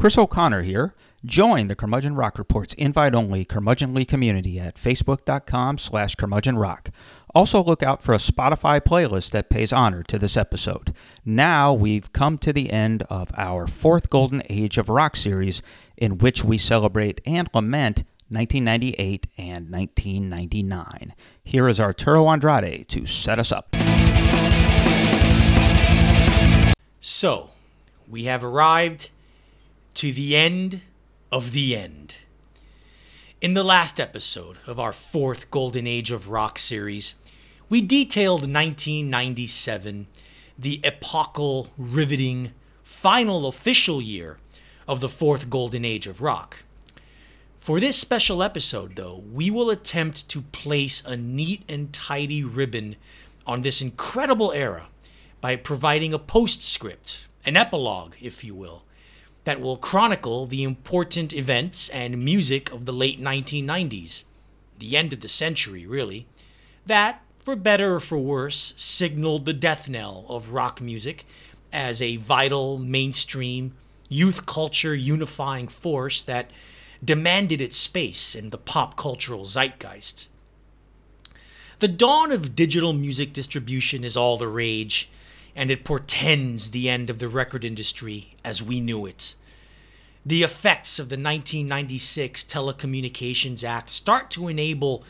Chris O'Connor here. Join the Curmudgeon Rock Report's invite-only curmudgeonly community at facebook.com slash curmudgeonrock. Also look out for a Spotify playlist that pays honor to this episode. Now we've come to the end of our fourth Golden Age of Rock series in which we celebrate and lament 1998 and 1999. Here is Arturo Andrade to set us up. So, we have arrived to the end of the end. In the last episode of our fourth Golden Age of Rock series, we detailed 1997, the epochal, riveting, final official year of the fourth Golden Age of Rock. For this special episode, though, we will attempt to place a neat and tidy ribbon on this incredible era by providing a postscript, an epilogue, if you will, that will chronicle the important events and music of the late 1990s, the end of the century, really, that, for better or for worse, signaled the death knell of rock music as a vital, mainstream, youth culture unifying force that demanded its space in the pop cultural zeitgeist. The dawn of digital music distribution is all the rage, and it portends the end of the record industry as we knew it. The effects of the 1996 Telecommunications Act start to enable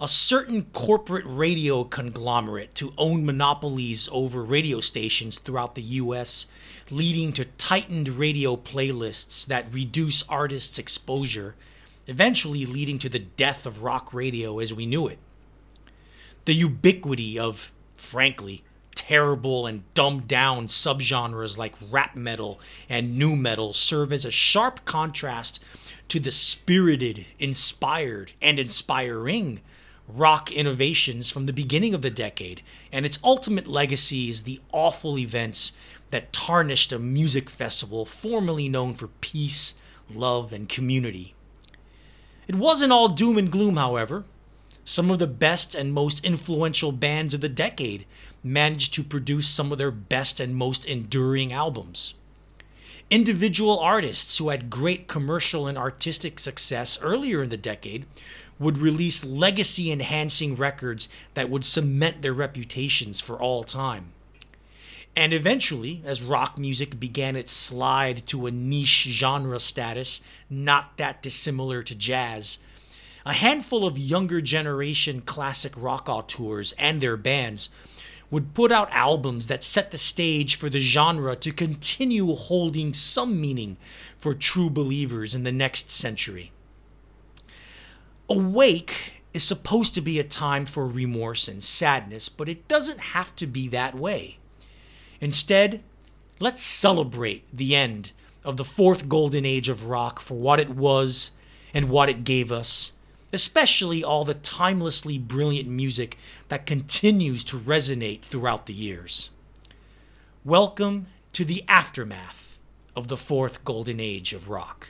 a certain corporate radio conglomerate to own monopolies over radio stations throughout the US, leading to tightened radio playlists that reduce artists' exposure, eventually leading to the death of rock radio as we knew it. The ubiquity of, frankly, terrible and dumbed down subgenres like rap metal and nu metal serve as a sharp contrast to the spirited, inspired, and inspiring rock innovations from the beginning of the decade, and its ultimate legacy is the awful events that tarnished a music festival formerly known for peace, love, and community. It wasn't all doom and gloom, however. Some of the best and most influential bands of the decade managed to produce some of their best and most enduring albums. Individual artists who had great commercial and artistic success earlier in the decade would release legacy enhancing records that would cement their reputations for all time. And eventually, as rock music began its slide to a niche genre status not that dissimilar to jazz, a handful of younger generation classic rock auteurs and their bands would put out albums that set the stage for the genre to continue holding some meaning for true believers in the next century. Awake is supposed to be a time for remorse and sadness, but it doesn't have to be that way. Instead, let's celebrate the end of the fourth golden age of rock for what it was and what it gave us especially all the timelessly brilliant music that continues to resonate throughout the years. Welcome to the aftermath of the fourth golden age of rock.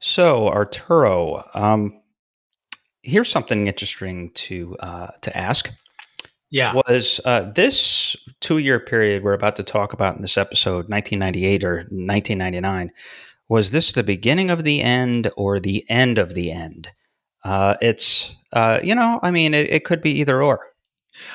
So, Arturo, um, here's something interesting to uh, to ask yeah. was uh, this two year period we're about to talk about in this episode, 1998 or 1999, was this the beginning of the end or the end of the end? Uh, it's, uh, you know, I mean, it, it, could be either or.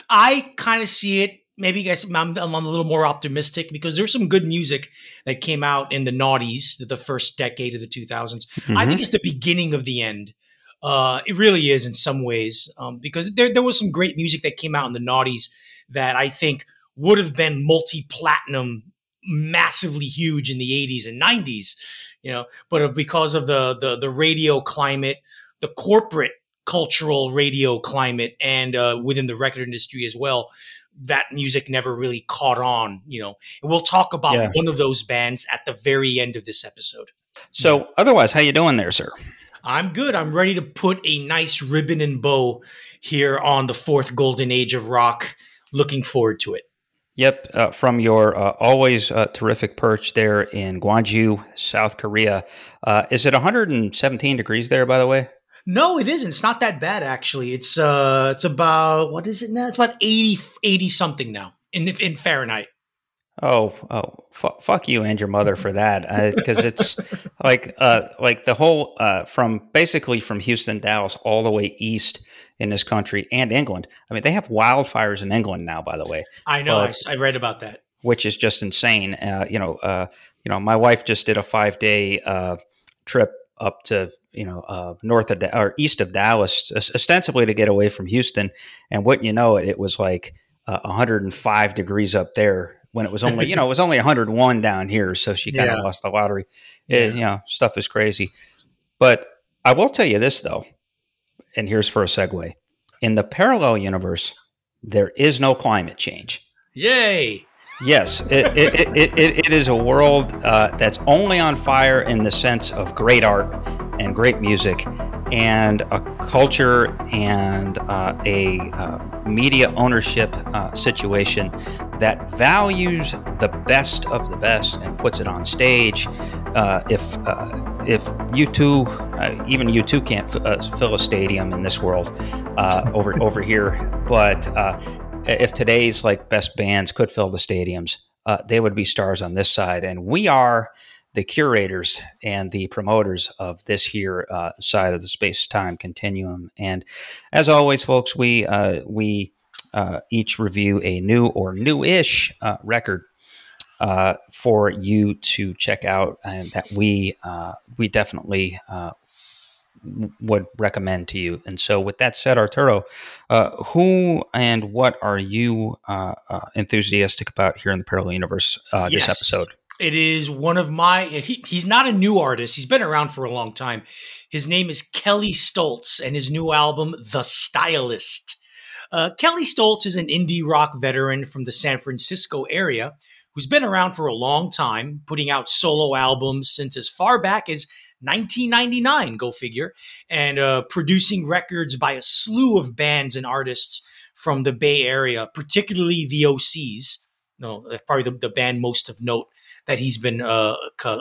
I kind of see it. Maybe guys, I'm, I'm, a little more optimistic because there's some good music that came out in the noughties, the first decade of the 2000s. Mm-hmm. I think it's the beginning of the end uh, it really is in some ways um, because there there was some great music that came out in the noughties that I think would have been multi platinum, massively huge in the '80s and '90s, you know. But because of the the the radio climate, the corporate cultural radio climate, and uh, within the record industry as well, that music never really caught on, you know. And we'll talk about yeah. one of those bands at the very end of this episode. So, otherwise, how you doing there, sir? I'm good. I'm ready to put a nice ribbon and bow here on the fourth golden age of rock. Looking forward to it. Yep, uh, from your uh, always uh, terrific perch there in Gwangju, South Korea. Uh, is it 117 degrees there, by the way? No, it isn't. It's not that bad actually. It's uh, it's about what is it now? It's about 80, 80 something now in in Fahrenheit. Oh, oh, f- fuck you and your mother for that, because uh, it's like, uh, like the whole uh, from basically from Houston, Dallas, all the way east in this country and England. I mean, they have wildfires in England now, by the way. I know. I, I, read about that, which is just insane. Uh, you know, uh, you know, my wife just did a five day uh, trip up to you know north of or east of Dallas, ostensibly to get away from Houston, and wouldn't you know it, it was like 105 degrees up there when it was only you know it was only 101 down here so she kind of yeah. lost the lottery. It, you know stuff is crazy. But i will tell you this though and here's for a segue. In the parallel universe there is no climate change. Yay! Yes, it, it, it, it is a world uh, that's only on fire in the sense of great art and great music and a culture and uh, a uh, media ownership uh, situation that values the best of the best and puts it on stage. Uh, if uh, if U2, uh, even U2 can't f- fill a stadium in this world over over here, but if today's like best bands could fill the stadiums, they would be stars on this side, and we are the curators and the promoters of this here uh, side of the space time continuum. And as always, folks, we uh, we uh, each review a new or new-ish uh, record uh, for you to check out, and that we uh, we definitely would recommend to you. And so, with that said, Arturo, uh, who and what are you enthusiastic about here in the Parallel Universe yes. this episode? It is one of my. He, he's not a new artist. He's been around for a long time. His name is Kelley Stoltz, and his new album, The Stylist. Uh, Kelley Stoltz is an indie rock veteran from the San Francisco area who's been around for a long time, putting out solo albums since as far back as 1999, go figure, and uh, producing records by a slew of bands and artists from the Bay Area, particularly the OCs. No, probably the, the band most of note that he's been uh,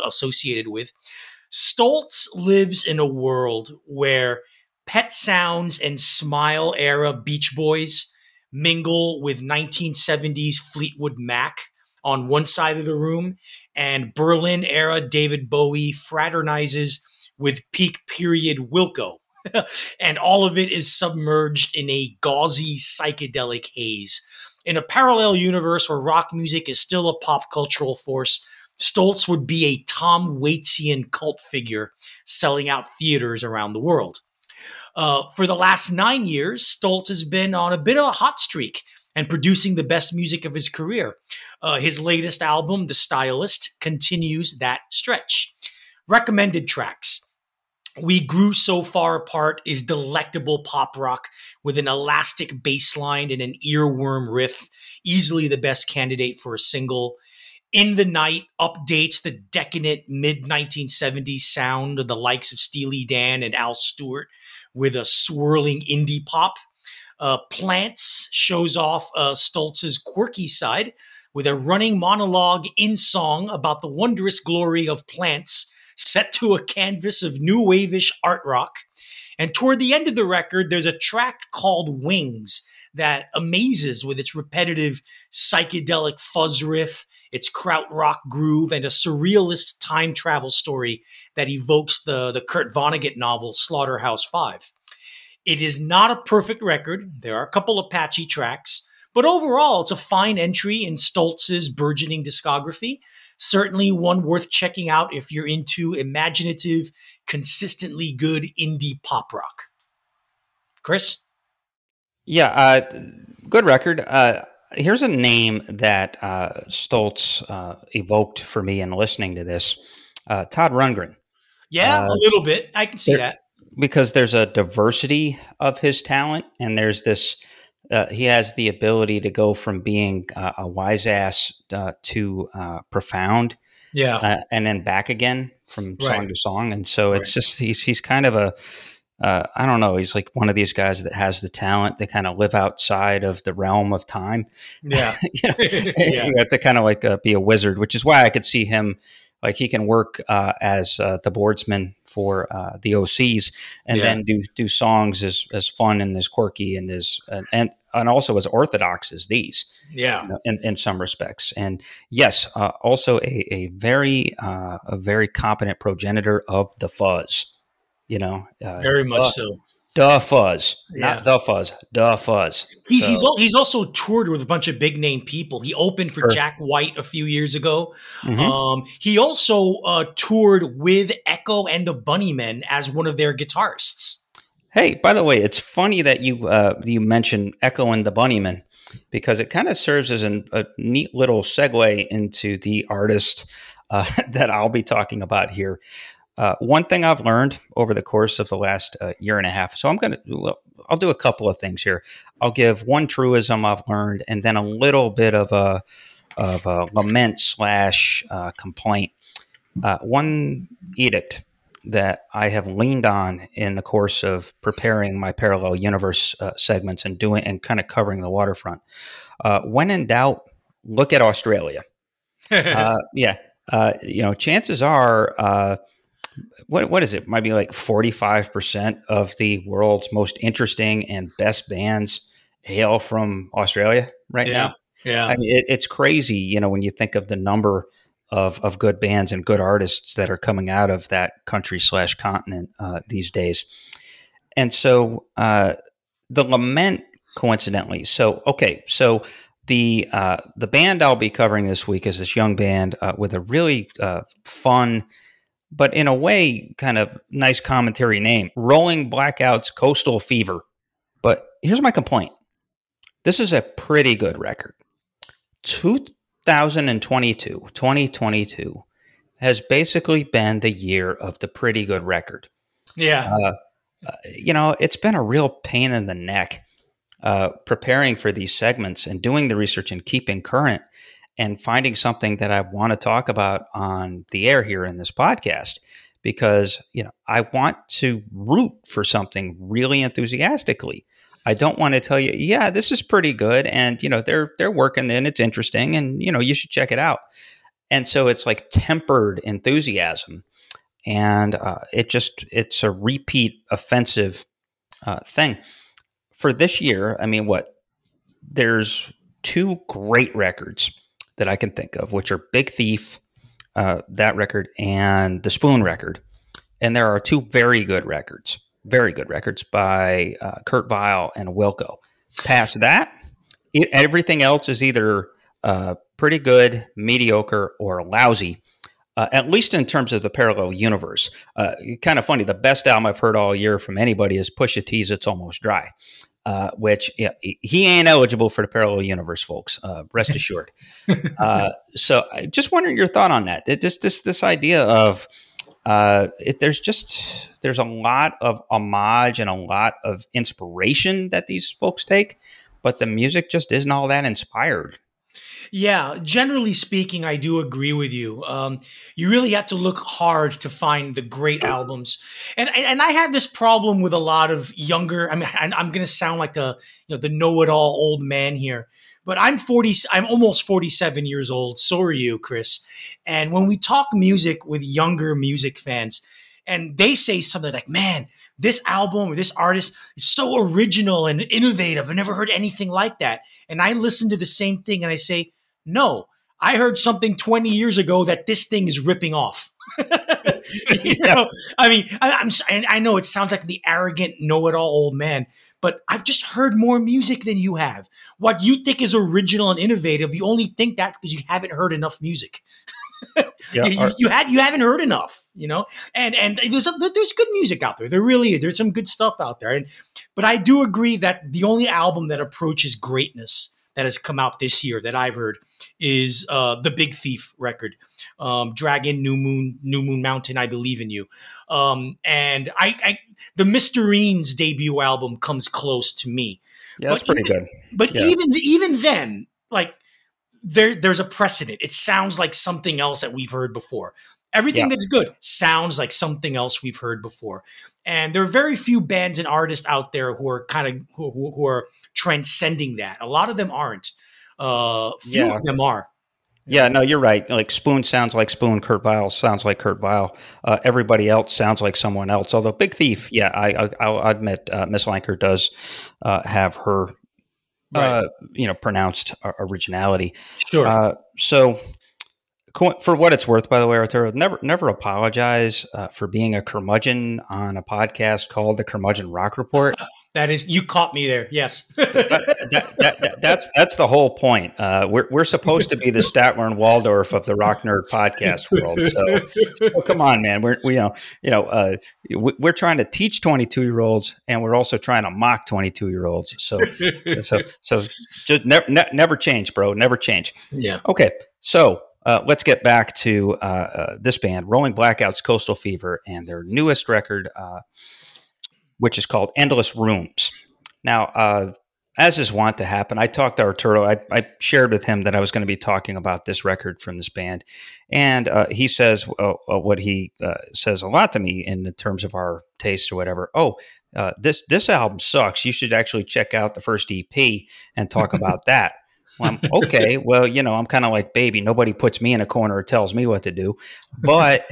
associated with. Stoltz lives in a world where Pet Sounds and Smile era Beach Boys mingle with 1970s Fleetwood Mac on one side of the room, and Berlin era David Bowie fraternizes with peak period Wilco. and all of it is submerged in a gauzy psychedelic haze. In a parallel universe where rock music is still a pop cultural force, Stoltz would be a Tom Waitsian cult figure selling out theaters around the world. Uh, for the last nine years, Stoltz has been on a bit of a hot streak and producing the best music of his career. Uh, his latest album, The Stylist, continues that stretch. Recommended tracks. We Grew So Far Apart is delectable pop rock with an elastic bass line and an earworm riff, easily the best candidate for a single. In the Night updates the decadent mid 1970s sound of the likes of Steely Dan and Al Stewart with a swirling indie pop. Uh, Plants shows off uh, Stoltz's quirky side with a running monologue in song about the wondrous glory of plants set to a canvas of new waveish art rock. And toward the end of the record, there's a track called Wings that amazes with its repetitive psychedelic fuzz riff its krautrock groove, and a surrealist time travel story that evokes the, the Kurt Vonnegut novel Slaughterhouse Five. It is not a perfect record. There are a couple of patchy tracks, but overall, it's a fine entry in Stoltz's burgeoning discography. Certainly one worth checking out if you're into imaginative, consistently good indie pop rock. Chris? Yeah, uh, good record. Uh, here's a name that uh, Stoltz uh, evoked for me in listening to this uh, Todd Rundgren. Yeah, a uh, little bit. I can see there, that. Because there's a diversity of his talent, and there's this. Uh, he has the ability to go from being uh, a wise ass to profound, yeah, and then back again from song right. to song, and so it's right. just he's he's kind of a uh, I don't know. He's like one of these guys that has the talent to kind of live outside of the realm of time. Yeah, you, know, yeah. you have to kind of like uh, be a wizard, which is why I could see him like he can work uh, as uh, the boardsman for uh, the OCs, and yeah. then do do songs as as fun and as quirky and as and and also as orthodox as these. Yeah, you know, in in some respects. And yes, uh, also a a very uh, a very competent progenitor of the fuzz. You know, uh, very much so. The Fuzz, yeah. not the Fuzz, the Fuzz. He's so. he's, he's also toured with a bunch of big name people. He opened for sure. Jack White a few years ago. Mm-hmm. Um, he also uh, toured with Echo and the Bunnymen as one of their guitarists. Hey, by the way, it's funny that you uh, you mentioned Echo and the Bunnymen because it kind of serves as an, a neat little segue into the artist uh, that I'll be talking about here. Uh, one thing I've learned over the course of the last uh, year and a half. So I'm going to, I'll do a couple of things here. I'll give one truism I've learned, and then a little bit of a of a lament slash uh, complaint. Uh, one edict that I have leaned on in the course of preparing my parallel universe uh, segments and doing and kind of covering the waterfront. Uh, when in doubt, look at Australia. yeah, you know, chances are what what is it? Might be like forty five percent of the world's most interesting and best bands hail from Australia right yeah. now. Yeah, I mean it, it's crazy. You know when you think of the number of of good bands and good artists that are coming out of that country slash continent uh, these days, and so uh, the lament coincidentally. So okay, so the uh, the band I'll be covering this week is this young band uh, with a really uh, fun but in a way, kind of nice commentary name Rolling Blackouts Coastal Fever. But here's my complaint this is a pretty good record. 2022, 2022 has basically been the year of the pretty good record. Yeah. Uh, uh, you know, it's been a real pain in the neck uh, preparing for these segments and doing the research and keeping current and finding something that I want to talk about on the air here in this podcast because you know I want to root for something really enthusiastically. I don't want to tell you, yeah, this is pretty good, and you know they're they're working and it's interesting, and you know you should check it out. And so it's like tempered enthusiasm, and uh, it just it's a repeat offensive uh, thing for this year. I mean, what there's two great records that I can think of, which are Big Thief, uh, that record, and the Spoon record. And there are two very good records, very good records by uh, Kurt Vile and Wilco. Past that, it, everything else is either uh, pretty good, mediocre, or lousy. Uh, at least in terms of the parallel universe. Uh, kind of funny. The best album I've heard all year from anybody is Pusha T's "It's Almost Dry." Uh, which yeah, he ain't eligible for the parallel universe, folks. Uh, rest assured. uh, so, I just wondering your thought on that. This this this idea of uh, it, there's just there's a lot of homage and a lot of inspiration that these folks take, but the music just isn't all that inspired. Yeah, generally speaking, I do agree with you. Um, you really have to look hard to find the great albums, and and I have this problem with a lot of younger. I mean, I'm going to sound like the you know the know-it-all old man here, but I'm 40. I'm almost 47 years old. So are you, Chris. And when we talk music with younger music fans, and they say something like, "Man, this album or this artist is so original and innovative. I've never heard anything like that." And I listen to the same thing, and I say, no, I heard something 20 years ago that this thing is ripping off. you know, I mean, I, am I know it sounds like the arrogant know-it-all old man, but I've just heard more music than you have. What you think is original and innovative, you only think that because you haven't heard enough music. yeah, you, you, had you haven't heard enough, you know, and and there's a, there's good music out there. There really is. There's some good stuff out there, and but I do agree that the only album that approaches greatness that has come out this year that I've heard is uh, the Big Thief record, um, Dragon, New Moon, New Moon Mountain. I believe in you, um, and I, I the Mysterines debut album comes close to me. Yeah, that's pretty even, good. But yeah. even even then, like there there's a precedent. It sounds like something else that we've heard before. Everything yeah. that's good sounds like something else we've heard before. And there are very few bands and artists out there who are kind of who, who are transcending that. A lot of them aren't. Uh, few yeah. of them are. Yeah, no, you're right. Like Spoon sounds like Spoon. Kurt Vile sounds like Kurt Vile. Uh, everybody else sounds like someone else. Although Big Thief, yeah, I, I will admit uh, Miss Lenker does uh, have her Right. uh, you know, pronounced uh, originality. sure. Uh, so, for what it's worth, by the way, Arturo, never never apologize uh, for being a curmudgeon on a podcast called the Curmudgeon Rock Report. that is, you caught me there. Yes. that, that, that, that- that's that's the whole point. Uh, we're we're supposed to be the Statler and Waldorf of the rock nerd podcast world. So, so come on, man. We're we, you know you know uh, we, we're trying to teach twenty two year olds, and we're also trying to mock twenty two year olds. So so so just never ne- never change, bro. Never change. yeah. Okay, so uh, let's get back to uh, uh, this band, Rolling Blackouts, Coastal Fever, and their newest record, uh, which is called Endless Rooms. Now, uh, as is wont to happen, I talked to Arturo. I, I shared with him that I was going to be talking about this record from this band, and uh, he says uh, what he uh, says a lot to me in the terms of our tastes or whatever. Oh, uh, this this album sucks. You should actually check out the first EP and talk about that. Well, I'm, okay, well, you know, I'm kind of like baby. Nobody puts me in a corner or tells me what to do. But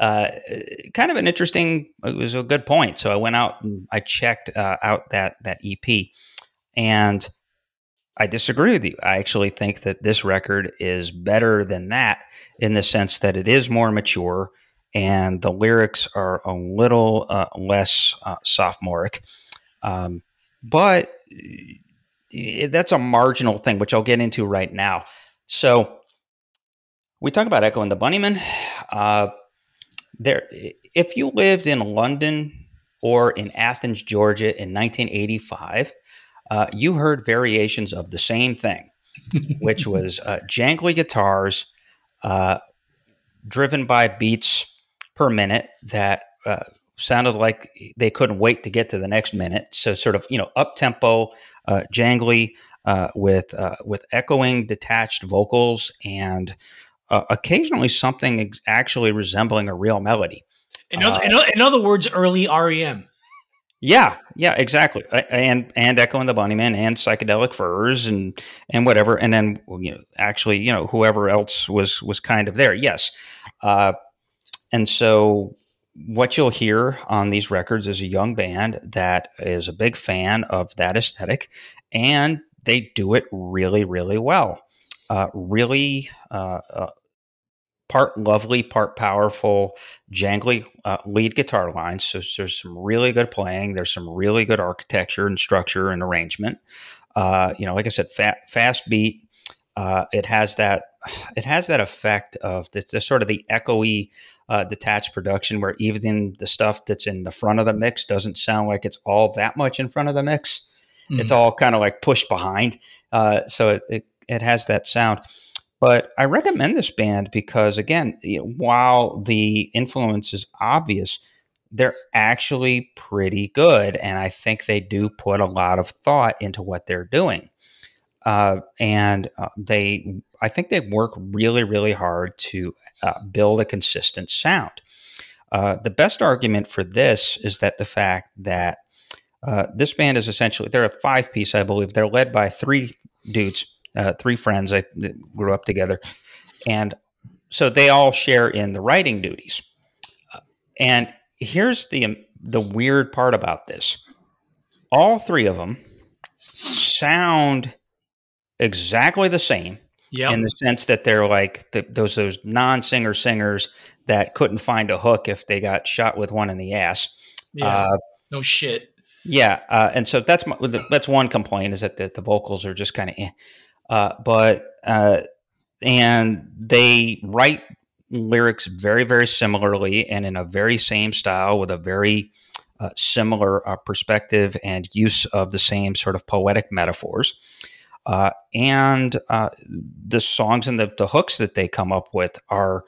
uh, kind of an interesting. It was a good point. So I went out and I checked uh, out that that EP, and I disagree with you. I actually think that this record is better than that in the sense that it is more mature and the lyrics are a little uh, less uh, sophomoric. Um, but that's a marginal thing, which I'll get into right now. So we talk about Echo and the Bunnymen. Uh, there, if you lived in London or in Athens, Georgia in 1985, uh, you heard variations of the same thing, which was uh, jangly guitars uh, driven by beats per minute that uh, sounded like they couldn't wait to get to the next minute. So, sort of, you know, up tempo, uh, jangly, uh, with uh, with echoing, detached vocals, and uh, occasionally something ex- actually resembling a real melody. In other, in, in other words, early REM. Yeah, yeah, exactly. And and Echo and the Bunnymen and Psychedelic Furs and and whatever, and then you know, actually, you know, whoever else was was kind of there. Yes, uh, and so what you'll hear on these records is a young band that is a big fan of that aesthetic, and they do it really, really well. Uh, really, uh, uh, part lovely, part powerful, jangly uh, lead guitar lines. So there's some really good playing. There's some really good architecture and structure and arrangement. Uh, you know, like I said, fa- fast beat. Uh, it has that. It has that effect of the, the sort of the echoey, uh, detached production, where even the stuff that's in the front of the mix doesn't sound like it's all that much in front of the mix. It's all kind of like pushed behind. Uh, so it, it it has that sound. But I recommend this band because, again, you know, while the influence is obvious, they're actually pretty good. And I think they do put a lot of thought into what they're doing. Uh, and uh, they, I think they work really, really hard to uh, build a consistent sound. Uh, the best argument for this is that the fact that uh, this band is essentially, they're a five piece, I believe. They're led by three dudes uh, three friends that grew up together, and so they all share in the writing duties. And here's the um, the weird part about this: all three of them sound exactly the same Yep. in the sense that they're like the, those those non singer singers that couldn't find a hook if they got shot with one in the ass. yeah. Uh, no shit. yeah, uh, and so that's my, that's one complaint is that the, the vocals are just kind of, eh. uh, but uh, and they write lyrics very very similarly and in a very same style with a very uh, similar uh, perspective and use of the same sort of poetic metaphors. Uh, and uh, the songs and the, the hooks that they come up with are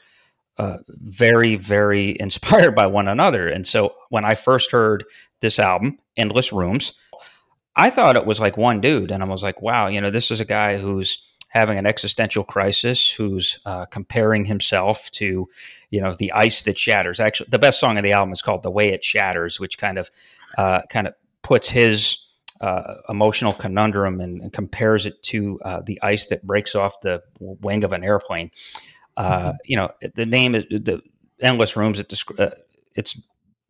uh, very, very inspired by one another. And so when I first heard this album, Endless Rooms, I thought it was like one dude. And I was like, wow, you know, this is a guy who's having an existential crisis, who's uh, comparing himself to, you know, the ice that shatters. Actually, the best song of the album is called "The Way It Shatters," which kind of, uh, kind of puts his uh, emotional conundrum and, and, compares it to uh, the ice that breaks off the wing of an airplane. Uh, mm-hmm. You know, the name is the endless rooms. It uh, it's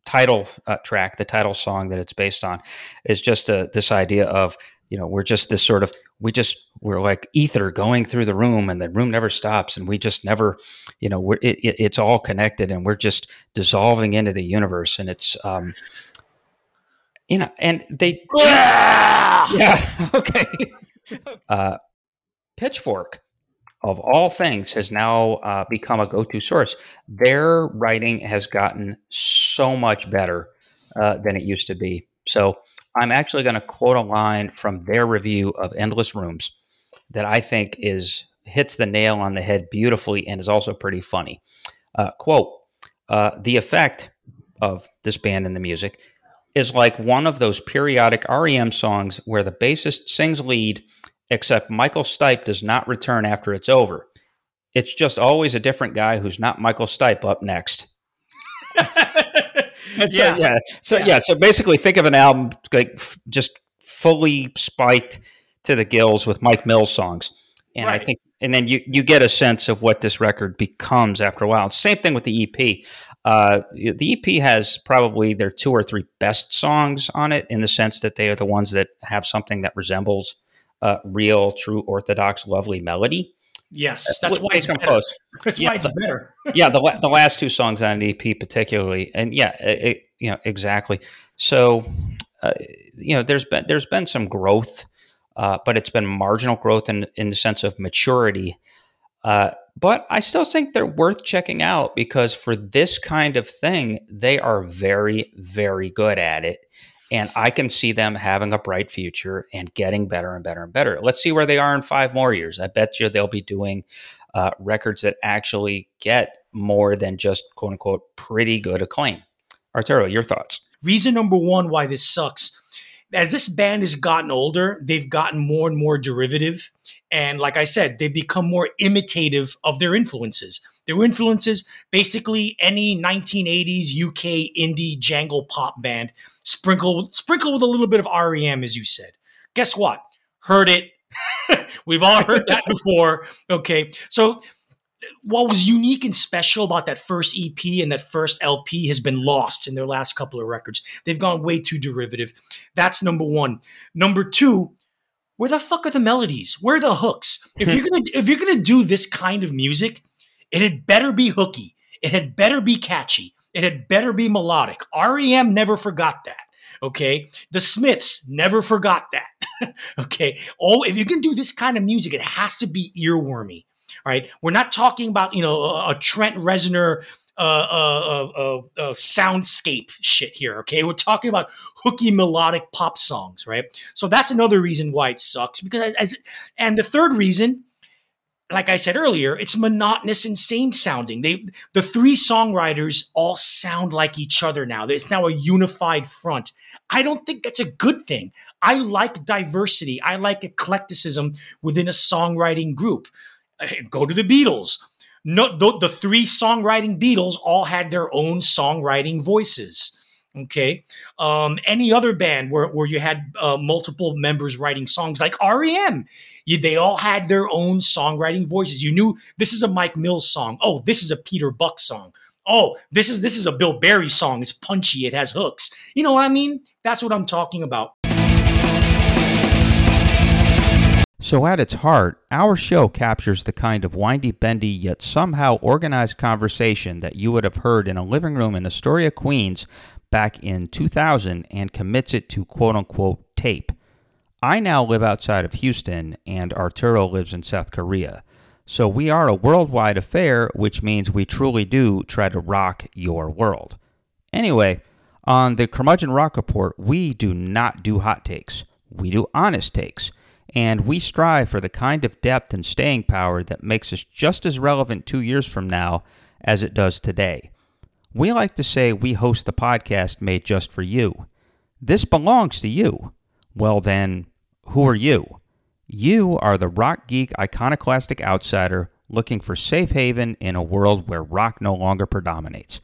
title uh, track, the title song that it's based on, is just a, this idea of you know we're just this sort of we just we're like ether going through the room and the room never stops and we just never you know we're it, it, it's all connected and we're just dissolving into the universe and it's um you know and they yeah! Okay. Uh pitchfork of all things has now uh, become a go-to source. Their writing has gotten so much better uh, than it used to be. So I'm actually going to quote a line from their review of Endless Rooms that I think is hits the nail on the head beautifully and is also pretty funny. Uh, quote: uh, The effect of this band and the music is like one of those periodic REM songs where the bassist sings lead, except Michael Stipe does not return after it's over. It's just always a different guy who's not Michael Stipe up next. yeah. So, yeah. So yeah. yeah. So basically, think of an album like f- just fully spiked to the gills with Mike Mills songs, and right. I think, and then you you get a sense of what this record becomes after a while. Same thing with the EP. Uh, the EP has probably their two or three best songs on it, in the sense that they are the ones that have something that resembles uh, real, true, orthodox, lovely melody. Yes, that's why it's better. close. That's yeah, why it's better. yeah, the the last two songs on the EP particularly, and yeah, it, you know exactly. So, uh, you know, there's been there's been some growth, uh, but it's been marginal growth in in the sense of maturity. But I still think they're worth checking out because for this kind of thing, they are very, very good at it. And I can see them having a bright future and getting better and better and better. Let's see where they are in five more years. I bet you they'll be doing uh, records that actually get more than just quote unquote pretty good acclaim. Arturo, your thoughts? Reason number one why this sucks. As this band has gotten older, they've gotten more and more derivative. And like I said, they become more imitative of their influences. Their influences, basically any 1980s UK indie jangle pop band, sprinkle sprinkle with a little bit of REM, as you said. Guess what? Heard it. We've all heard that before. Okay. So what was unique and special about that first EP and that first LP has been lost in their last couple of records. They've gone way too derivative. That's number one. Number two, where the fuck are the melodies? Where are the hooks? If you're gonna if you're gonna do this kind of music, it had better be hooky. It had better be catchy. It had better be melodic. REM never forgot that. Okay. The Smiths never forgot that. okay. Oh, if you can do this kind of music, it has to be earwormy. All right. We're not talking about, you know, a, a Trent Reznor uh, uh, uh, uh, soundscape shit here. Okay, we're talking about hooky melodic pop songs, right? So that's another reason why it sucks. Because as and the third reason, like I said earlier, it's monotonous and same sounding. They the three songwriters all sound like each other now. It's now a unified front. I don't think that's a good thing. I like diversity. I like eclecticism within a songwriting group. Go to the Beatles. No, the, the three songwriting Beatles all had their own songwriting voices. Okay. Um, any other band where, where you had uh, multiple members writing songs like REM, you, they all had their own songwriting voices. You knew this is a Mike Mills song. Oh, this is a Peter Buck song. Oh, this is this is a Bill Berry song. It's punchy. It has hooks. You know what I mean? That's what I'm talking about. So, at its heart, our show captures the kind of windy, bendy, yet somehow organized conversation that you would have heard in a living room in Astoria, Queens back in 2000 and commits it to quote unquote tape. I now live outside of Houston, and Arturo lives in South Korea. So, we are a worldwide affair, which means we truly do try to rock your world. Anyway, on the Curmudgeon Rock Report, we do not do hot takes, we do honest takes and we strive for the kind of depth and staying power that makes us just as relevant two years from now as it does today. We like to say we host the podcast made just for you. This belongs to you. Well, then, who are you? You are the rock geek iconoclastic outsider looking for safe haven in a world where rock no longer predominates.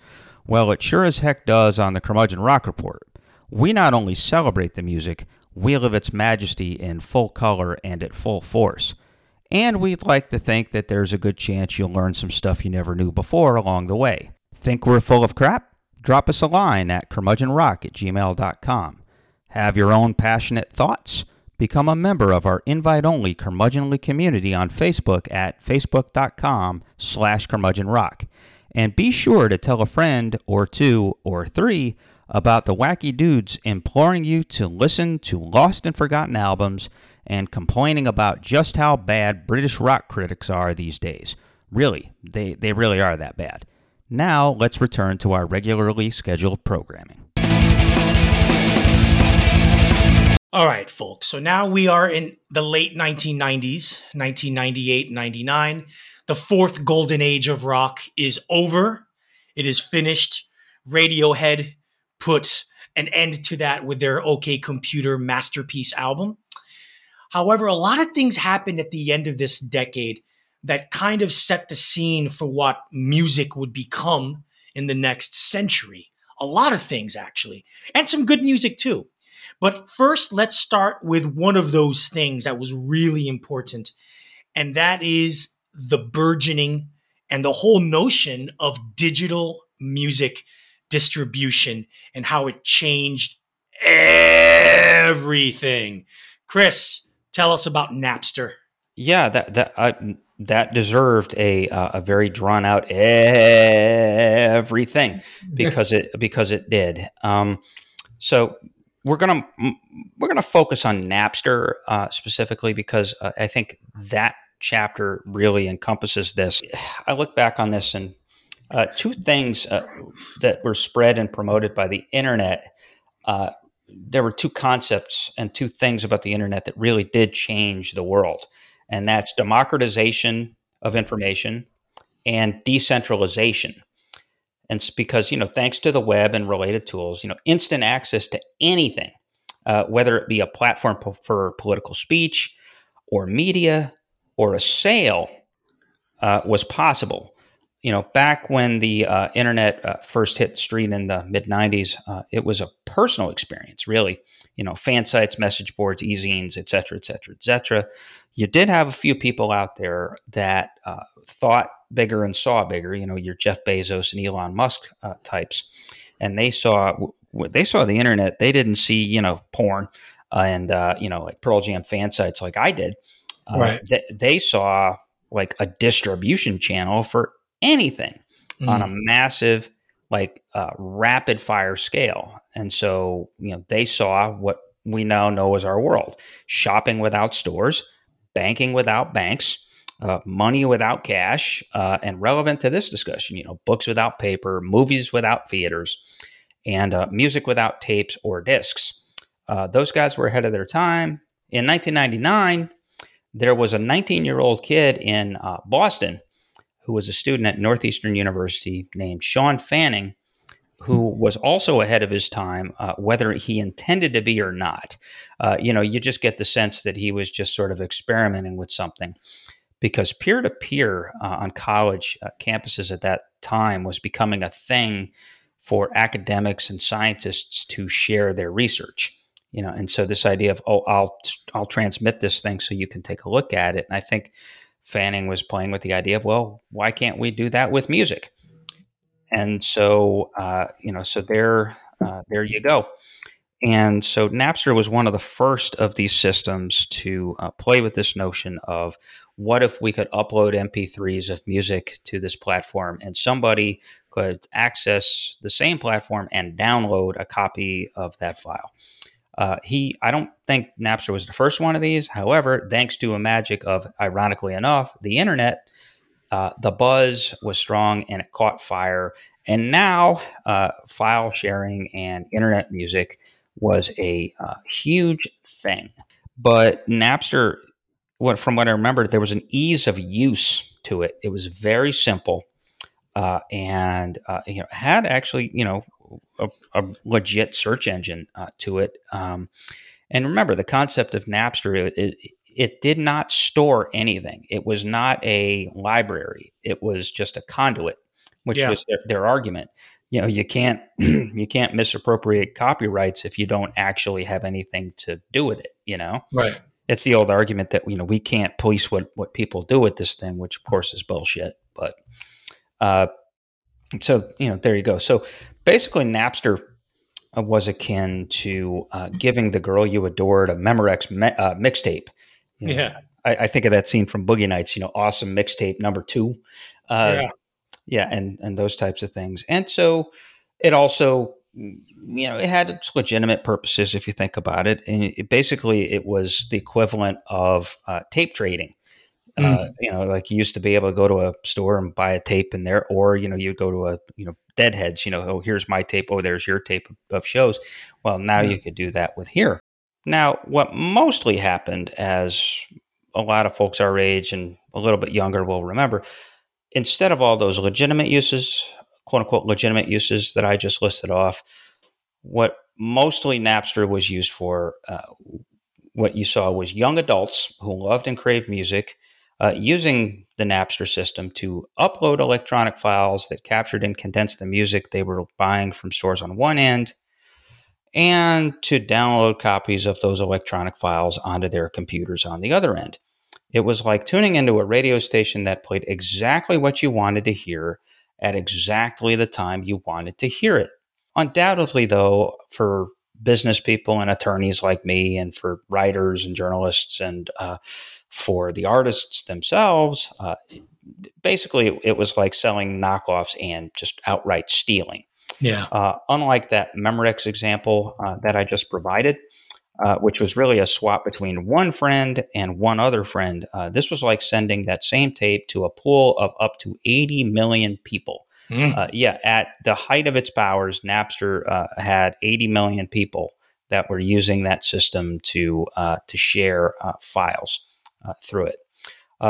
Well, it sure as heck does on the Curmudgeon Rock Report. We not only celebrate the music, Wheel of Its Majesty in full color and at full force. And we'd like to think that there's a good chance you'll learn some stuff you never knew before along the way. Think we're full of crap? Drop us a line at curmudgeonrock at gmail.com. Have your own passionate thoughts? Become a member of our invite-only curmudgeonly community on Facebook at facebook.com slash curmudgeonrock. And be sure to tell a friend or two or three about the wacky dudes imploring you to listen to lost and forgotten albums and complaining about just how bad British rock critics are these days. Really, they, they really are that bad. Now, let's return to our regularly scheduled programming. All right, folks. So now we are in the late 1990s, 1998, 99. The fourth golden age of rock is over. It is finished. Radiohead put an end to that with their OK Computer masterpiece album. However, a lot of things happened at the end of this decade that kind of set the scene for what music would become in the next century. A lot of things, actually, and some good music too. But first, let's start with one of those things that was really important, and that is the burgeoning and the whole notion of digital music distribution and how it changed everything. Chris, tell us about Napster. Yeah, that that uh, that deserved a uh, a very drawn out everything because it because it did. Um, so we're gonna we're gonna focus on Napster uh, specifically because uh, I think that chapter really encompasses this. I look back on this and uh, two things uh, that were spread and promoted by the internet. Uh, there were two concepts and two things about the internet that really did change the world, and that's democratization of information and decentralization. And because you know, thanks to the web and related tools, you know, instant access to anything, uh, whether it be a platform po- for political speech, or media, or a sale, uh, was possible you know, back when the uh, internet uh, first hit the street in the mid 90s, uh, it was a personal experience, really. You know, fan sites, message boards, e-zines, et cetera, et cetera, et cetera. You did have a few people out there that uh, thought bigger and saw bigger, you know, your Jeff Bezos and Elon Musk uh, types. And they saw, they saw the internet. They didn't see, you know, porn and, uh, you know, like Pearl Jam fan sites like I did. right. They, they saw like a distribution channel for anything mm. on a massive like uh, rapid fire scale. And so you know they saw what we now know as our world shopping without stores banking without banks uh, money without cash uh, and relevant to this discussion you know books without paper movies without theaters and uh, music without tapes or discs. Uh, those guys were ahead of their time. In 1999 there was a 19 year old kid in uh, boston who was a student at Northeastern University named Shawn Fanning, who was also ahead of his time, uh, whether he intended to be or not. Uh, you know, you just get the sense that he was just sort of experimenting with something because peer to peer on college uh, campuses at that time was becoming a thing for academics and scientists to share their research. You know, and so this idea of oh, I'll I'll transmit this thing so you can take a look at it, and I think Fanning was playing with the idea of, well, why can't we do that with music? And so, uh, you know, so there, uh, there you go. And so Napster was one of the first of these systems to uh, play with this notion of what if we could upload MP3s of music to this platform and somebody could access the same platform and download a copy of that file. Uh, he, I don't think Napster was the first one of these. However, thanks to a magic of, ironically enough, the internet, uh, the buzz was strong and it caught fire. And now, uh, file sharing and internet music was a uh, huge thing. But Napster, what from what I remember, there was an ease of use to it. It was very simple. Uh, and uh, you know had actually you know a, a legit search engine uh, to it. Um, and remember, the concept of Napster, it, it, it, did not store anything. It was not a library. It was just a conduit, which yeah. was their, their argument. You know, you can't you can't misappropriate copyrights if you don't actually have anything to do with it. You know, right? It's the old argument that you know we can't police what what people do with this thing, which of course is bullshit. But uh, so you know, there you go. So basically, Napster uh, was akin to uh, giving the girl you adored a Memorex me- uh, mixtape. You know, Yeah. I, I think of that scene from Boogie Nights. You know, awesome mixtape number two. Uh, Yeah. yeah, and and those types of things. And so it also, you know, it had its legitimate purposes if you think about it. And it, basically, it was the equivalent of uh, tape trading. Uh, you know, like you used to be able to go to a store and buy a tape in there, or you know, you'd go to a you know deadheads. You know, oh, here's my tape. Oh, there's your tape of shows. Well, now you could do that with here. Now, what mostly happened, as a lot of folks our age and a little bit younger will remember, instead of all those legitimate uses, quote unquote legitimate uses that I just listed off, what mostly Napster was used for, uh, what you saw was young adults who loved and craved music uh, using the Napster system to upload electronic files that captured and condensed the music they were buying from stores on one end and to download copies of those electronic files onto their computers on the other end. It was like tuning into a radio station that played exactly what you wanted to hear at exactly the time you wanted to hear it. Undoubtedly, though, for business people and attorneys like me, and for writers and journalists, and uh, for the artists themselves, uh, basically it was like selling knockoffs and just outright stealing. Yeah. Uh, unlike that Memorex example uh, that I just provided, uh, which was really a swap between one friend and one other friend, uh, this was like sending that same tape to a pool of up to 80 million people. Mm. Uh, yeah, at the height of its powers, Napster uh, had 80 million people that were using that system to to share files through it.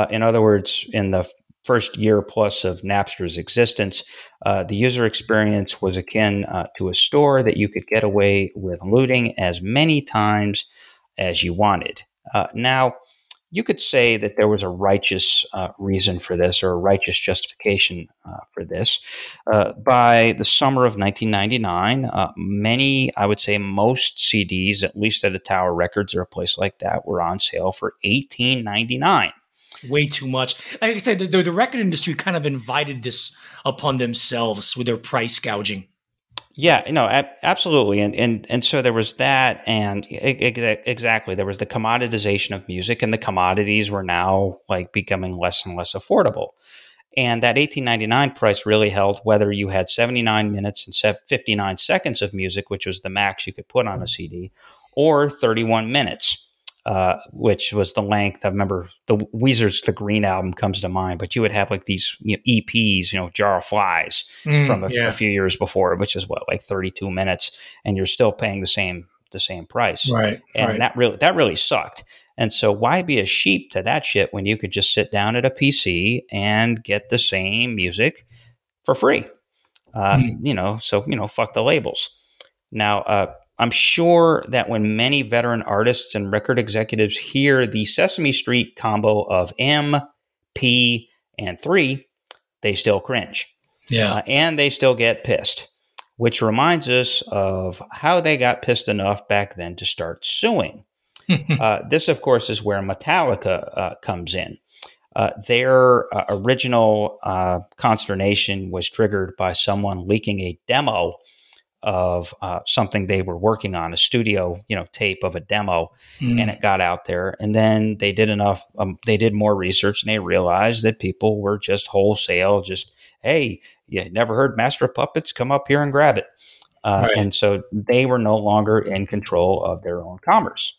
in other words, in the first year plus of Napster's existence, uh, the user experience was akin uh, to a store that you could get away with looting as many times as you wanted. Uh, now, you could say that there was a righteous uh, reason for this or a righteous justification uh, for this. Uh, by the summer of 1999, many, I would say most CDs, at least at a Tower Records or a place like that, were on sale for $18.99 way too much. Like I said, the, the, record industry kind of invited this upon themselves with their price gouging. Yeah, no, absolutely, and and and so there was that, and exactly there was the commoditization of music, and the commodities were now like becoming less and less affordable. And that 1899 price really held whether you had 79 minutes and 59 seconds of music, which was the max you could put on a mm. CD, or 31 minutes uh, which was the length. I remember the Weezer's The Green album comes to mind, but you would have like these you know, EPs, you know, Jar of Flies mm, from a, yeah. a, few years before, which is what like 32 minutes, and you're still paying the same the same price, right? And right. that really that really sucked. And so why be a sheep to that shit when you could just sit down at a PC and get the same music for free? Uh, mm. You know, so you know, fuck the labels. Now, uh, I'm sure that when many veteran artists and record executives hear the Sesame Street combo of M, P, and 3, they still cringe. Yeah. Uh, and they still get pissed, which reminds us of how they got pissed enough back then to start suing. uh, this, of course, is where Metallica uh, comes in. Uh, their uh, original uh, consternation was triggered by someone leaking a demo of uh, something they were working on, a studio, you know, tape of a demo, mm. and it got out there. And then they did enough, um, they did more research, and they realized that people were just wholesale, just hey, you never heard Master of Puppets? Come up here and grab it. Uh, right. And so they were no longer in control of their own commerce.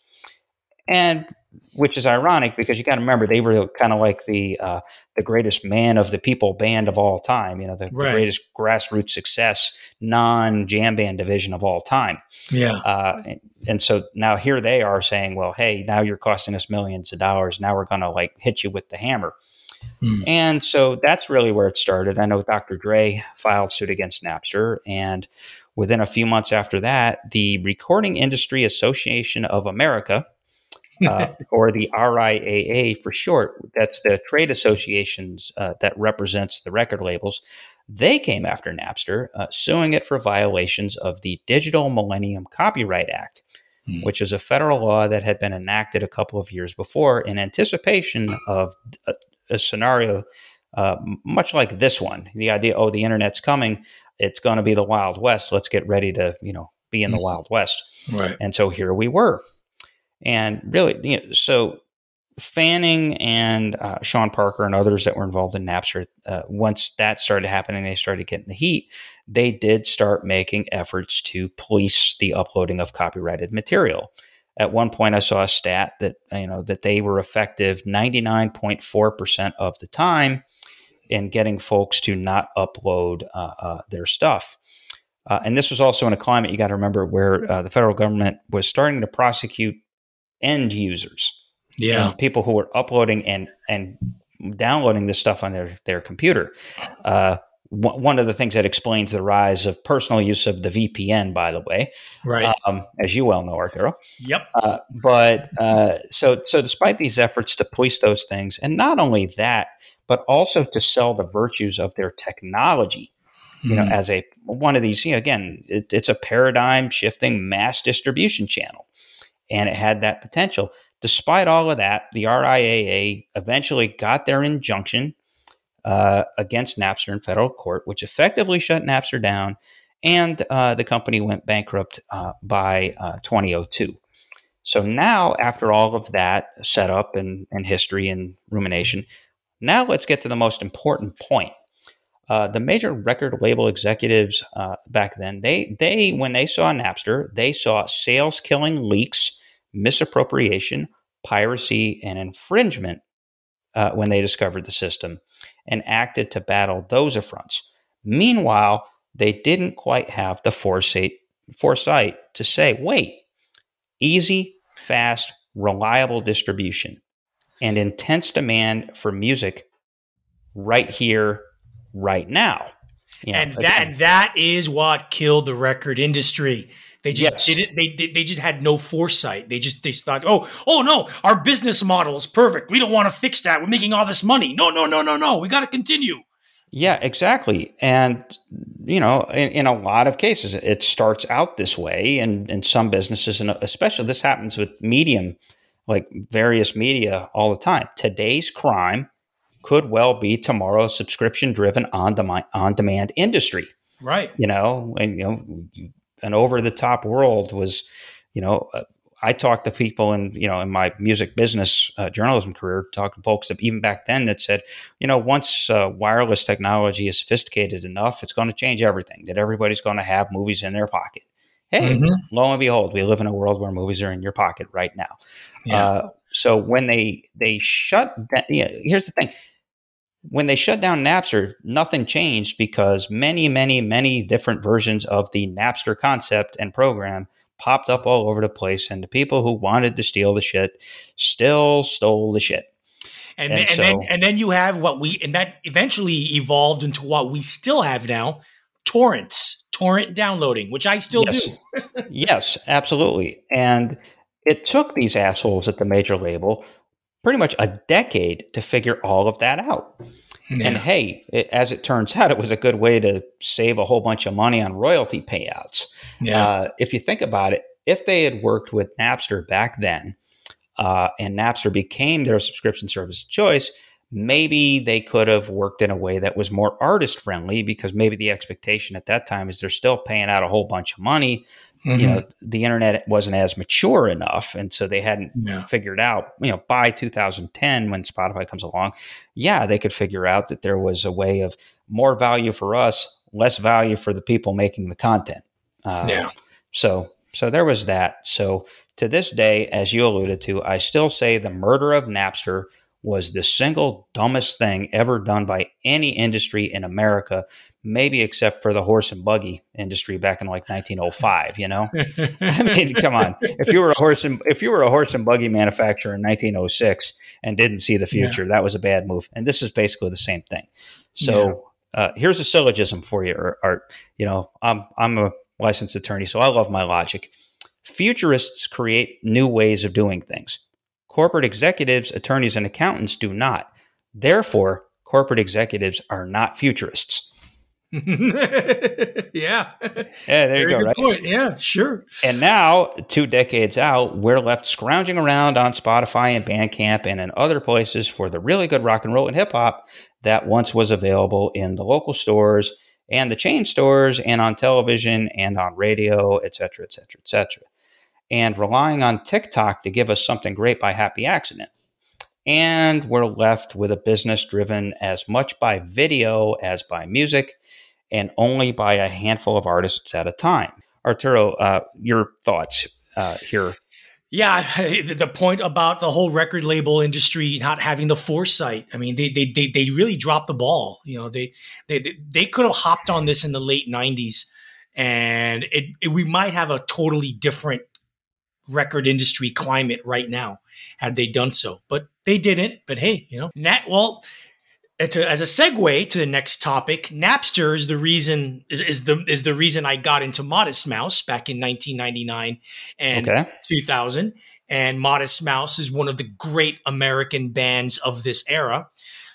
And which is ironic because you got to remember they were kind of like the uh, the greatest man of the people band of all time. You know, the, right. the greatest grassroots success non jam band division of all time. Yeah. Uh, and, and, so now here they are saying, well, hey, now you're costing us millions of dollars. Now we're going to like hit you with the hammer. Hmm. And so that's really where it started. I know Dr. Dre filed suit against Napster, and within a few months after that, the Recording Industry Association of America uh, or the RIAA for short. That's the trade associations uh, that represents the record labels. They came after Napster, uh, suing it for violations of the Digital Millennium Copyright Act, hmm. which is a federal law that had been enacted a couple of years before in anticipation of a, a scenario uh, much like this one. The idea, oh, the internet's coming, it's going to be the Wild West. Let's get ready to, you know, be in the mm-hmm. Wild West. Right. And so here we were. And really, you know, so Fanning and uh, Sean Parker and others that were involved in Napster, uh, once that started happening, they started getting the heat. They did start making efforts to police the uploading of copyrighted material. At one point, I saw a stat that you know that they were effective 99.4 percent of the time in getting folks to not upload uh, uh their stuff. Uh, and this was also in a climate you got to remember where uh, the federal government was starting to prosecute end users yeah, people who were uploading and and downloading this stuff on their their computer. Uh, one of the things that explains the rise of personal use of the VPN, by the way, right? Um, as you well know, Arturo. Yep. Uh, but uh, so so, despite these efforts to police those things, and not only that, but also to sell the virtues of their technology, you know, hmm. as a one of these, you know, again, it, it's a paradigm shifting mass distribution channel, and it had that potential. Despite all of that, the RIAA eventually got their injunction uh, against Napster in federal court, which effectively shut Napster down, and uh, the company went bankrupt uh, by uh, 2002. So now, after all of that setup and, and history and rumination, now let's get to the most important point. Uh, the major record label executives uh, back then, they they when they saw Napster, they saw sales killing leaks misappropriation, piracy, and infringement uh, when they discovered the system and acted to battle those affronts. Meanwhile, they didn't quite have the foresight, foresight to say, wait, easy, fast, reliable distribution and intense demand for music right here, right now. You know, and that that is what killed the record industry. They just yes. didn't. They they just had no foresight. They just they thought, oh oh no, our business model is perfect. We don't want to fix that. We're making all this money. No no no no no. We got to continue. Yeah, exactly. And you know, in, in, a lot of cases, it starts out this way, and in some businesses, and especially this happens with medium, like various media, all the time. Today's crime could well be tomorrow's subscription-driven on-demand on-demand industry. Right. You know, and you know, an over the top world was, you know, uh, I talked to people in, you know, in my music business uh, journalism career, talked to folks that even back then that said, you know, once uh, wireless technology is sophisticated enough, it's going to change everything. That everybody's going to have movies in their pocket. Hey, mm-hmm. lo and behold, we live in a world where movies are in your pocket right now. Yeah. Uh, so when they they shut that, you know, here's the thing: when they shut down Napster, nothing changed because many, many, many different versions of the Napster concept and program popped up all over the place, and the people who wanted to steal the shit still stole the shit. And, and, then, so, and then and then you have what we and that eventually evolved into what we still have now, torrents, torrent downloading, which I still yes. do. yes, absolutely. And it took these assholes at the major label pretty much a decade to figure all of that out. Yeah. And hey, it, as it turns out, it was a good way to save a whole bunch of money on royalty payouts. Yeah. Uh, if you think about it, if they had worked with Napster back then, uh, and Napster became their subscription service choice, maybe they could have worked in a way that was more artist friendly because maybe the expectation at that time is they're still paying out a whole bunch of money Mm-hmm. You know, the internet wasn't as mature enough, and so they hadn't yeah. figured out. You know, by 2010, when Spotify comes along, yeah, they could figure out that there was a way of more value for us, less value for the people making the content. Uh, yeah. So, so there was that. So to this day, as you alluded to, I still say the murder of Napster was the single dumbest thing ever done by any industry in America maybe except for the horse and buggy industry back in like 1905 you know? I mean come on. If you were a horse and if you were a horse and buggy manufacturer in 1906 and didn't see the future yeah. that was a bad move. And this is basically the same thing. So yeah. uh, here's a syllogism for you art you know i'm i'm a licensed attorney so i love my logic. Futurists create new ways of doing things. Corporate executives attorneys and accountants do not. Therefore corporate executives are not futurists yeah. Yeah, there Very you go. Right. Point. Yeah, sure. And now, two decades out, we're left scrounging around on Spotify and Bandcamp and in other places for the really good rock and roll and hip hop that once was available in the local stores and the chain stores and on television and on radio, et cetera, et cetera, et cetera. And relying on TikTok to give us something great by happy accident. And we're left with a business driven as much by video as by music and only by a handful of artists at a time. Arturo, uh, your thoughts uh, here yeah, the point about the whole record label industry not having the foresight. I mean, they they they, they really dropped the ball. You know, they they they could have hopped on this in the late '90s, and it, it, we might have a totally different record industry climate right now had they done so. But they didn't. But hey, you know, Nat. Well, to, as a segue to the next topic, Napster is the reason is, is, the is the reason I got into Modest Mouse back in 1999 and okay. 2000. And Modest Mouse is one of the great American bands of this era.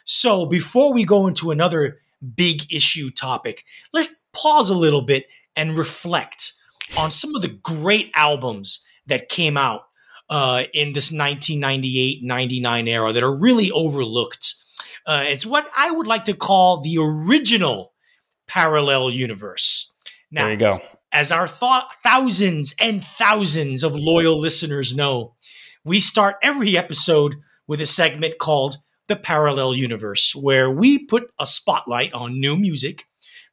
So before we go into another big issue topic, let's pause a little bit and reflect on some of the great albums that came out uh, in this 1998 99 era that are really overlooked uh, it's what I would like to call the original parallel universe. Now, there you go. As our th- thousands and thousands of loyal listeners know, we start every episode with a segment called the Parallel Universe, where we put a spotlight on new music,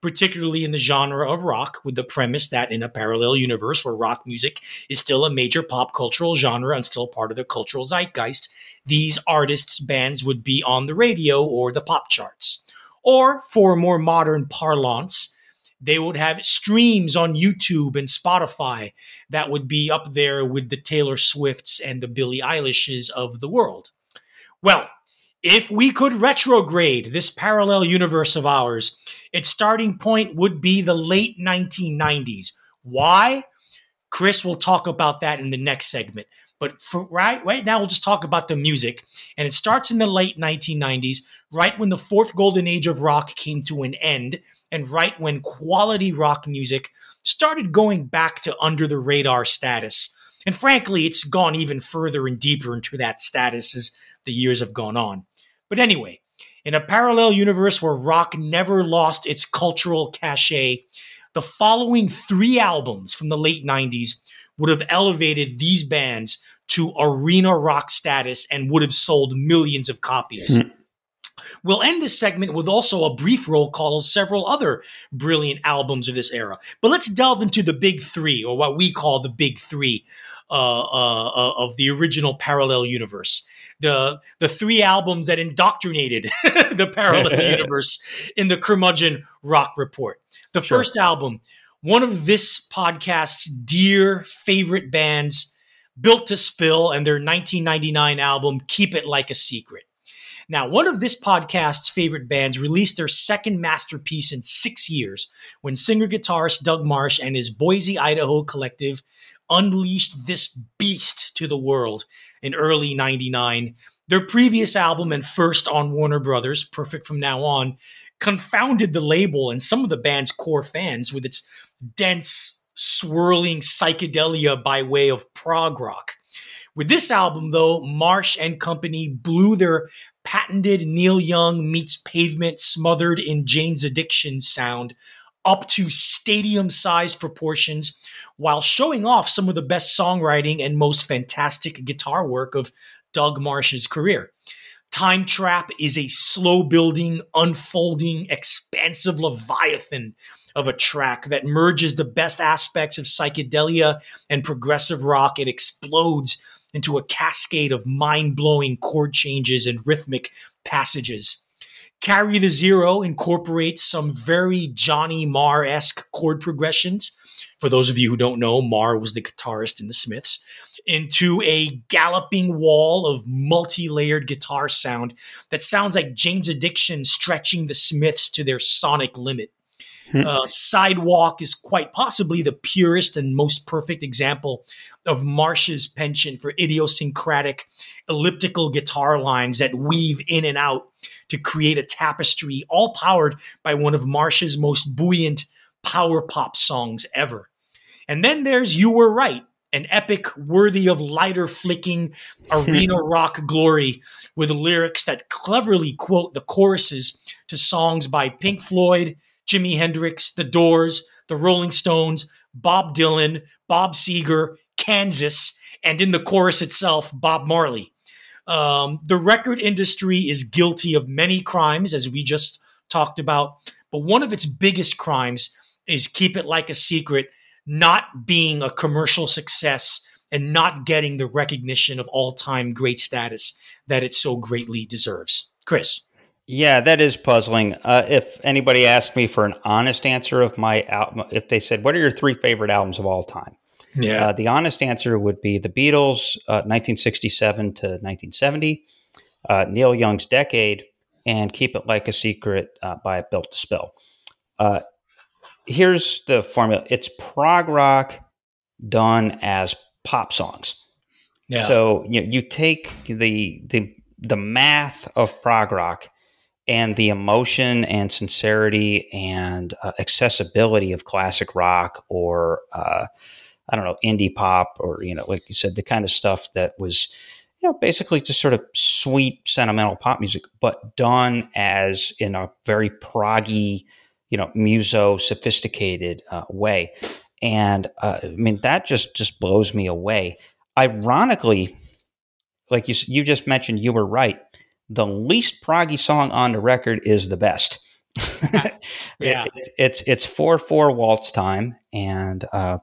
particularly in the genre of rock, with the premise that in a parallel universe where rock music is still a major pop cultural genre and still part of the cultural zeitgeist, these artists' bands would be on the radio or the pop charts. Or, for more modern parlance, they would have streams on YouTube and Spotify that would be up there with the Taylor Swifts and the Billie Eilishes of the world. Well, if we could retrograde this parallel universe of ours, its starting point would be the late 1990s. Why? Chris will talk about that in the next segment. But for right right now, we'll just talk about the music. And it starts in the late 1990s, right when the fourth golden age of rock came to an end, and right when quality rock music started going back to under the radar status. And frankly, it's gone even further and deeper into that status as the years have gone on. But anyway, in a parallel universe where rock never lost its cultural cachet, the following three albums from the late 90s would have elevated these bands to arena rock status and would have sold millions of copies. Mm. We'll end this segment with also a brief roll call of several other brilliant albums of this era. But let's delve into the big three, or what we call the big three uh, uh, uh of the original parallel universe. The, the three albums that indoctrinated the parallel universe in the curmudgeon rock report. The sure. first album, one of this podcast's dear favorite bands, Built to Spill, and their 1999 album, Keep It Like a Secret. Now, one of this podcast's favorite bands released their second masterpiece in six years when singer guitarist Doug Martsch and his Boise, Idaho collective unleashed this beast to the world in early 99. Their previous album and first on Warner Brothers, Perfect From Now On, confounded the label and some of the band's core fans with its dense, swirling psychedelia by way of prog rock. With this album, though, Martsch and company blew their patented Neil Young meets pavement smothered in Jane's Addiction sound up to stadium sized proportions while showing off some of the best songwriting and most fantastic guitar work of Doug Martsch's career. Time Trap is a slow building, unfolding, expansive leviathan of a track that merges the best aspects of psychedelia and progressive rock. It explodes into a cascade of mind blowing chord changes and rhythmic passages. Carry the Zero incorporates some very Johnny Marr esque chord progressions. For those of you who don't know, Marr was the guitarist in the Smiths into a galloping wall of multi layered guitar sound that sounds like Jane's Addiction stretching the Smiths to their sonic limit. Hmm. Uh, Sidewalk is quite possibly the purest and most perfect example of Martsch's penchant for idiosyncratic elliptical guitar lines that weave in and out to create a tapestry, all powered by one of Martsch's most buoyant power pop songs ever. And then there's You Were Right, an epic worthy of lighter flicking arena rock glory with lyrics that cleverly quote the choruses to songs by Pink Floyd, Jimi Hendrix, The Doors, The Rolling Stones, Bob Dylan, Bob Seger, Kansas, and in the chorus itself, Bob Marley. Um, the record industry is guilty of many crimes, as we just talked about, but one of its biggest crimes is keep it like a secret, not being a commercial success and not getting the recognition of all time great status that it so greatly deserves. Chris. Yeah, that is puzzling. Uh, if anybody asked me for an honest answer of my album, if they said, "What are your three favorite albums of all time?" Yeah, uh, the honest answer would be the Beatles, uh, 1967 to 1970, uh, Neil Young's Decade, and Keep It Like a Secret uh, by Built to Spill. Uh, here's the formula: it's prog rock done as pop songs. Yeah. So you know, you take the the the math of prog rock and the emotion and sincerity and uh, accessibility of classic rock or uh, I don't know indie pop or you know like you said the kind of stuff that was you know basically just sort of sweet sentimental pop music but done as in a very proggy you know muso sophisticated uh, way. And uh, I mean that just just blows me away. Ironically like you you just mentioned you were right the least proggy song on the record is the best. yeah, it, it's it's four four waltz time and uh,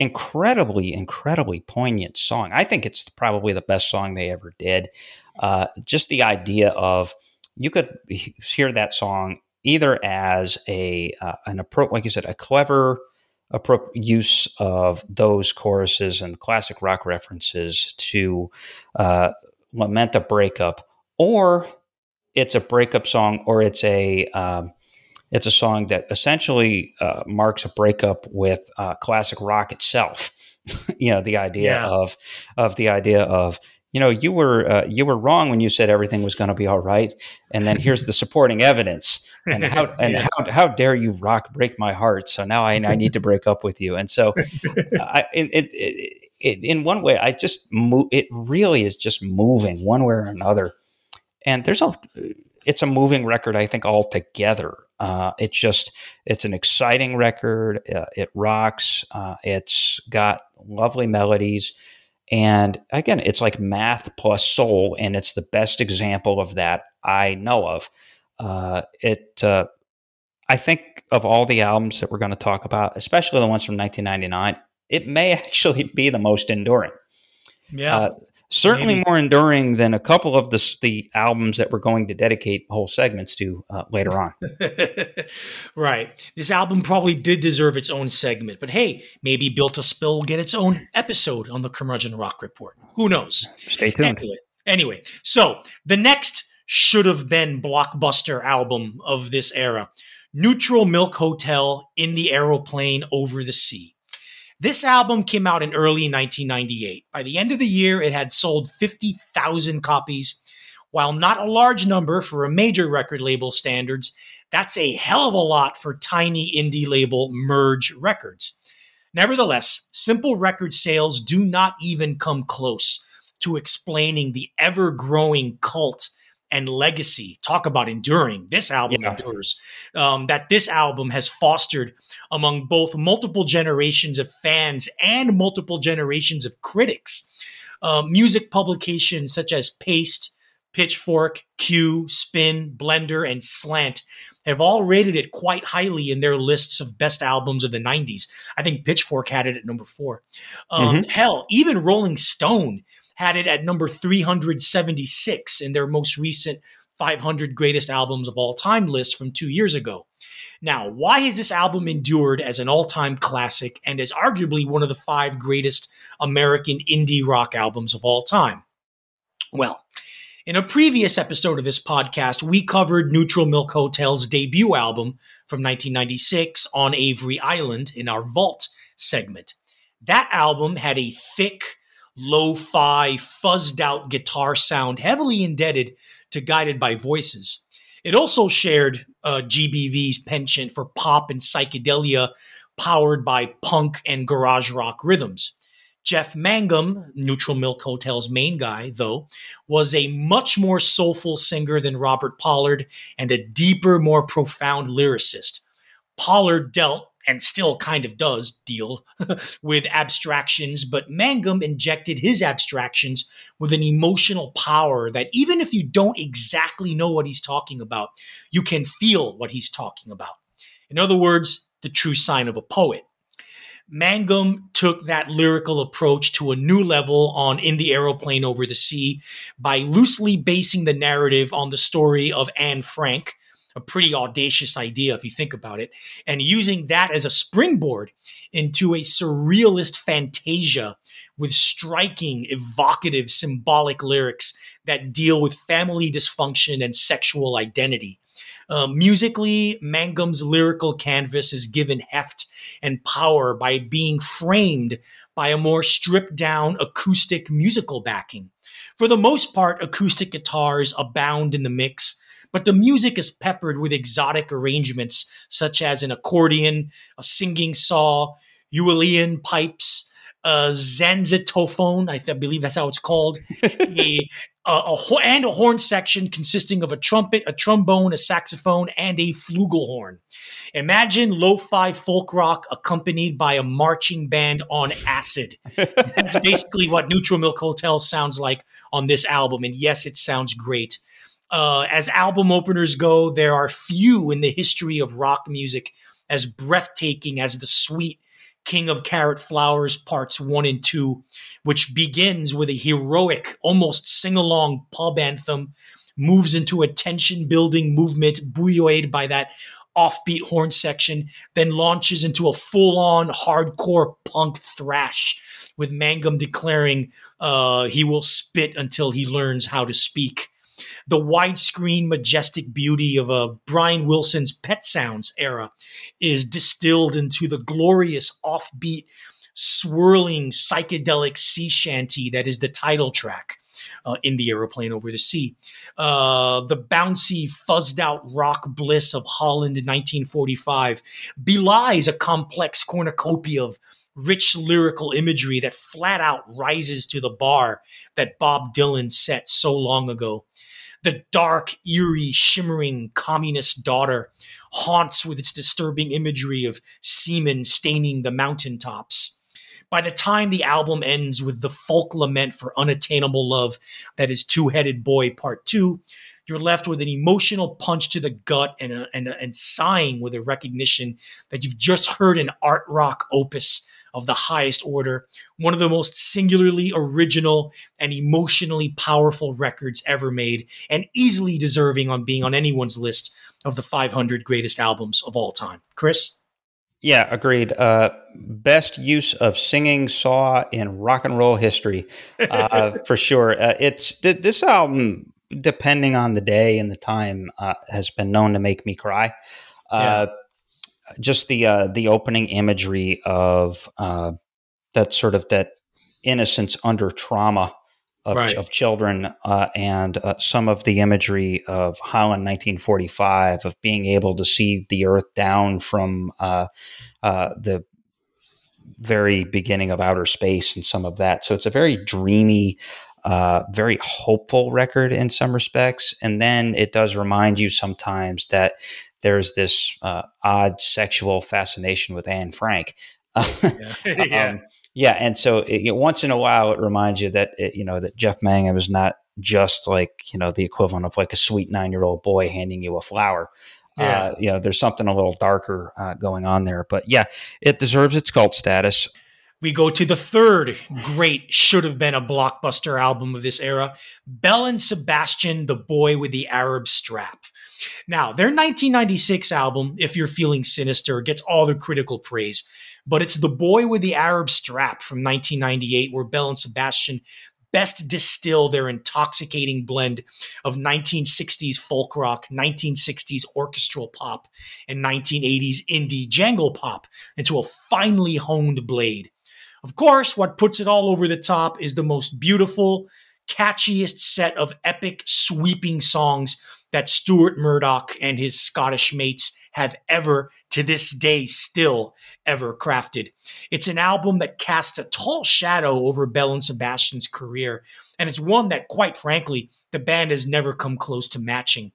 incredibly incredibly poignant song. I think it's probably the best song they ever did. Uh, just the idea of you could hear that song either as a uh, an approach, like you said, a clever appropriate use of those choruses and classic rock references to uh, lament a breakup or it's a breakup song, or it's a um, it's a song that essentially uh, marks a breakup with uh, classic rock itself. you know, the idea yeah. of of the idea of you know you were uh, you were wrong when you said everything was going to be all right, and then here's the supporting evidence. And how and yeah. how how dare you rock break my heart? So now I, I need to break up with you. And so, I, it, it, it, in one way, I just move. It really is just moving one way or another and there's a it's a moving record i think altogether. Uh, it's just it's an exciting record. Uh, it rocks. Uh, it's got lovely melodies. And again it's like math plus soul and it's the best example of that i know of. Uh, it uh, i think of all the albums that we're going to talk about especially the ones from 1999 it may actually be the most enduring. Yeah. Uh, certainly Maybe. more enduring than a couple of the the albums that we're going to dedicate whole segments to uh, later on. right. This album probably did deserve its own segment, but hey, maybe Built to Spill will get its own episode on the Curmudgeon Rock Report. Who knows? Stay tuned. Anyway, anyway so the next should have been blockbuster album of this era. Neutral Milk Hotel in the aeroplane over the sea. This album came out in early 1998. By the end of the year, it had sold 50,000 copies. While not a large number for a major record label standards, that's a hell of a lot for tiny indie label Merge Records. Nevertheless, simple record sales do not even come close to explaining the ever growing cult and legacy. Talk about enduring. This album yeah. endures. Um, that this album has fostered among both multiple generations of fans and multiple generations of critics. Uh, music publications such as Paste, Pitchfork, Q, Spin, Blender, and Slant have all rated it quite highly in their lists of best albums of the 90s. I think Pitchfork had it at number four. Um, mm-hmm. Hell, even Rolling Stone had it at number 376 in their most recent 500 greatest albums of all time list from two years ago. Now, why has this album endured as an all time classic and as arguably one of the five greatest American indie rock albums of all time? Well, in a previous episode of this podcast, we covered Neutral Milk Hotel's debut album from 1996 on Avery Island in our Vault segment. That album had a thick, lo-fi, fuzzed out guitar sound, heavily indebted to Guided by Voices. It also shared uh, GBV's penchant for pop and psychedelia, powered by punk and garage rock rhythms. Jeff Mangum, Neutral Milk Hotel's main guy, though, was a much more soulful singer than Robert Pollard and a deeper, more profound lyricist. Pollard dealt and still kind of does deal with abstractions, but Mangum injected his abstractions with an emotional power that even if you don't exactly know what he's talking about, you can feel what he's talking about. In other words, the true sign of a poet. Mangum took that lyrical approach to a new level on In the Aeroplane Over the Sea by loosely basing the narrative on the story of Anne Frank, a pretty audacious idea if you think about it, and using that as a springboard into a surrealist fantasia with striking, evocative, symbolic lyrics that deal with family dysfunction and sexual identity. Uh, musically, Mangum's lyrical canvas is given heft and power by being framed by a more stripped down acoustic musical backing. For the most part, acoustic guitars abound in the mix, but the music is peppered with exotic arrangements such as an accordion, a singing saw, Uilleann pipes, a zanzithophone, I, th- believe that's how it's called, a, a, a, and a horn section consisting of a trumpet, a trombone, a saxophone, and a flugelhorn. Imagine lo-fi folk rock accompanied by a marching band on acid. That's basically what Neutral Milk Hotel sounds like on this album, and yes, it sounds great. Uh, as album openers go, there are few in the history of rock music as breathtaking as the sweet King of Carrot Flowers parts one and two, which begins with a heroic, almost sing along pub anthem, moves into a tension building movement buoyed by that offbeat horn section, then launches into a full on hardcore punk thrash with Mangum declaring uh, he will spit until he learns how to speak the widescreen majestic beauty of a Brian Wilson's Pet Sounds era is distilled into the glorious offbeat, swirling psychedelic sea shanty that is the title track. Uh, in the aeroplane over the sea. Uh, the bouncy, fuzzed out rock bliss of Holland in 1945 belies a complex cornucopia of rich lyrical imagery that flat out rises to the bar that Bob Dylan set so long ago. The dark, eerie, shimmering communist daughter haunts with its disturbing imagery of semen staining the mountaintops. By the time the album ends with the folk lament for unattainable love that is Two Headed Boy Part 2, you're left with an emotional punch to the gut and, and, and sighing with a recognition that you've just heard an art rock opus of the highest order, one of the most singularly original and emotionally powerful records ever made, and easily deserving on being on anyone's list of the 500 greatest albums of all time. Chris? Yeah, agreed. Uh, best use of singing saw in rock and roll history, uh, for sure. Uh, it's th- this album, depending on the day and the time, uh, has been known to make me cry. Uh, yeah just the uh, the opening imagery of uh, that sort of that innocence under trauma of, right. of children uh, and uh, some of the imagery of how in 1945 of being able to see the earth down from uh, uh, the very beginning of outer space and some of that so it's a very dreamy uh, very hopeful record in some respects. And then it does remind you sometimes that there's this uh, odd sexual fascination with Anne Frank. yeah. yeah. Um, yeah, and so it, once in a while, it reminds you that it, you know that Jeff Mangum is not just like you know the equivalent of like a sweet nine year old boy handing you a flower. Yeah. Uh, you know, there's something a little darker uh, going on there, but yeah, it deserves its cult status. We go to the third great, should have been a blockbuster album of this era Belle and Sebastian, The Boy with the Arab Strap. Now, their 1996 album, If You're Feeling Sinister, gets all the critical praise, but it's The Boy with the Arab Strap from 1998, where Belle and Sebastian best distill their intoxicating blend of 1960s folk rock, 1960s orchestral pop, and 1980s indie jangle pop into a finely honed blade. Of course, what puts it all over the top is the most beautiful, catchiest set of epic, sweeping songs that Stuart Murdoch and his Scottish mates have ever, to this day, still ever crafted. It's an album that casts a tall shadow over Belle and Sebastian's career, and it's one that, quite frankly, the band has never come close to matching.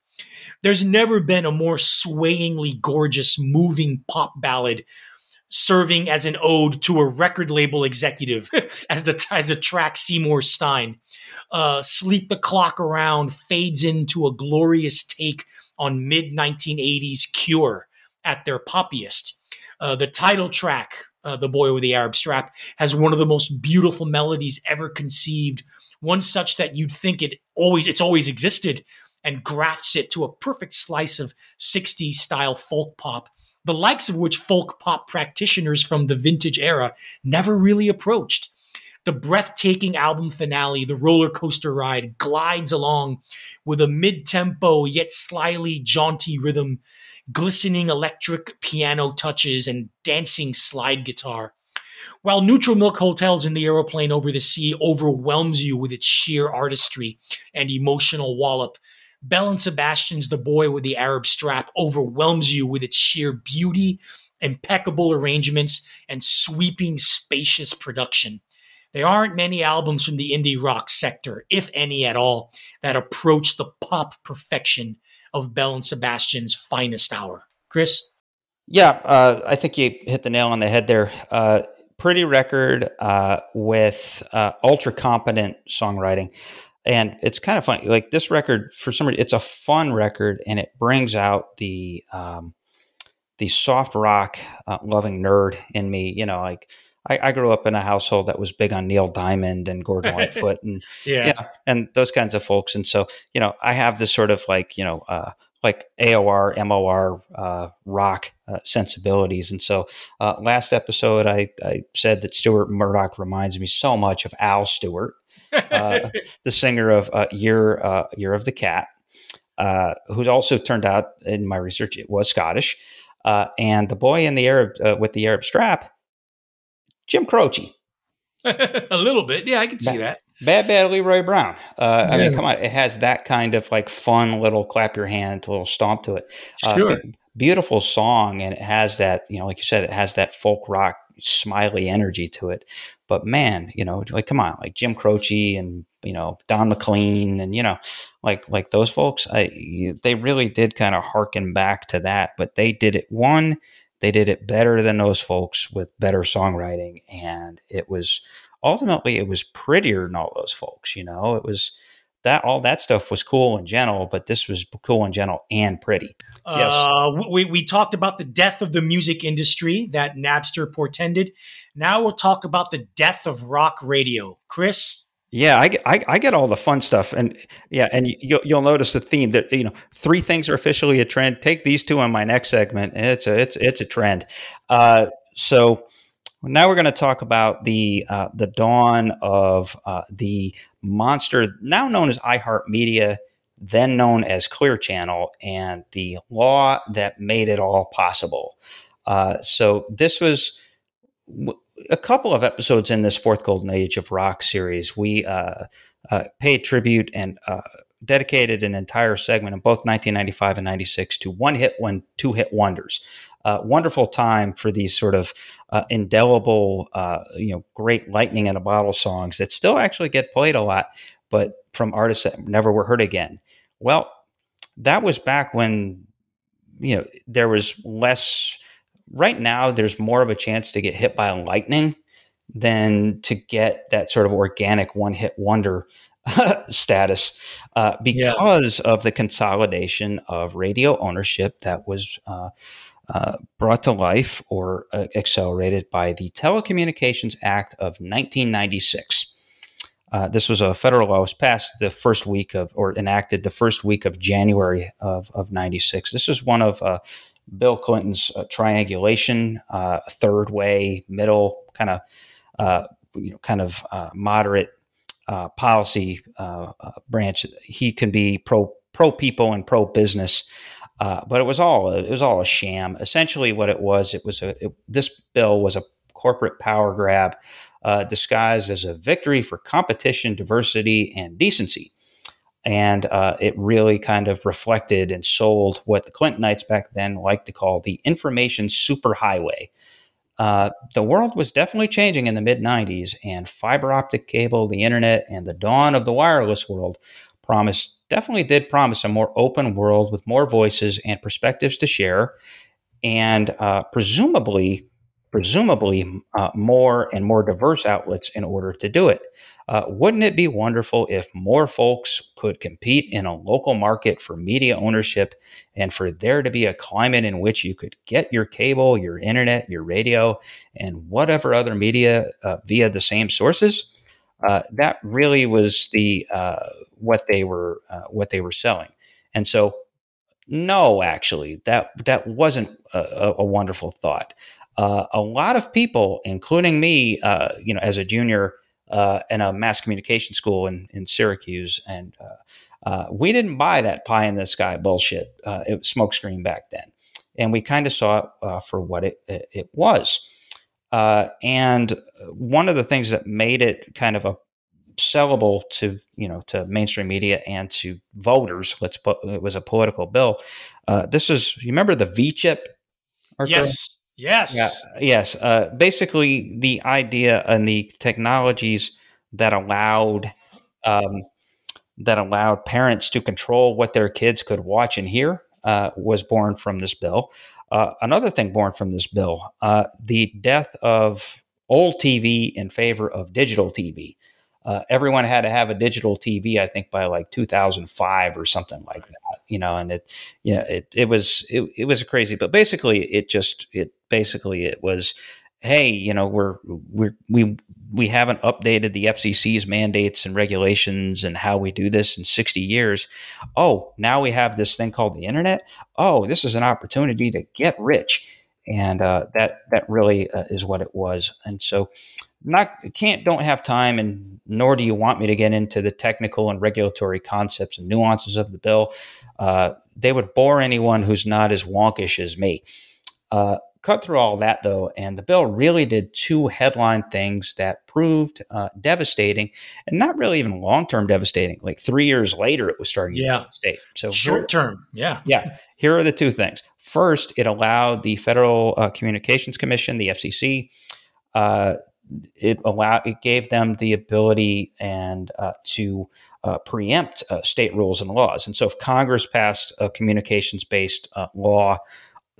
There's never been a more swayingly gorgeous, moving pop ballad serving as an ode to a record label executive as the as the track Seymour Stein. Uh, Sleep the Clock Around fades into a glorious take on mid 1980s Cure at their poppiest. Uh, the title track, uh, The Boy with the Arab Strap, has one of the most beautiful melodies ever conceived, one such that you'd think it always it's always existed and grafts it to a perfect slice of 60s style folk pop the likes of which folk pop practitioners from the vintage era never really approached. The breathtaking album finale, The Roller Coaster Ride, glides along with a mid tempo yet slyly jaunty rhythm, glistening electric piano touches, and dancing slide guitar. While Neutral Milk Hotels in the Aeroplane Over the Sea overwhelms you with its sheer artistry and emotional wallop, Belle and Sebastian's The Boy with the Arab Strap overwhelms you with its sheer beauty, impeccable arrangements, and sweeping, spacious production. There aren't many albums from the indie rock sector, if any at all, that approach the pop perfection of Belle and Sebastian's finest hour. Chris? Yeah, uh, I think you hit the nail on the head there. Uh, pretty record uh, with uh, ultra competent songwriting and it's kind of funny like this record for some reason it's a fun record and it brings out the um, the soft rock uh, loving nerd in me you know like I, I, grew up in a household that was big on Neil Diamond and Gordon Lightfoot and yeah. yeah. and those kinds of folks and so you know I have this sort of like you know uh, like AOR MOR uh, rock uh, sensibilities and so uh, last episode I, I said that Stuart Murdoch reminds me so much of Al Stewart uh, the singer of uh, Year uh, Year of the Cat, uh, who also turned out in my research it was Scottish, uh, and the boy in the Arab uh, with the Arab strap, Jim Croce. a little bit, yeah, I can see that. Bad Bad Leroy Brown. Uh, I mean, come on, it has that kind of like fun little clap your hand, little stomp to it. Uh, sure. Beautiful song, and it has that, you know, like you said, it has that folk rock smiley energy to it. But man, you know, like come on, like Jim Croce and you know Don McLean and you know, like like those folks, I they really did kind of harken back to that. But they did it one, they did it better than those folks with better songwriting, and it was ultimately it was prettier than all those folks. You know, it was that all that stuff was cool and gentle, but this was cool and gentle and pretty. Yes. Uh, we, we talked about the death of the music industry that Napster portended. Now we'll talk about the death of rock radio. Chris? Yeah, I, I, I get all the fun stuff, and yeah, and you'll you'll notice the theme that you know three things are officially a trend. Take these two on my next segment, and it's a it's it's a trend. Uh, so now we're going to talk about the uh, the dawn of uh, the monster now known as iHeartMedia, then known as Clear Channel, and the law that made it all possible. Uh, so this was a couple of episodes in this fourth golden age of rock series. We uh, uh, paid tribute and uh, dedicated an entire segment in both 1995 and 96 to one hit one two hit wonders uh, wonderful time for these sort of uh, indelible, uh, you know, great lightning in a bottle songs that still actually get played a lot, but from artists that never were heard again. Well, that was back when, you know, there was less. Right now, there's more of a chance to get hit by lightning than to get that sort of organic one hit wonder status uh, because yeah. of the consolidation of radio ownership that was uh, uh, brought to life or uh, accelerated by the Telecommunications Act of 1996. Uh, this was a federal law was passed the first week of or enacted the first week of January of, of 96. This is one of uh, Bill Clinton's uh, triangulation, third way, middle kind of you know kind of moderate policy branch. He can be pro pro people and pro business. Uh, but it was all it was all a sham. Essentially, what it was, it was a it, this bill was a corporate power grab uh, disguised as a victory for competition, diversity, and decency. And uh, it really kind of reflected and sold what the Clintonites back then liked to call the information superhighway. Uh, the world was definitely changing in the mid 90s, and fiber optic cable, the internet, and the dawn of the wireless world promised definitely did promise a more open world with more voices and perspectives to share, and uh, presumably, presumably uh, more and more diverse outlets in order to do it. Uh, wouldn't it be wonderful if more folks could compete in a local market for media ownership and for there to be a climate in which you could get your cable, your internet, your radio, and whatever other media uh, via the same sources? Uh, that really was the uh, what they were uh, what they were selling, and so no, actually, that that wasn't a, a wonderful thought. Uh, a lot of people, including me, you know, as a junior uh, in a mass communication school in, in Syracuse. And uh, uh, we didn't buy that pie in the sky bullshit. Uh, it was smokescreen back then. And we kind of saw it uh, for what it, it was. Uh, and one of the things that made it kind of a sellable to you know to mainstream media and to voters. Let's put it was a political bill. Uh, this is you remember the V chip? Yes, Yes. Yeah, yes. Uh, basically, the idea and the technologies that allowed um, that allowed parents to control what their kids could watch and hear uh, was born from this bill. Uh, another thing born from this bill: uh, the death of old TV in favor of digital TV. Uh, everyone had to have a digital TV, I think, by like 2005 or something like that you know, and it, you know, it, it was, it, it was crazy, but basically it just, it basically it was, Hey, you know, we're, we're, we, we haven't updated the FCC's mandates and regulations and how we do this in 60 years. Oh, now we have this thing called the internet. Oh, this is an opportunity to get rich. And uh, that, that really uh, is what it was. And so, not can't don't have time and nor do you want me to get into the technical and regulatory concepts and nuances of the bill uh, they would bore anyone who's not as wonkish as me uh, cut through all that though and the bill really did two headline things that proved uh, devastating and not really even long-term devastating. Like three years later it was starting yeah. to devastate so short term. Yeah. Yeah. Here are the two things. First it allowed the federal uh, communications commission the fcc uh, it allowed it gave them the ability and uh, to uh, preempt uh, state rules and laws. And so, if Congress passed a communications based uh, law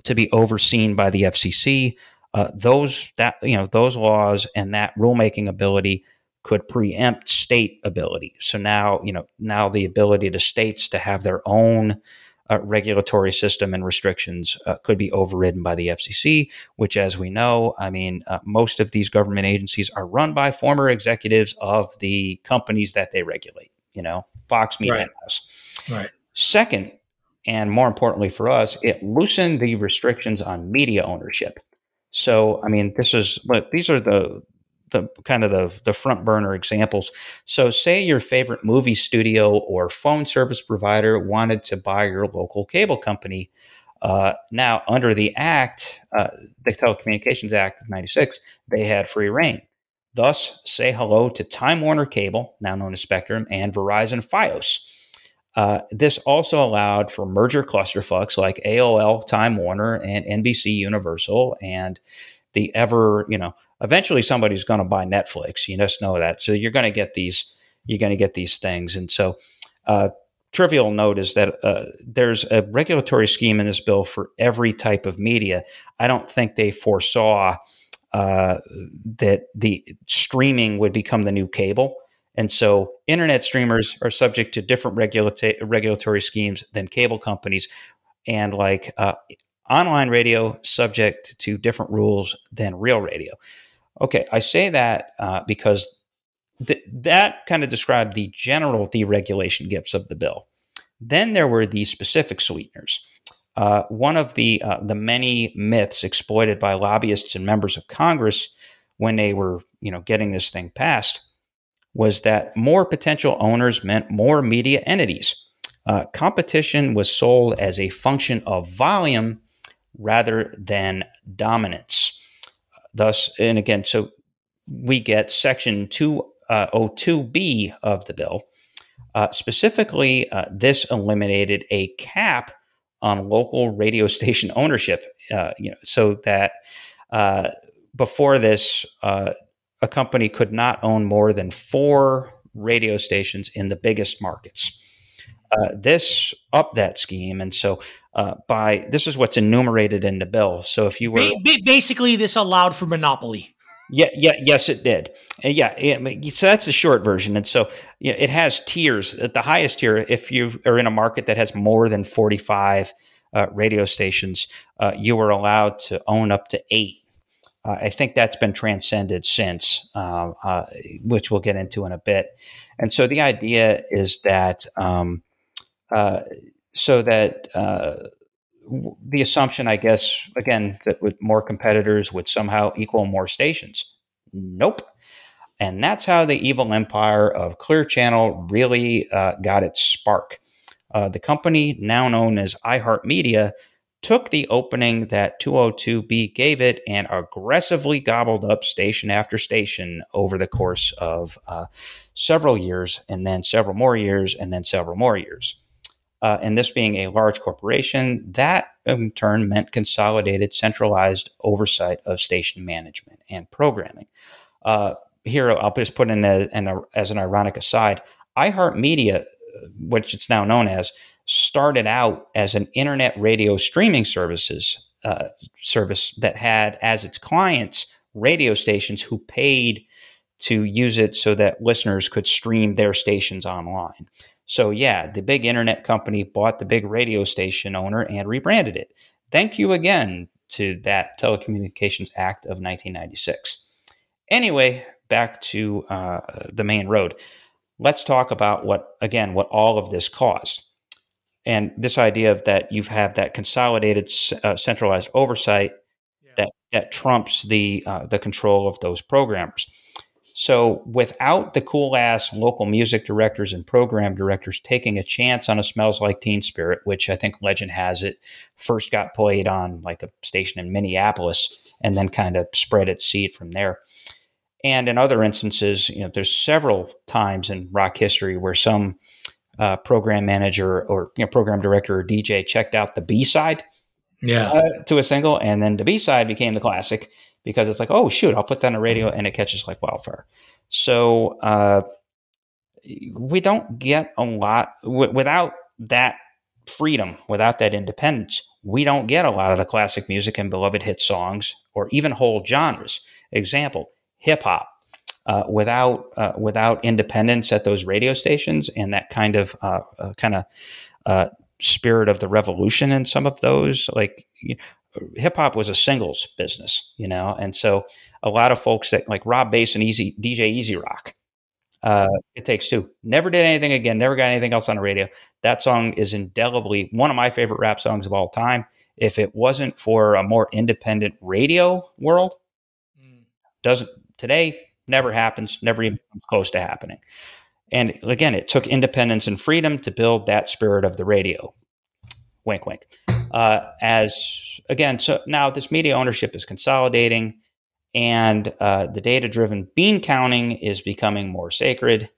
to be overseen by the FCC, uh, those that you know those laws and that rulemaking ability could preempt state ability. So now you know now the ability to states to have their own uh, regulatory system and restrictions uh, could be overridden by the FCC, which, as we know, I mean, uh, most of these government agencies are run by former executives of the companies that they regulate, you know, Fox Media right. House. Right. Second, and more importantly for us, it loosened the restrictions on media ownership. So, I mean, this is, but these are the the kind of the, the front burner examples. So, say your favorite movie studio or phone service provider wanted to buy your local cable company. Uh, now, under the Act, uh, the Telecommunications Act of 96, they had free reign. Thus, say hello to Time Warner Cable, now known as Spectrum, and Verizon Fios. Uh, this also allowed for merger clusterfucks like AOL, Time Warner, and NBC Universal, and the ever, you know, eventually somebody's going to buy Netflix. You just know that. So you're going to get these, you're going to get these things. And so, uh, trivial note is that uh, there's a regulatory scheme in this bill for every type of media. I don't think they foresaw uh, that the streaming would become the new cable. And so, internet streamers are subject to different regulata- regulatory schemes than cable companies. And like uh, online radio subject to different rules than real radio. Okay, I say that uh, because th- that kind of described the general deregulation gifts of the bill. Then there were these specific sweeteners. Uh, one of the uh, the many myths exploited by lobbyists and members of Congress when they were you know getting this thing passed was that more potential owners meant more media entities. Uh, competition was sold as a function of volume rather than dominance. Thus, and again, so we get section 202B uh, of the bill Uh, specifically, uh, this eliminated a cap on local radio station ownership. Uh, you know, so that uh, before this, uh, a company could not own more than four radio stations in the biggest markets. Uh, this up that scheme, and so uh, by this is what's enumerated in the bill. So if you were basically this allowed for monopoly. Yeah, yeah, yes, it did. And yeah, it, so that's the short version. And so you know, it has tiers. At the highest tier, if you are in a market that has more than forty-five uh, radio stations, uh, you were allowed to own up to eight. Uh, I think that's been transcended since, uh, uh, which we'll get into in a bit. And so the idea is that um, uh, so that uh, the assumption, I guess, again, that with more competitors would somehow equal more stations. Nope. And that's how the evil empire of Clear Channel really uh, got its spark. The company, now known as iHeartMedia, took the opening that 202B gave it and aggressively gobbled up station after station over the course of uh, several years, and then several more years, and then several more years uh, and this being a large corporation, that in turn meant consolidated, centralized oversight of station management and programming. Uh, here, I'll just put in a, a, as an ironic aside iHeartMedia, which it's now known as, started out as an internet radio streaming services uh, service that had as its clients radio stations who paid to use it so that listeners could stream their stations online. So, yeah, the big internet company bought the big radio station owner and rebranded it. Thank you again to that Telecommunications Act of 1996. Anyway, back to uh, the main road. Let's talk about what, again, what all of this caused. And this idea of that you have have that consolidated, uh, centralized oversight yeah. that, that trumps the, uh, the control of those programmers. So without the cool ass local music directors and program directors taking a chance on a Smells Like Teen Spirit, which I think legend has it first got played on like a station in Minneapolis and then kind of spread its seed from there. And in other instances, you know, there's several times in rock history where some uh, program manager or you know, program director or DJ checked out the B side yeah. Uh, to a single, and then the B side became the classic because it's like, oh shoot, I'll put that on the radio and it catches like wildfire. So uh, we don't get a lot w- without that freedom, without that independence. We don't get a lot of the classic music and beloved hit songs, or even whole genres. Example: hip hop. Uh, without uh, without independence at those radio stations and that kind of uh, uh kind of uh, spirit of the revolution in some of those, like hip hop was a singles business, you know, and so a lot of folks that like Rob Base and Easy DJ Easy Rock, uh, it takes two. Never did anything again. Never got anything else on the radio. That song is indelibly one of my favorite rap songs of all time. If it wasn't for a more independent radio world, mm. doesn't today never happens. Never even comes close to happening. And again, it took independence and freedom to build that spirit of the radio. Wink, wink. Uh, as again, so now this media ownership is consolidating, and uh, the data driven bean counting is becoming more sacred.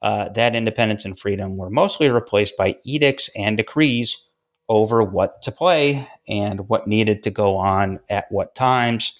Uh, that independence and freedom were mostly replaced by edicts and decrees over what to play and what needed to go on at what times.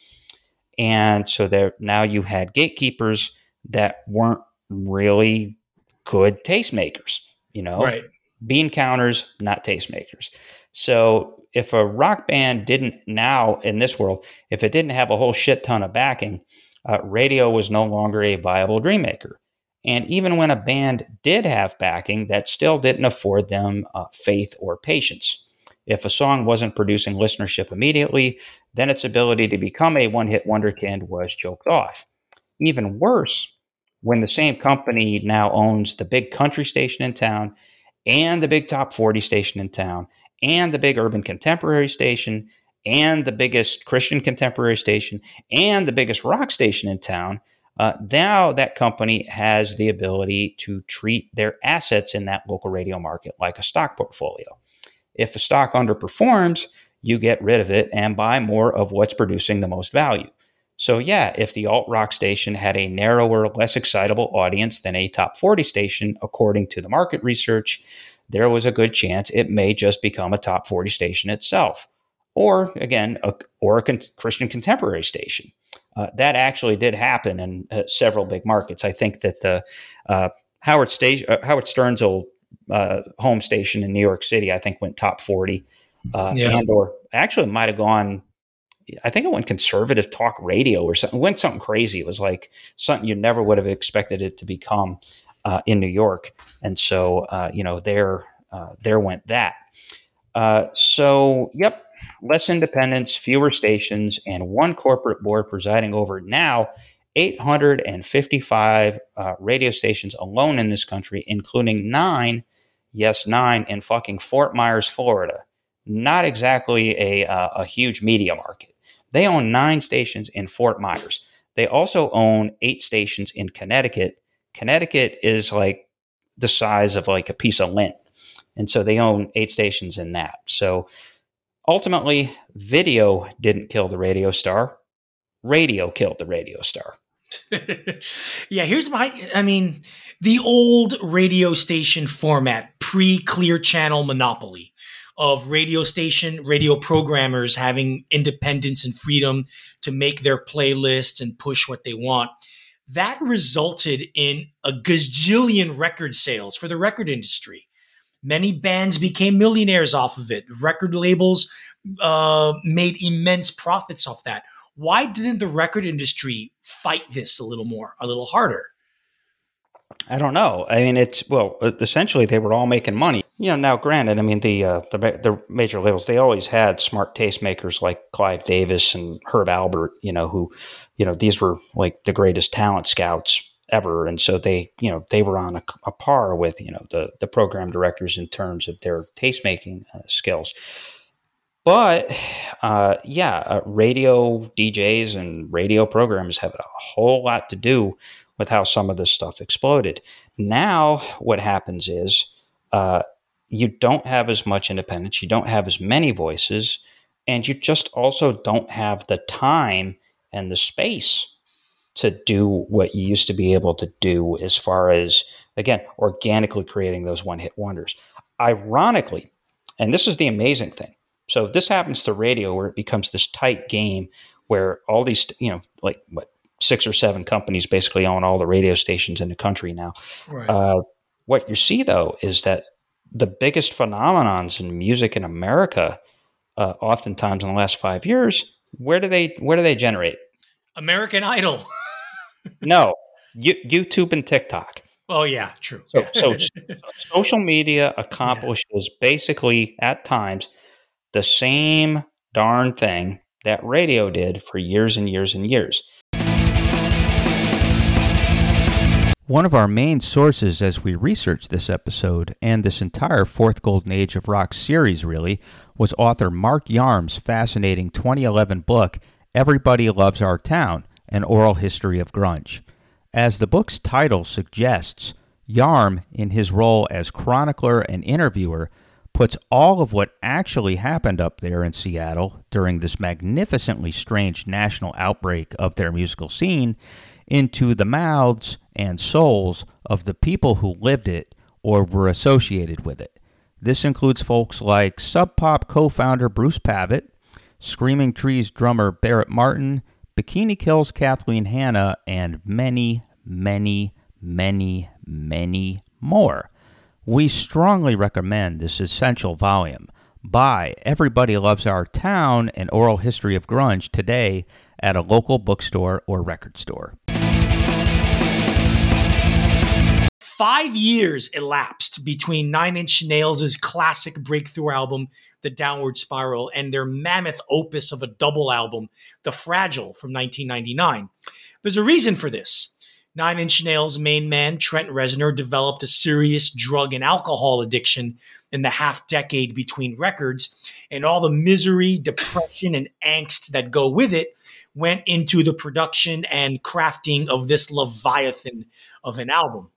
And so there now you had gatekeepers that weren't really good tastemakers, you know, right. bean counters, not tastemakers. So if a rock band didn't now in this world, if it didn't have a whole shit ton of backing, uh, radio was no longer a viable dream maker. And even when a band did have backing, that still didn't afford them uh, faith or patience. If a song wasn't producing listenership immediately, then its ability to become a one hit wonderkind was choked off. Even worse, when the same company now owns the big country station in town and the big top 40 station in town and the big urban contemporary station and the biggest Christian contemporary station and the biggest rock station in town. Uh, now that company has the ability to treat their assets in that local radio market like a stock portfolio. If a stock underperforms, you get rid of it and buy more of what's producing the most value. So, yeah, if the alt rock station had a narrower, less excitable audience than a top 40 station, according to the market research, there was a good chance it may just become a top 40 station itself. Or, again, a, or a con- Christian contemporary station. Uh, that actually did happen in uh, several big markets. I think that the uh, Howard, station, uh, Howard Stern's old uh, home station in New York City, I think, went top 40. Uh, yeah. And or actually might have gone I think it went conservative talk radio or something. It went something crazy. It was like something you never would have expected it to become uh, in New York. And so, uh, you know, there, uh, there went that. Uh, so, yep, less independence, fewer stations, and one corporate board presiding over now 855 uh, radio stations alone in this country, including nine, yes, nine in fucking Fort Myers, Florida. Not exactly a, uh, a huge media market. They own nine stations in Fort Myers. They also own eight stations in Connecticut. Connecticut is like the size of like a piece of lint. And so they own eight stations in that. So ultimately, video didn't kill the radio star, radio killed the radio star. yeah, here's my I mean, the old radio station format, pre clear channel monopoly of radio station, radio programmers having independence and freedom to make their playlists and push what they want. That resulted in a gazillion record sales for the record industry. Many bands became millionaires off of it. Record labels uh, made immense profits off that. Why didn't the record industry fight this a little more, a little harder? I don't know. I mean, it's well, essentially they were all making money. You know, now granted, I mean the uh, the the major labels they always had smart tastemakers like Clive Davis and Herb Alpert. You know, who, you know, these were like the greatest talent scouts ever, and so they, you know, they were on a, a par with you know the the program directors in terms of their tastemaking uh, skills. But uh, yeah, uh, radio DJs and radio programs have a whole lot to do with how some of this stuff exploded. Now, what happens is uh, you don't have as much independence, you don't have as many voices, and you just also don't have the time and the space to do what you used to be able to do as far as, again, organically creating those one hit wonders. Ironically, and this is the amazing thing. So this happens to radio where it becomes this tight game where all these, you know, like what six or seven companies basically own all the radio stations in the country now. Right. Uh, what you see though is that the biggest phenomenons in music in America, uh, oftentimes in the last five years, where do they where do they generate? American Idol. no, YouTube and TikTok. Oh yeah, true. So, so social media accomplishes yeah. basically at times the same darn thing that radio did for years and years and years. One of our main sources as we researched this episode and this entire Fourth Golden Age of Rock series, really, was author Mark Yarm's fascinating 2011 book, Everybody Loves Our Town An Oral History of Grunge. As the book's title suggests, Yarm, in his role as chronicler and interviewer, puts all of what actually happened up there in Seattle during this magnificently strange national outbreak of their musical scene into the mouths and souls of the people who lived it or were associated with it. This includes folks like Sub Pop co founder Bruce Pavitt, Screaming Trees drummer Barrett Martin, Bikini Kill's Kathleen Hanna, and many, many, many, many more. We strongly recommend this essential volume. Buy Everybody Loves Our Town An Oral History of Grunge today at a local bookstore or record store. Five years elapsed between Nine Inch Nails' classic breakthrough album, The Downward Spiral, and their mammoth opus of a double album, The Fragile, from 1999. There's a reason for this. Nine Inch Nails main man Trent Reznor developed a serious drug and alcohol addiction in the half decade between records, and all the misery, depression, and angst that go with it went into the production and crafting of this leviathan of an album.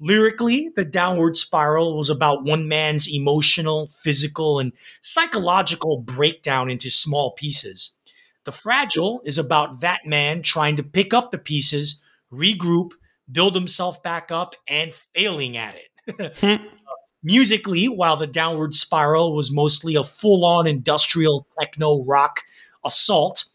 Lyrically, The Downward Spiral was about one man's emotional, physical, and psychological breakdown into small pieces. The Fragile is about that man trying to pick up the pieces, regroup, build himself back up, and failing at it. Hmm. Musically, while the downward spiral was mostly a full on industrial techno rock assault,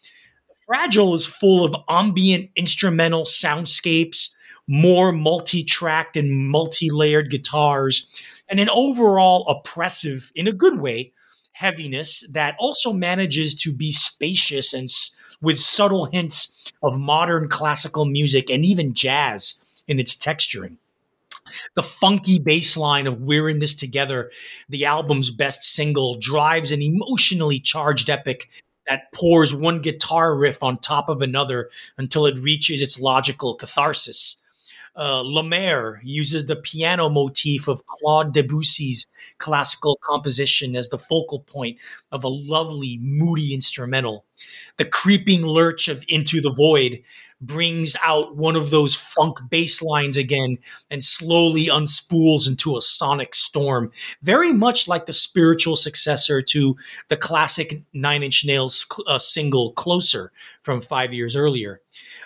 Fragile is full of ambient instrumental soundscapes, more multi tracked and multi layered guitars, and an overall oppressive, in a good way, heaviness that also manages to be spacious and s- with subtle hints of modern classical music and even jazz in its texturing the funky bass line of We're in This Together, the album's best single, drives an emotionally charged epic that pours one guitar riff on top of another until it reaches its logical catharsis. Uh, Mer uses the piano motif of Claude Debussy's classical composition as the focal point of a lovely, moody instrumental. The creeping lurch of Into the Void brings out one of those funk bass lines again and slowly unspools into a sonic storm, very much like the spiritual successor to the classic Nine Inch Nails uh, single Closer from five years earlier.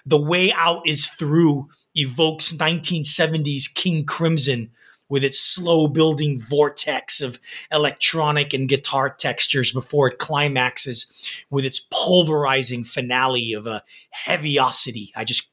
The way out is through evokes 1970s King Crimson with its slow building vortex of electronic and guitar textures before it climaxes with its pulverizing finale of a heaviosity. I just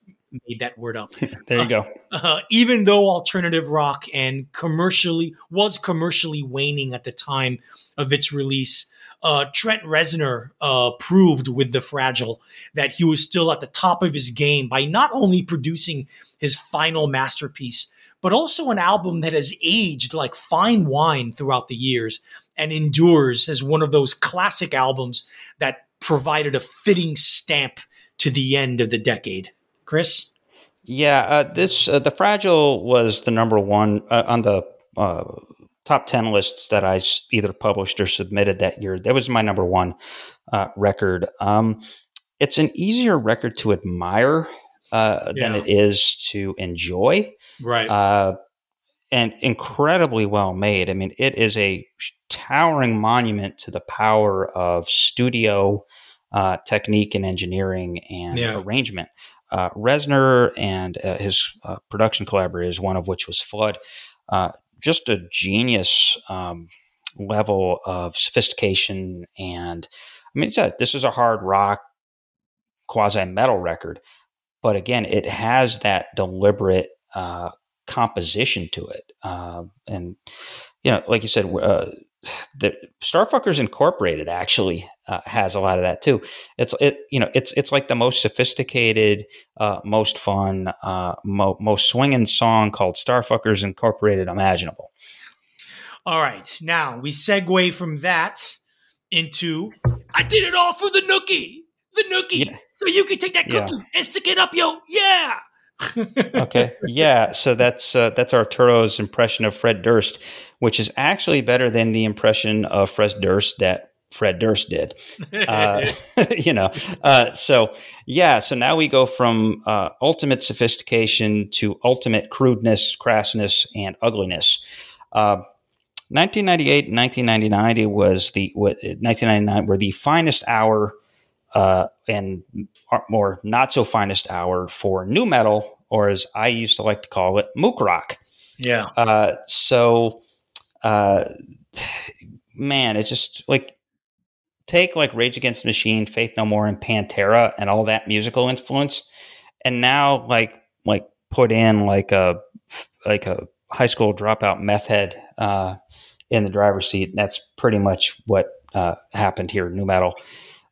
made that word up. there you go. Uh, even though alternative rock and commercially was commercially waning at the time of its release, uh, Trent Reznor uh, proved with the Fragile that he was still at the top of his game by not only producing his final masterpiece, but also an album that has aged like fine wine throughout the years and endures as one of those classic albums that provided a fitting stamp to the end of the decade. Chris? Yeah, uh, this uh, the Fragile was the number one uh, on the uh, top ten lists that I either published or submitted that year. That was my number one uh, record. Um, it's an easier record to admire uh, yeah. than it is to enjoy. Right. Uh, and incredibly well made. I mean, it is a towering monument to the power of studio uh, technique and engineering and yeah. arrangement. Uh, Reznor and uh, his uh, production collaborators, one of which was Flood, uh, just a genius um, level of sophistication. And I mean, a, this is a hard rock, quasi metal record, but again, it has that deliberate uh, composition to it. Uh, and you know, like you said, uh, the Starfuckers Incorporated actually uh, has a lot of that too. It's it you know it's it's like the most sophisticated, uh, most fun, uh, mo- most swinging song called Starfuckers Incorporated imaginable. All right, now we segue from that into I did it all for the nookie the nookie, yeah. So you can take that cookie yeah. and stick it up, yo. Yeah. okay. Yeah. So that's uh, that's Arturo's impression of Fred Durst, which is actually better than the impression of Fred Durst that Fred Durst did. Uh, you know. Uh, so yeah. So now we go from uh, ultimate sophistication to ultimate crudeness, crassness, and ugliness. 1998 and 1999 was the 1999 were the finest hour uh, and more not so finest hour for nu metal, or as I used to like to call it, mook rock. Yeah. Uh, so, uh, man, it's just like take like Rage Against the Machine, Faith No More, and Pantera, and all that musical influence, and now like like put in like a like a high school dropout meth head uh, in the driver's seat. That's pretty much what uh, happened here. Nu metal.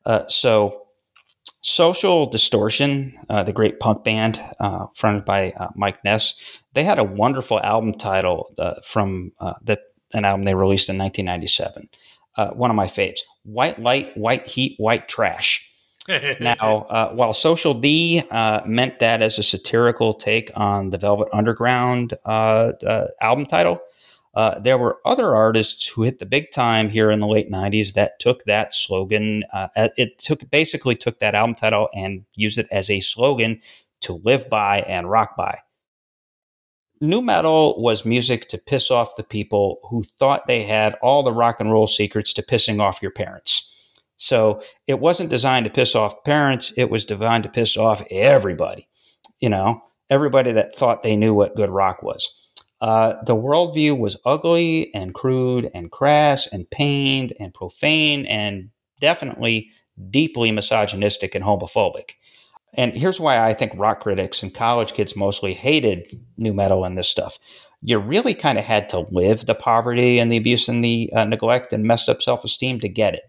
Uh, so, Social Distortion, uh, the great punk band uh, fronted by uh, Mike Ness, they had a wonderful album title uh, from that an album they released in 1997. one of my faves: "White Light, White Heat, White Trash." now, uh, while Social D uh, meant that as a satirical take on the Velvet Underground uh, album title, uh, there were other artists who hit the big time here in the late 90s that took that slogan uh, it took basically took that album title and used it as a slogan to live by and rock by nu metal was music to piss off the people who thought they had all the rock and roll secrets to pissing off your parents So it wasn't designed to piss off parents. It was designed to piss off everybody, you know, everybody that thought they knew what good rock was. Uh, the worldview was ugly and crude and crass and pained and profane and definitely deeply misogynistic and homophobic. And here's why I think rock critics and college kids mostly hated nu metal and this stuff. You really kind of had to live the poverty and the abuse and the uh, neglect and messed up self esteem to get it.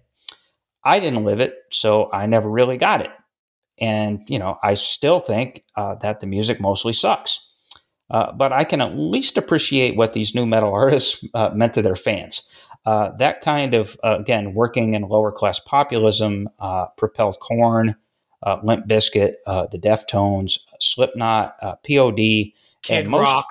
I didn't live it, so I never really got it. And, you know, I still think uh, that the music mostly sucks. Uh, but I can at least appreciate what these nu metal artists uh, meant to their fans. Uh, that kind of, uh, again, working in lower class populism uh, propelled Korn, Limp Bizkit, the Deftones, Slipknot, POD, Kid and most, Rock.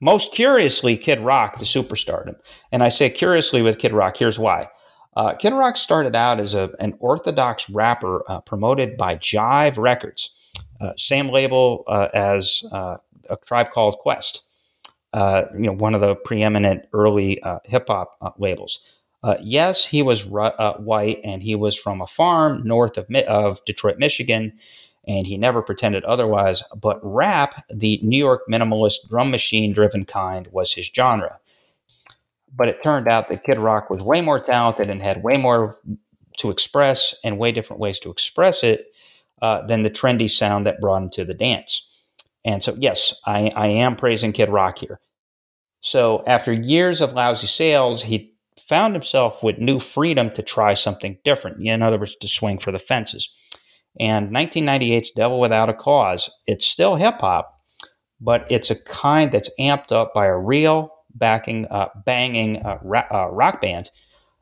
Most curiously, Kid Rock, the superstardom. And I say curiously with Kid Rock, here's why. Uh, Kid Rock started out as a, an orthodox rapper uh, promoted by Jive Records, uh, same label uh, as uh, a tribe called Quest, uh, you know, one of the preeminent early hip hop labels. yes, he was white and he was from a farm north of, of Detroit, Michigan, and he never pretended otherwise. But rap, the New York minimalist drum machine driven kind, was his genre. But it turned out that Kid Rock was way more talented and had way more to express and way different ways to express it uh, than the trendy sound that brought him to the dance. And so, yes, I, I am praising Kid Rock here. So, after years of lousy sales, he found himself with new freedom to try something different. In other words, to swing for the fences. And 1998's Devil Without a Cause, it's still hip hop, but it's a kind that's amped up by a real backing, uh, banging uh, ra- uh, rock band.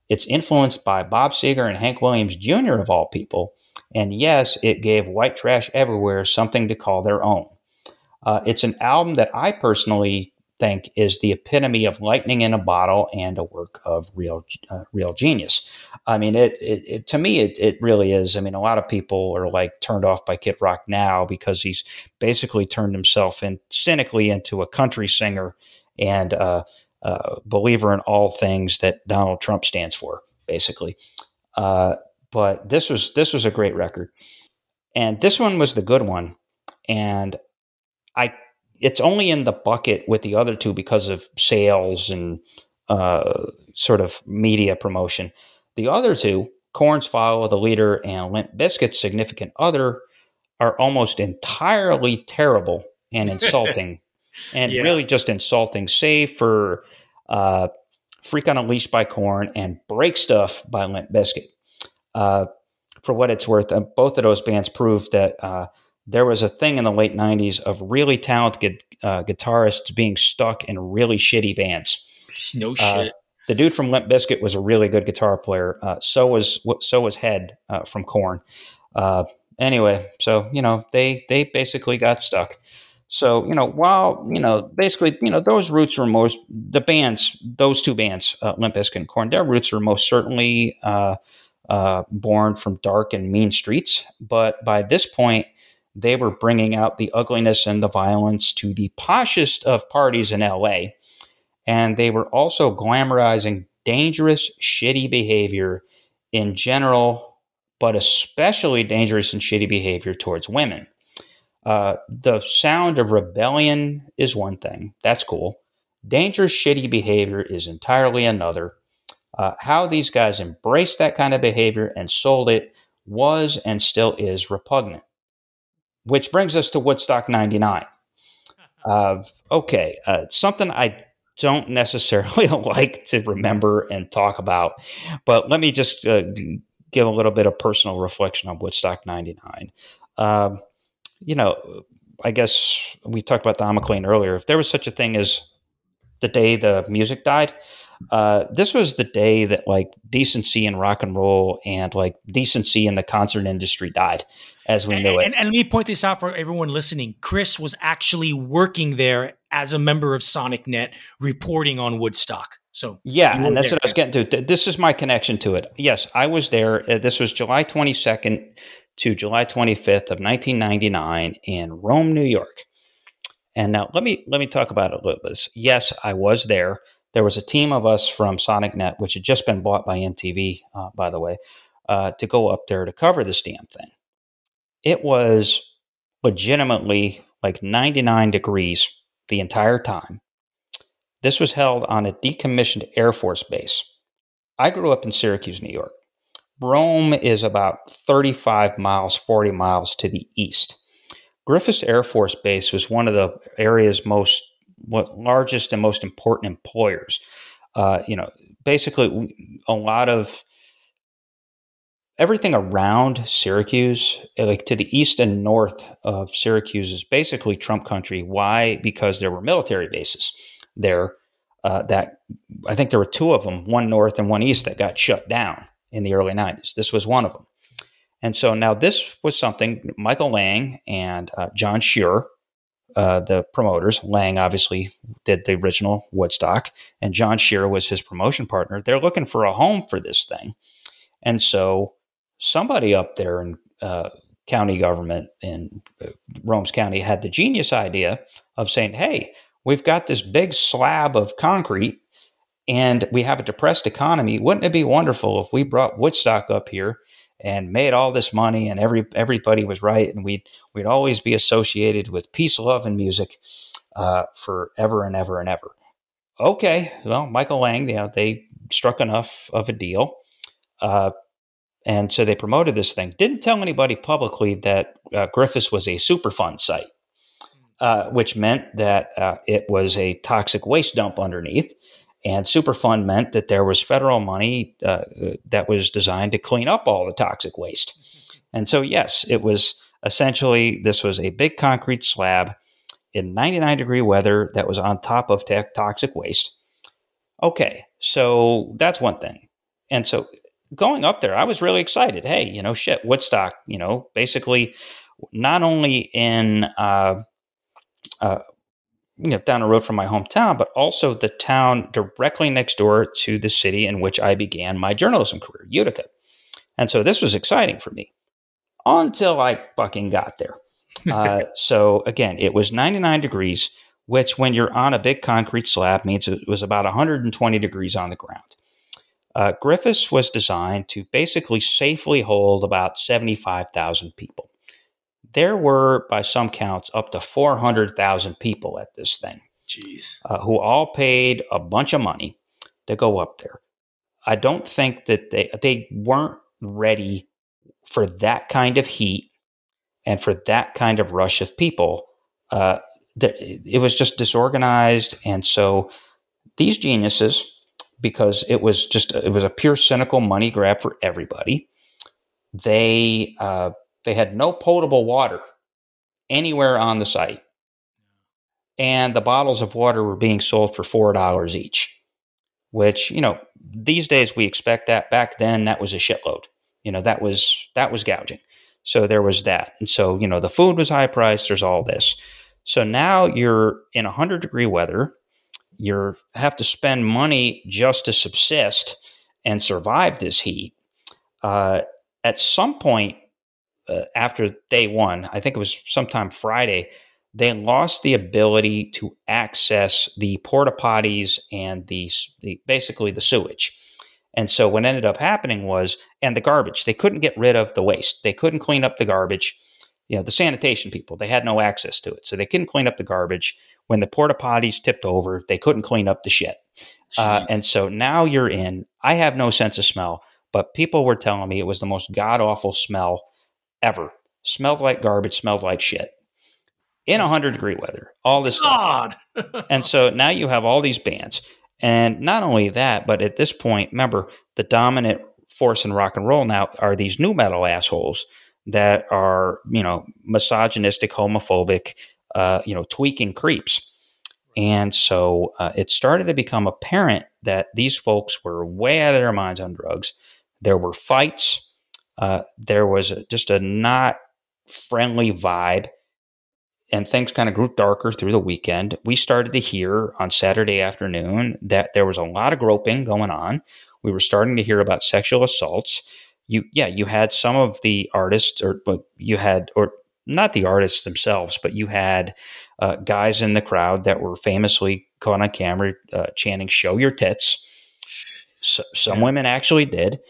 It's influenced by Bob Seger and Hank Williams Jr., of all people. And yes, it gave White Trash Everywhere something to call their own. Uh, it's an album that I personally think is the epitome of lightning in a bottle and a work of real uh, real genius. I mean, it, it, it, to me it, it really is. I mean, a lot of people are like turned off by Kid Rock now because he's basically turned himself in cynically into a country singer and uh, uh, believer in all things that Donald Trump stands for, basically. Uh, but this was this was a great record, and this one was the good one, and it's only in the bucket with the other two because of sales and uh, sort of media promotion. The other two, Korn's Follow the Leader and Limp Bizkit's Significant Other, are almost entirely terrible and insulting and yeah. really just insulting, save for uh, Freak on a Leash by Korn and Break Stuff by Limp Biscuit. Uh, for what it's worth, uh, both of those bands proved that uh, there was a thing in the late 90s of really talented uh, guitarists being stuck in really shitty bands. No uh, shit. the dude from Limp Bizkit was a really good guitar player. so was so was Head from Korn. anyway, so you know they they basically got stuck. So, you know, while, you know, basically, you know, those roots were most, the bands, those two bands, uh, Limp Bizkit and Korn, their roots were most certainly uh, uh, born from dark and mean streets. But by this point, they were bringing out the ugliness and the violence to the poshest of parties in LA. And they were also glamorizing dangerous, shitty behavior in general, but especially dangerous and shitty behavior towards women. Uh, the sound of rebellion is one thing. That's cool. Dangerous, shitty behavior is entirely another. Uh, how these guys embraced that kind of behavior and sold it was and still is repugnant. Which brings us to Woodstock 99. Uh, okay, uh, something I don't necessarily like to remember and talk about, but let me just uh, give a little bit of personal reflection on Woodstock 99. Um, you know, I guess we talked about Don McLean earlier. If there was such a thing as the day the music died, uh, this was the day that like decency in rock and roll and like decency in the concert industry died as we knew it. And, and, let me point this out for everyone listening. Chris was actually working there as a member of SonicNet, reporting on Woodstock. So yeah, and that's there. what I was getting to. This is my connection to it. Yes, I was there. Uh, this was July twenty second, to July 25th of 1999 in Rome, New York. And now let me let me talk about it a little bit. Yes, I was there. There was a team of us from SonicNet, which had just been bought by MTV, uh, by the way. uh, to go up there to cover this damn thing. It was legitimately like 99 degrees the entire time. This was held on a decommissioned Air Force base. I grew up in Syracuse, New York. Rome is about 35 miles, 40 miles to the east. Griffiss Air Force Base was one of the area's most what, largest and most important employers. Uh, you know, basically a lot of everything around Syracuse, like to the east and north of Syracuse, is basically Trump country. Why? Because there were military bases there. Uh, that I think there were two of them, one north and one east, that got shut down in the early 90s. This was one of them. And so now this was something Michael Lang and uh, John Scher, uh, the promoters, Lang obviously did the original Woodstock, and John Scher was his promotion partner. They're looking for a home for this thing. And so somebody up there in uh, county government in uh, Rome's County had the genius idea of saying, hey, we've got this big slab of concrete and we have a depressed economy. Wouldn't it be wonderful if we brought Woodstock up here and made all this money and every everybody was right and we'd we'd always be associated with peace, love, and music uh, forever and ever and ever. Okay, well, Michael Lang, you know, they struck enough of a deal. Uh, and so they promoted this thing. Didn't tell anybody publicly that uh, Griffiss was a Superfund site, uh, which meant that uh, it was a toxic waste dump underneath. And Superfund meant that there was federal money uh, that was designed to clean up all the toxic waste. And so, yes, it was essentially this was a big concrete slab in 99 degree weather that was on top of toxic waste. Okay, so that's one thing. And so going up there, I was really excited. Hey, you know, shit, Woodstock, you know, basically not only in uh, uh, you know down the road from my hometown, but also the town directly next door to the city in which I began my journalism career, Utica. And so this was exciting for me until I fucking got there. Uh, so again, it was 99 degrees, which when you're on a big concrete slab means it was about 120 degrees on the ground. Uh, Griffiss was designed to basically safely hold about 75,000 people there were, by some counts, up to 400,000 people at this thing. Jeez. Uh, who all paid a bunch of money to go up there. I don't think that they they weren't ready for that kind of heat and for that kind of rush of people. Uh, it was just disorganized, and so these geniuses, because it was just it was a pure cynical money grab for everybody. They uh, they had no potable water anywhere on the site. And the bottles of water were being sold for $4 each, which, you know, these days we expect that. Back then, that was a shitload. You know, that was that was gouging. So there was that. And so, you know, the food was high priced, there's all this. So now you're in 100 degree weather, you have to spend money just to subsist and survive this heat. Uh, at some point, uh, after day one, I think it was sometime Friday, they lost the ability to access the porta potties and the, the basically the sewage. And so what ended up happening was, and the garbage, they couldn't get rid of the waste. They couldn't clean up the garbage. You know, the sanitation people, they had no access to it. So they couldn't clean up the garbage. When the porta potties tipped over, they couldn't clean up the shit. Uh, and so now you're in, I have no sense of smell, but people were telling me it was the most god awful smell ever. Smelled like garbage, smelled like shit. In 100 degree weather, all this stuff. and so now you have all these bands. And not only that, but at this point, remember, the dominant force in rock and roll now are these nu metal assholes that are, you know, misogynistic, homophobic, uh, you know, tweaking creeps. And so uh, it started to become apparent that these folks were way out of their minds on drugs. There were fights uh, there was a, just a not friendly vibe and things kind of grew darker through the weekend. We started to hear on Saturday afternoon that there was a lot of groping going on. We were starting to hear about sexual assaults. You, yeah, you had some of the artists, or but you had, or not the artists themselves, but you had uh, guys in the crowd that were famously caught on camera uh, chanting "Show your tits." So, some women actually did.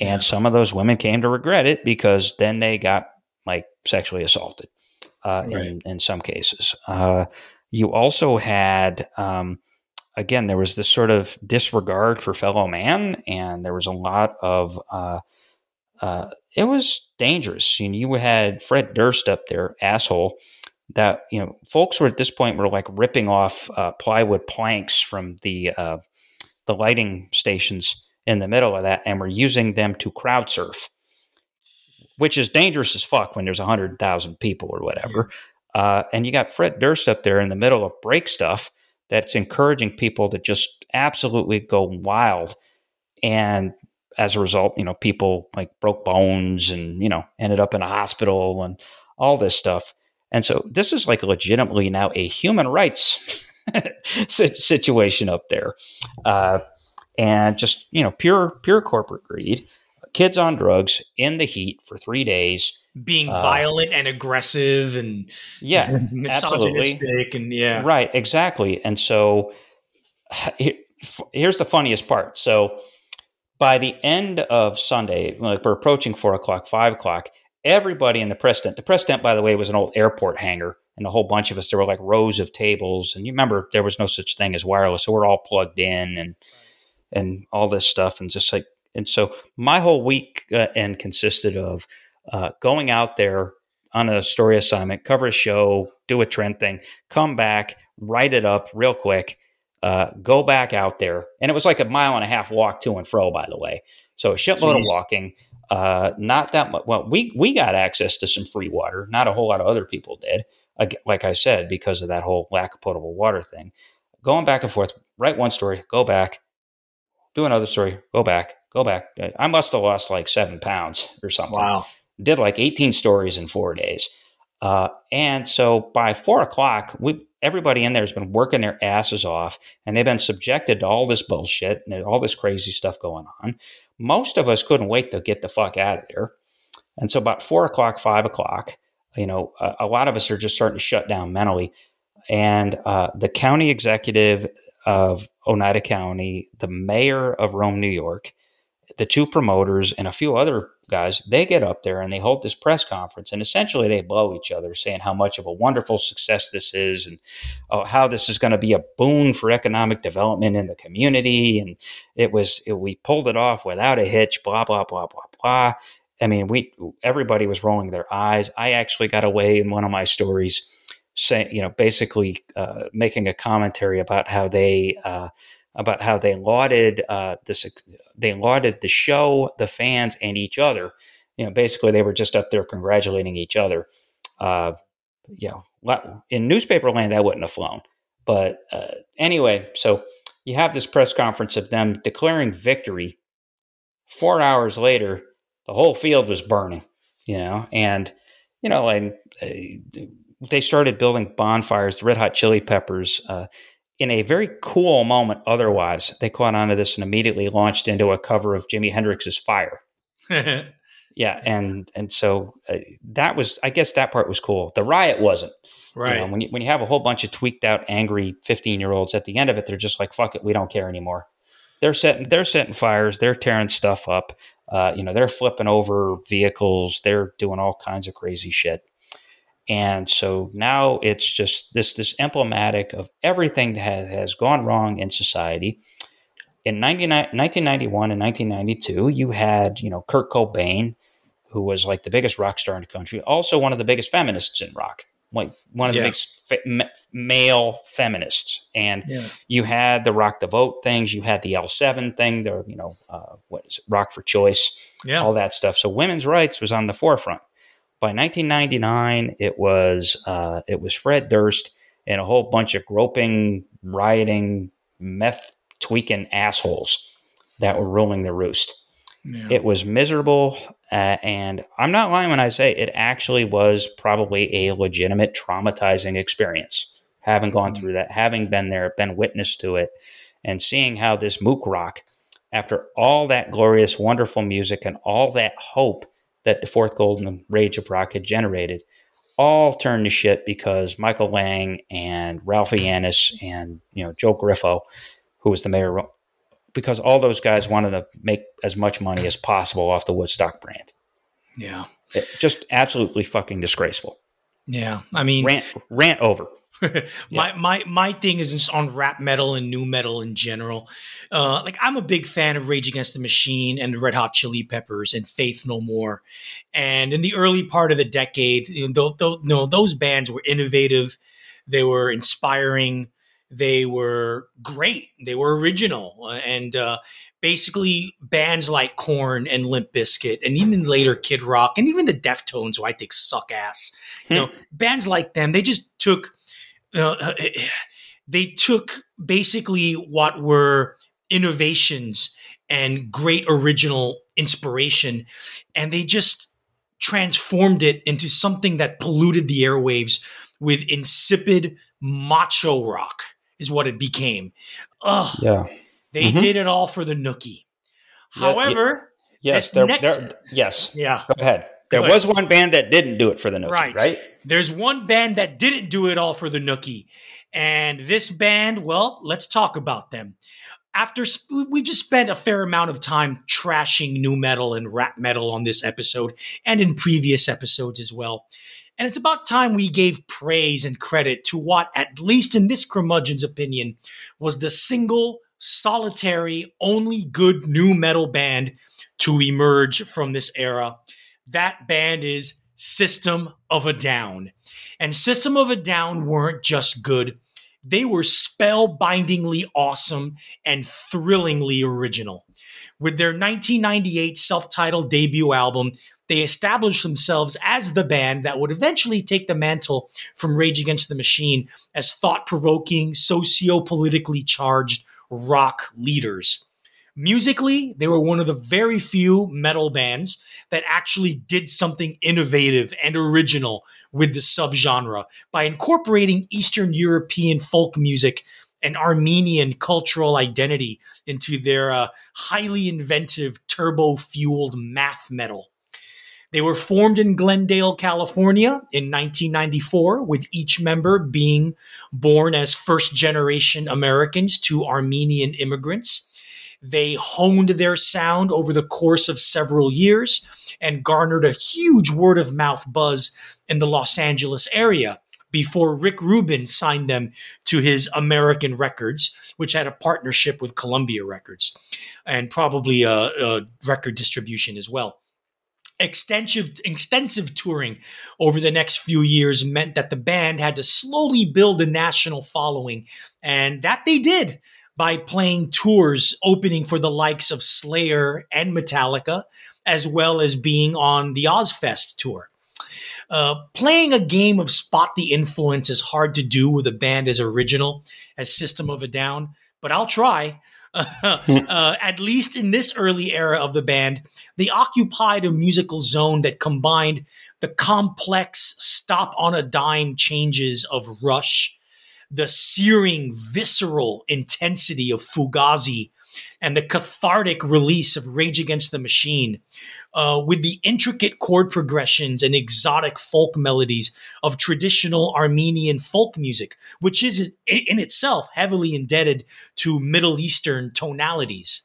And some of those women came to regret it because then they got like sexually assaulted uh, right. in, in some cases. Uh, you also had, um, again, there was this sort of disregard for fellow man, and there was a lot of, uh, uh it was dangerous. You, know, you had Fred Durst up there, asshole, that, you know, folks were at this point were like ripping off uh, plywood planks from the, uh, the lighting stations in the middle of that and we're using them to crowd surf which is dangerous as fuck when there's 100,000 people or whatever. Uh, and you got Fred Durst up there in the middle of break stuff that's encouraging people to just absolutely go wild. And as a result, you know, people like broke bones and, you know, ended up in a hospital and all this stuff. And so this is like legitimately now a human rights situation up there. Uh, and just, you know, pure, pure corporate greed kids on drugs in the heat for three days, being uh, violent and aggressive and yeah, misogynistic and yeah, right, exactly. And so here's the funniest part. So by the end of Sunday, like we're approaching four o'clock, five o'clock, everybody in the press tent. The press tent, by the way, was an old airport hangar, and a whole bunch of us. There were like rows of tables, and you remember there was no such thing as wireless, so we're all plugged in and and all this stuff, and just like and so my whole week uh, end consisted of uh, going out there on a story assignment, cover a show, do a trend thing, come back, write it up real quick, uh, go back out there. And it was like a mile and a half walk to and fro, by the way. So a shitload Jeez. of walking. Uh, not that much. Well, we we got access to some free water. Not a whole lot of other people did. Like I said, because of that whole lack of potable water thing. Going back and forth, write one story, go back, do another story, go back, go back. I must have lost like seven pounds or something. Wow. Did like 18 stories in four days. Uh, and so by four o'clock, we everybody in there has been working their asses off and they've been subjected to all this bullshit and all this crazy stuff going on. Most of us couldn't wait to get the fuck out of there. And so about four o'clock, five o'clock, you know, a, a lot of us are just starting to shut down mentally. And uh, the county executive of Oneida County, the mayor of Rome, New York, the two promoters and a few other guys, they get up there and they hold this press conference and essentially they blow each other saying how much of a wonderful success this is and uh, how this is going to be a boon for economic development in the community. And it was, it, we pulled it off without a hitch, blah, blah, blah, blah, blah. I mean, we, everybody was rolling their eyes. I actually got away in one of my stories saying, you know, basically uh, making a commentary about how they, uh, about how they lauded uh, this, they lauded the show, the fans, and each other. You know, basically they were just up there congratulating each other. Uh, you know, in newspaper land that wouldn't have flown. But uh, anyway, so you have this press conference of them declaring victory. Four hours later, the whole field was burning. You know, and you know, and uh, they started building bonfires. The Red Hot Chili Peppers uh, in a very cool moment otherwise. They caught on to this and immediately launched into a cover of jimi hendrix's fire. Yeah and and so uh, that was i guess that part was cool. The riot wasn't. Right you know, when, you, when you have a whole bunch of tweaked out angry 15 year olds at the end of it they're just like fuck it we don't care anymore. They're setting they're setting fires they're tearing stuff up uh, you know they're flipping over vehicles they're doing all kinds of crazy shit and so now it's just this this emblematic of everything that has, has gone wrong in society. In 1991 and 1992, you had you know Kurt Cobain, who was like the biggest rock star in the country, also one of the biggest feminists in rock, like one of the yeah. biggest fa- male feminists. And yeah. you had the Rock the Vote things, you had the L7 thing, the you know uh, what is it, Rock for Choice, yeah. all that stuff. So women's rights was on the forefront. By 1999, it was uh, it was Fred Durst and a whole bunch of groping, rioting, meth tweaking assholes that were ruling the roost. Yeah. It was miserable, uh, and I'm not lying when I say it actually was probably a legitimate traumatizing experience. Having gone mm-hmm. through that, having been there, been witness to it, and seeing how this mook rock, after all that glorious, wonderful music and all that hope that the fourth golden rage of rock had generated all turned to shit because Michael Lang and Ralphie Eannace and you know Joe Griffo, who was the mayor, because all those guys wanted to make as much money as possible off the Woodstock brand. Yeah. It, just absolutely fucking disgraceful. Yeah. I mean, rant, rant over. my yeah. my my thing is on rap metal and new metal in general. Uh, like I'm a big fan of Rage Against the Machine and the Red Hot Chili Peppers and Faith No More. And in the early part of the decade, you know, th- th- no, those bands were innovative. They were inspiring. They were great. They were original. And uh, basically, bands like Korn and Limp Bizkit, and even later Kid Rock, and even the Deftones, who I think suck ass. You know, bands like them, they just took uh, they took basically what were innovations and great original inspiration and they just transformed it into something that polluted the airwaves with insipid macho rock is what it became. Ugh. Yeah. They mm-hmm. did it all for the nookie. However, yeah, yes, there, next, there, yes. Yeah. Go ahead. There was one band that didn't do it for the nookie, right? right? There's one band that didn't do it all for the nookie. And this band, well, let's talk about them. After we just spent a fair amount of time trashing new metal and rap metal on this episode and in previous episodes as well. And it's about time we gave praise and credit to what, at least in this curmudgeon's opinion, was the single, solitary, only good new metal band to emerge from this era. That band is System of a Down. And System of a Down weren't just good, they were spellbindingly awesome and thrillingly original. With their 1998 self titled debut album, they established themselves as the band that would eventually take the mantle from Rage Against the Machine as thought provoking, socio politically charged rock leaders. Musically, they were one of the very few metal bands that actually did something innovative and original with the subgenre by incorporating Eastern European folk music and Armenian cultural identity into their uh, highly inventive turbo fueled math metal. They were formed in Glendale, California in 1994, with each member being born as first generation Americans to Armenian immigrants. They honed their sound over the course of several years and garnered a huge word of mouth buzz in the Los Angeles area before Rick Rubin signed them to his American Records, which had a partnership with Columbia Records and probably a, a record distribution as well. Extensive extensive touring over the next few years meant that the band had to slowly build a national following and that they did by playing tours opening for the likes of Slayer and Metallica, as well as being on the Ozzfest tour. Uh, playing a game of spot the influence is hard to do with a band as original as System of a Down, but I'll try. uh, at least in this early era of the band, they occupied a musical zone that combined the complex stop on a dime changes of Rush the searing, visceral intensity of Fugazi and the cathartic release of Rage Against the Machine, uh, with the intricate chord progressions and exotic folk melodies of traditional Armenian folk music, which is in itself heavily indebted to Middle Eastern tonalities,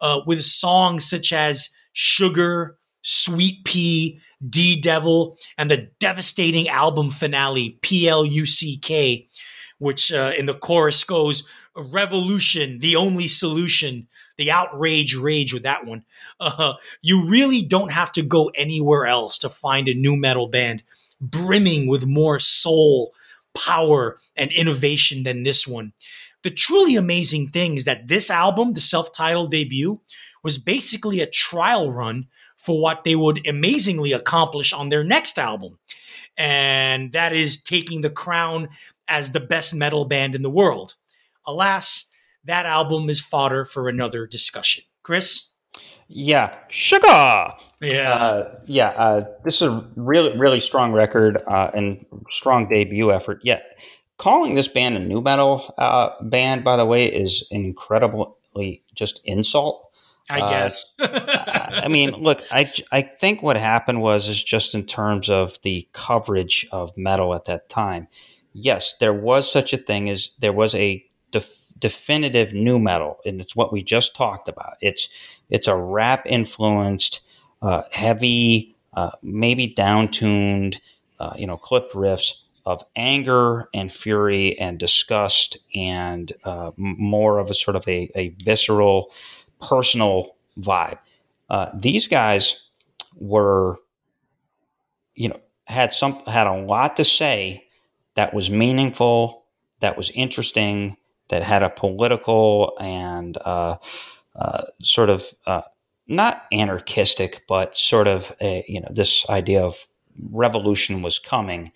uh, with songs such as Sugar, Sweet Pea, D Devil, and the devastating album finale, P L U C K which uh, in the chorus goes revolution the only solution. The outrage rage with that one. Uh, you really don't have to go anywhere else to find a new metal band brimming with more soul power and innovation than this one. The truly amazing thing is that this album the self-titled debut was basically a trial run for what they would amazingly accomplish on their next album. And that is taking the crown as the best metal band in the world. Alas, that album is fodder for another discussion. Chris? Yeah, sugar. Yeah, uh, yeah. Uh, this is a really, really strong record uh, and strong debut effort. Yeah, calling this band a new metal uh, band, by the way, is an incredibly just insult. I uh, guess. I mean, look, I, I think what happened was is just in terms of the coverage of metal at that time yes, there was such a thing as there was a def- definitive new metal, and it's what we just talked about. It's it's a rap influenced, uh, heavy, uh, maybe down tuned, uh, you know, clipped riffs of anger and fury and disgust and uh, more of a sort of a, a visceral, personal vibe. Uh, these guys were, you know, had some had a lot to say that was meaningful, that was interesting, that had a political and uh, uh, sort of uh, not anarchistic, but sort of a, you know this idea of revolution was coming,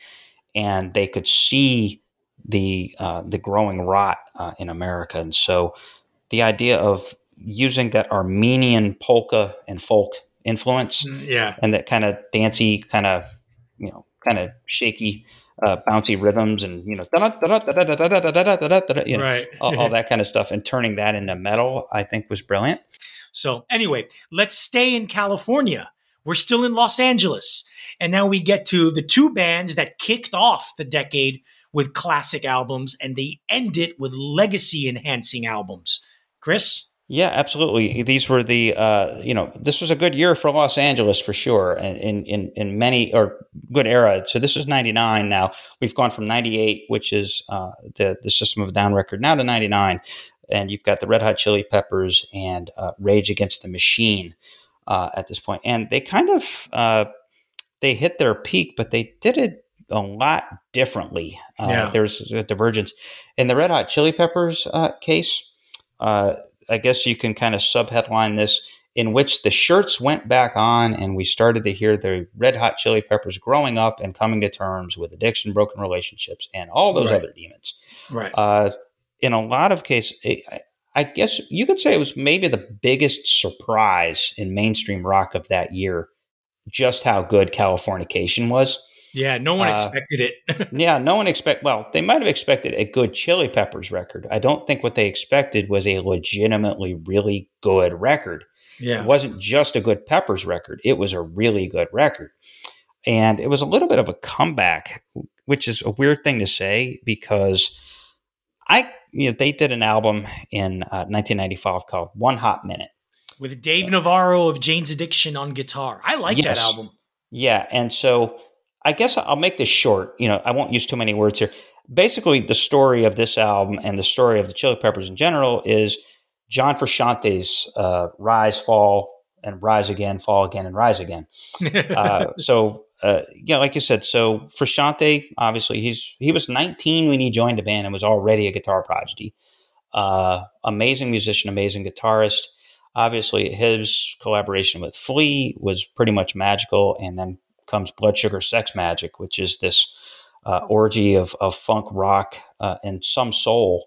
and they could see the uh, the growing rot uh, in America, and so the idea of using that Armenian polka and folk influence, yeah, and that kind of dancey, kind of you know, kind of shaky uh, bouncy rhythms and you know, right. all, all, that kind of stuff, and turning that into metal, I think was brilliant. So anyway, let's stay in California. We're still in Los Angeles, and now we get to the two bands that kicked off the decade with classic albums, and they end it with legacy enhancing albums. Chris. Yeah, absolutely. These were the uh, you know this was a good year for Los Angeles for sure, and in in in many or good era. So this is '99 now. We've gone from '98, which is uh, the the System of a Down record, now to '99, and you've got the Red Hot Chili Peppers and uh, Rage Against the Machine uh, at this point. point, and they kind of uh, they hit their peak, but they did it a lot differently. Uh, yeah. There's a divergence in the Red Hot Chili Peppers case. Uh, I guess you can kind of subheadline this in which the shirts went back on and we started to hear the red hot chili peppers growing up and coming to terms with addiction broken relationships and all those right. other demons. Right. Uh, in a lot of cases I, I guess you could say it was maybe the biggest surprise in mainstream rock of that year just how good californication was yeah, no one uh, expected it. yeah, no one expect. Well, they might have expected a good Chili Peppers record. I don't think what they expected was a legitimately really good record. Yeah, it wasn't just a good Peppers record; it was a really good record, and it was a little bit of a comeback, which is a weird thing to say because I, you know, they did an album in uh, 1995 called One Hot Minute with Dave Navarro of Jane's Addiction on guitar. I like yes. that album. Yeah, and so I guess I'll make this short. You know, I won't use too many words here. Basically, the story of this album and the story of the Chili Peppers in general is John Frusciante's uh, rise, fall, and rise again, fall again, and rise again. uh, so, uh, yeah, like you said, so Frusciante, obviously, he's he was 19 when he joined the band and was already a guitar prodigy. Uh, amazing musician, amazing guitarist. Obviously, his collaboration with Flea was pretty much magical, and then comes Blood Sugar Sex Magik, which is this uh, orgy of, of funk rock uh, and some soul.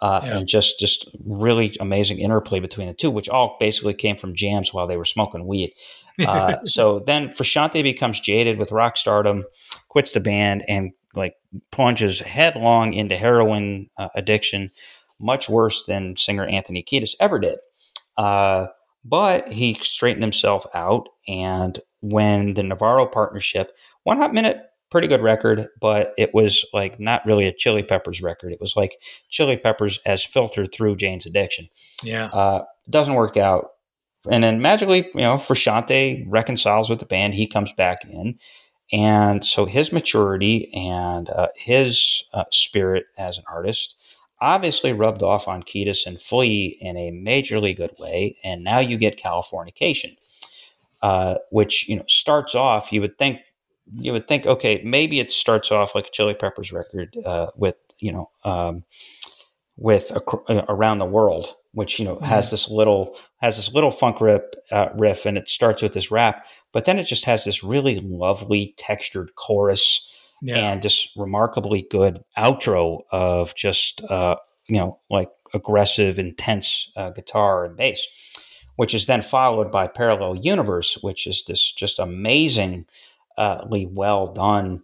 Uh, yeah. And just just really amazing interplay between the two, which all basically came from jams while they were smoking weed. Uh, so then Frusciante becomes jaded with rock stardom, quits the band, and like plunges headlong into heroin uh, addiction, much worse than singer Anthony Kiedis ever did. Uh, but he straightened himself out and when the Navarro partnership, One Hot Minute, pretty good record, but it was like not really a Chili Peppers record. It was like Chili Peppers as filtered through Jane's Addiction. Yeah. Uh, doesn't work out. And then magically, you know, Frusciante reconciles with the band. He comes back in. And so his maturity and uh, his uh, spirit as an artist obviously rubbed off on Kiedis and Flea in a majorly good way. And now you get Californication uh, which you know starts off. You would think you would think, okay, maybe it starts off like a Chili Peppers record uh, with you know um, with a, uh, around the world, which you know mm-hmm. has this little has this little funk rip uh, riff, and it starts with this rap, but then it just has this really lovely textured chorus. Yeah. And this remarkably good outro of just uh, you know like aggressive, intense uh, guitar and bass which is then followed by Parallel Universe, which is this just amazingly well done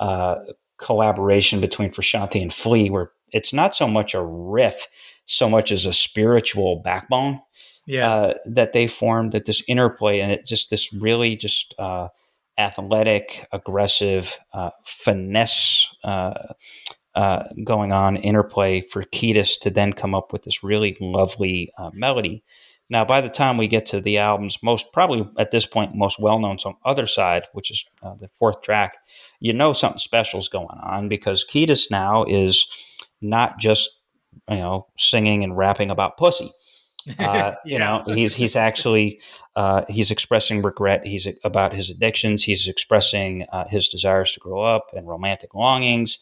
uh, collaboration between Frusciante and Flea, where it's not so much a riff, so much as a spiritual backbone. Yeah, uh, that they formed, that this interplay, and it just this really just uh, athletic, aggressive, uh, finesse uh, uh, going on interplay for Kiedis to then come up with this really lovely uh, melody. Now, by the time we get to the album's most, probably at this point, most well known song, Other Side, which is uh, the fourth track, you know something special is going on because Kiedis now is not just, you know, singing and rapping about pussy. Uh, you know, he's he's actually uh, he's expressing regret. He's about his addictions. He's expressing uh, his desires to grow up and romantic longings,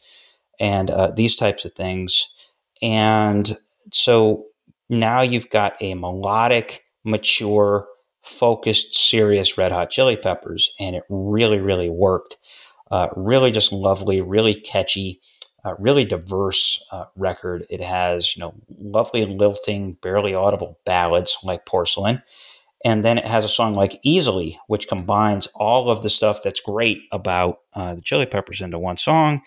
and uh, these types of things. And so now you've got a melodic, mature, focused, serious Red Hot Chili Peppers, and it really, really worked. Uh, really, just lovely, really catchy, uh, really diverse uh, record. It has, you know, lovely lilting, barely audible ballads like Porcelain. And then it has a song like Easily, which combines all of the stuff that's great about uh, the Chili Peppers into one song.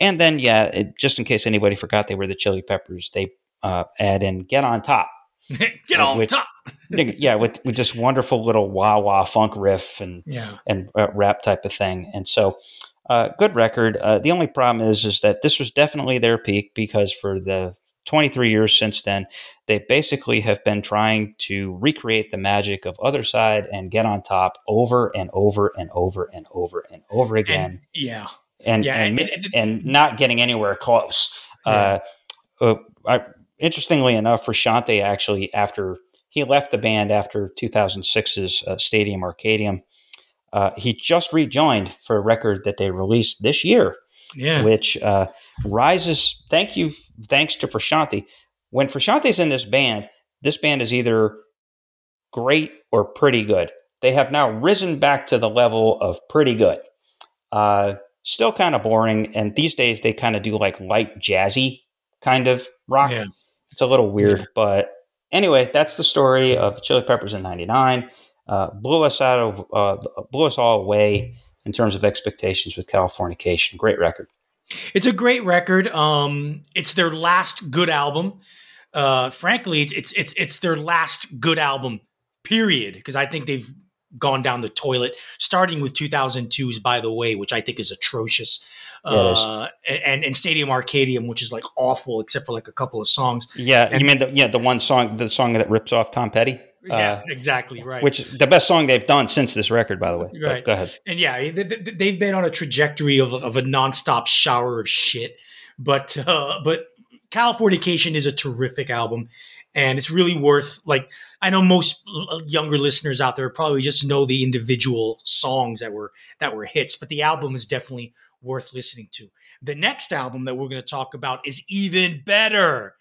And then, yeah, it, just in case anybody forgot they were the Chili Peppers, they uh, add in Get on Top. Get on top. yeah, with, with this wonderful little wah wah funk riff and yeah. and uh, rap type of thing. And so, uh, good record. Uh, the only problem is is that this was definitely their peak because for the 23 years since then, they basically have been trying to recreate the magic of Other Side and Get on Top over and over and over and over and over again. And, yeah. And, Yeah, and, and- and- and not getting anywhere close. Uh, uh, I, interestingly enough, Frusciante actually, after he left the band after 2006's uh, Stadium Arcadium, uh, he just rejoined for a record that they released this year, Yeah. which uh, rises. Thank you, thanks to Frusciante. When Frusciante's in this band, this band is either great or pretty good. They have now risen back to the level of pretty good. Uh, still kind of boring, and these days they kind of do like light jazzy kind of rock. Yeah. It's a little weird, but anyway, that's the story of the Chili Peppers in '99. Uh, blew us out of, uh, blew us all away in terms of expectations with Californication. Great record. It's a great record. Um, it's their last good album. Uh, frankly, it's it's it's it's their last good album. Period. Because I think they've gone down the toilet. Starting with 2002's "By the Way," which I think is atrocious. Yeah, it is. uh, and and Stadium Arcadium, which is like awful, except for like a couple of songs. Yeah, And- you mean the, yeah the one song, the song that rips off Tom Petty, yeah, Uh, exactly right. which the best song they've done since this record, by the way. But go ahead. and yeah, they, they've been on a trajectory of, of a nonstop shower of shit. But uh, but Californication is a terrific album, and it's really worth like I know most younger listeners out there probably just know the individual songs that were that were hits, but the album is definitely worth listening to. The next album that we're going to talk about is even better.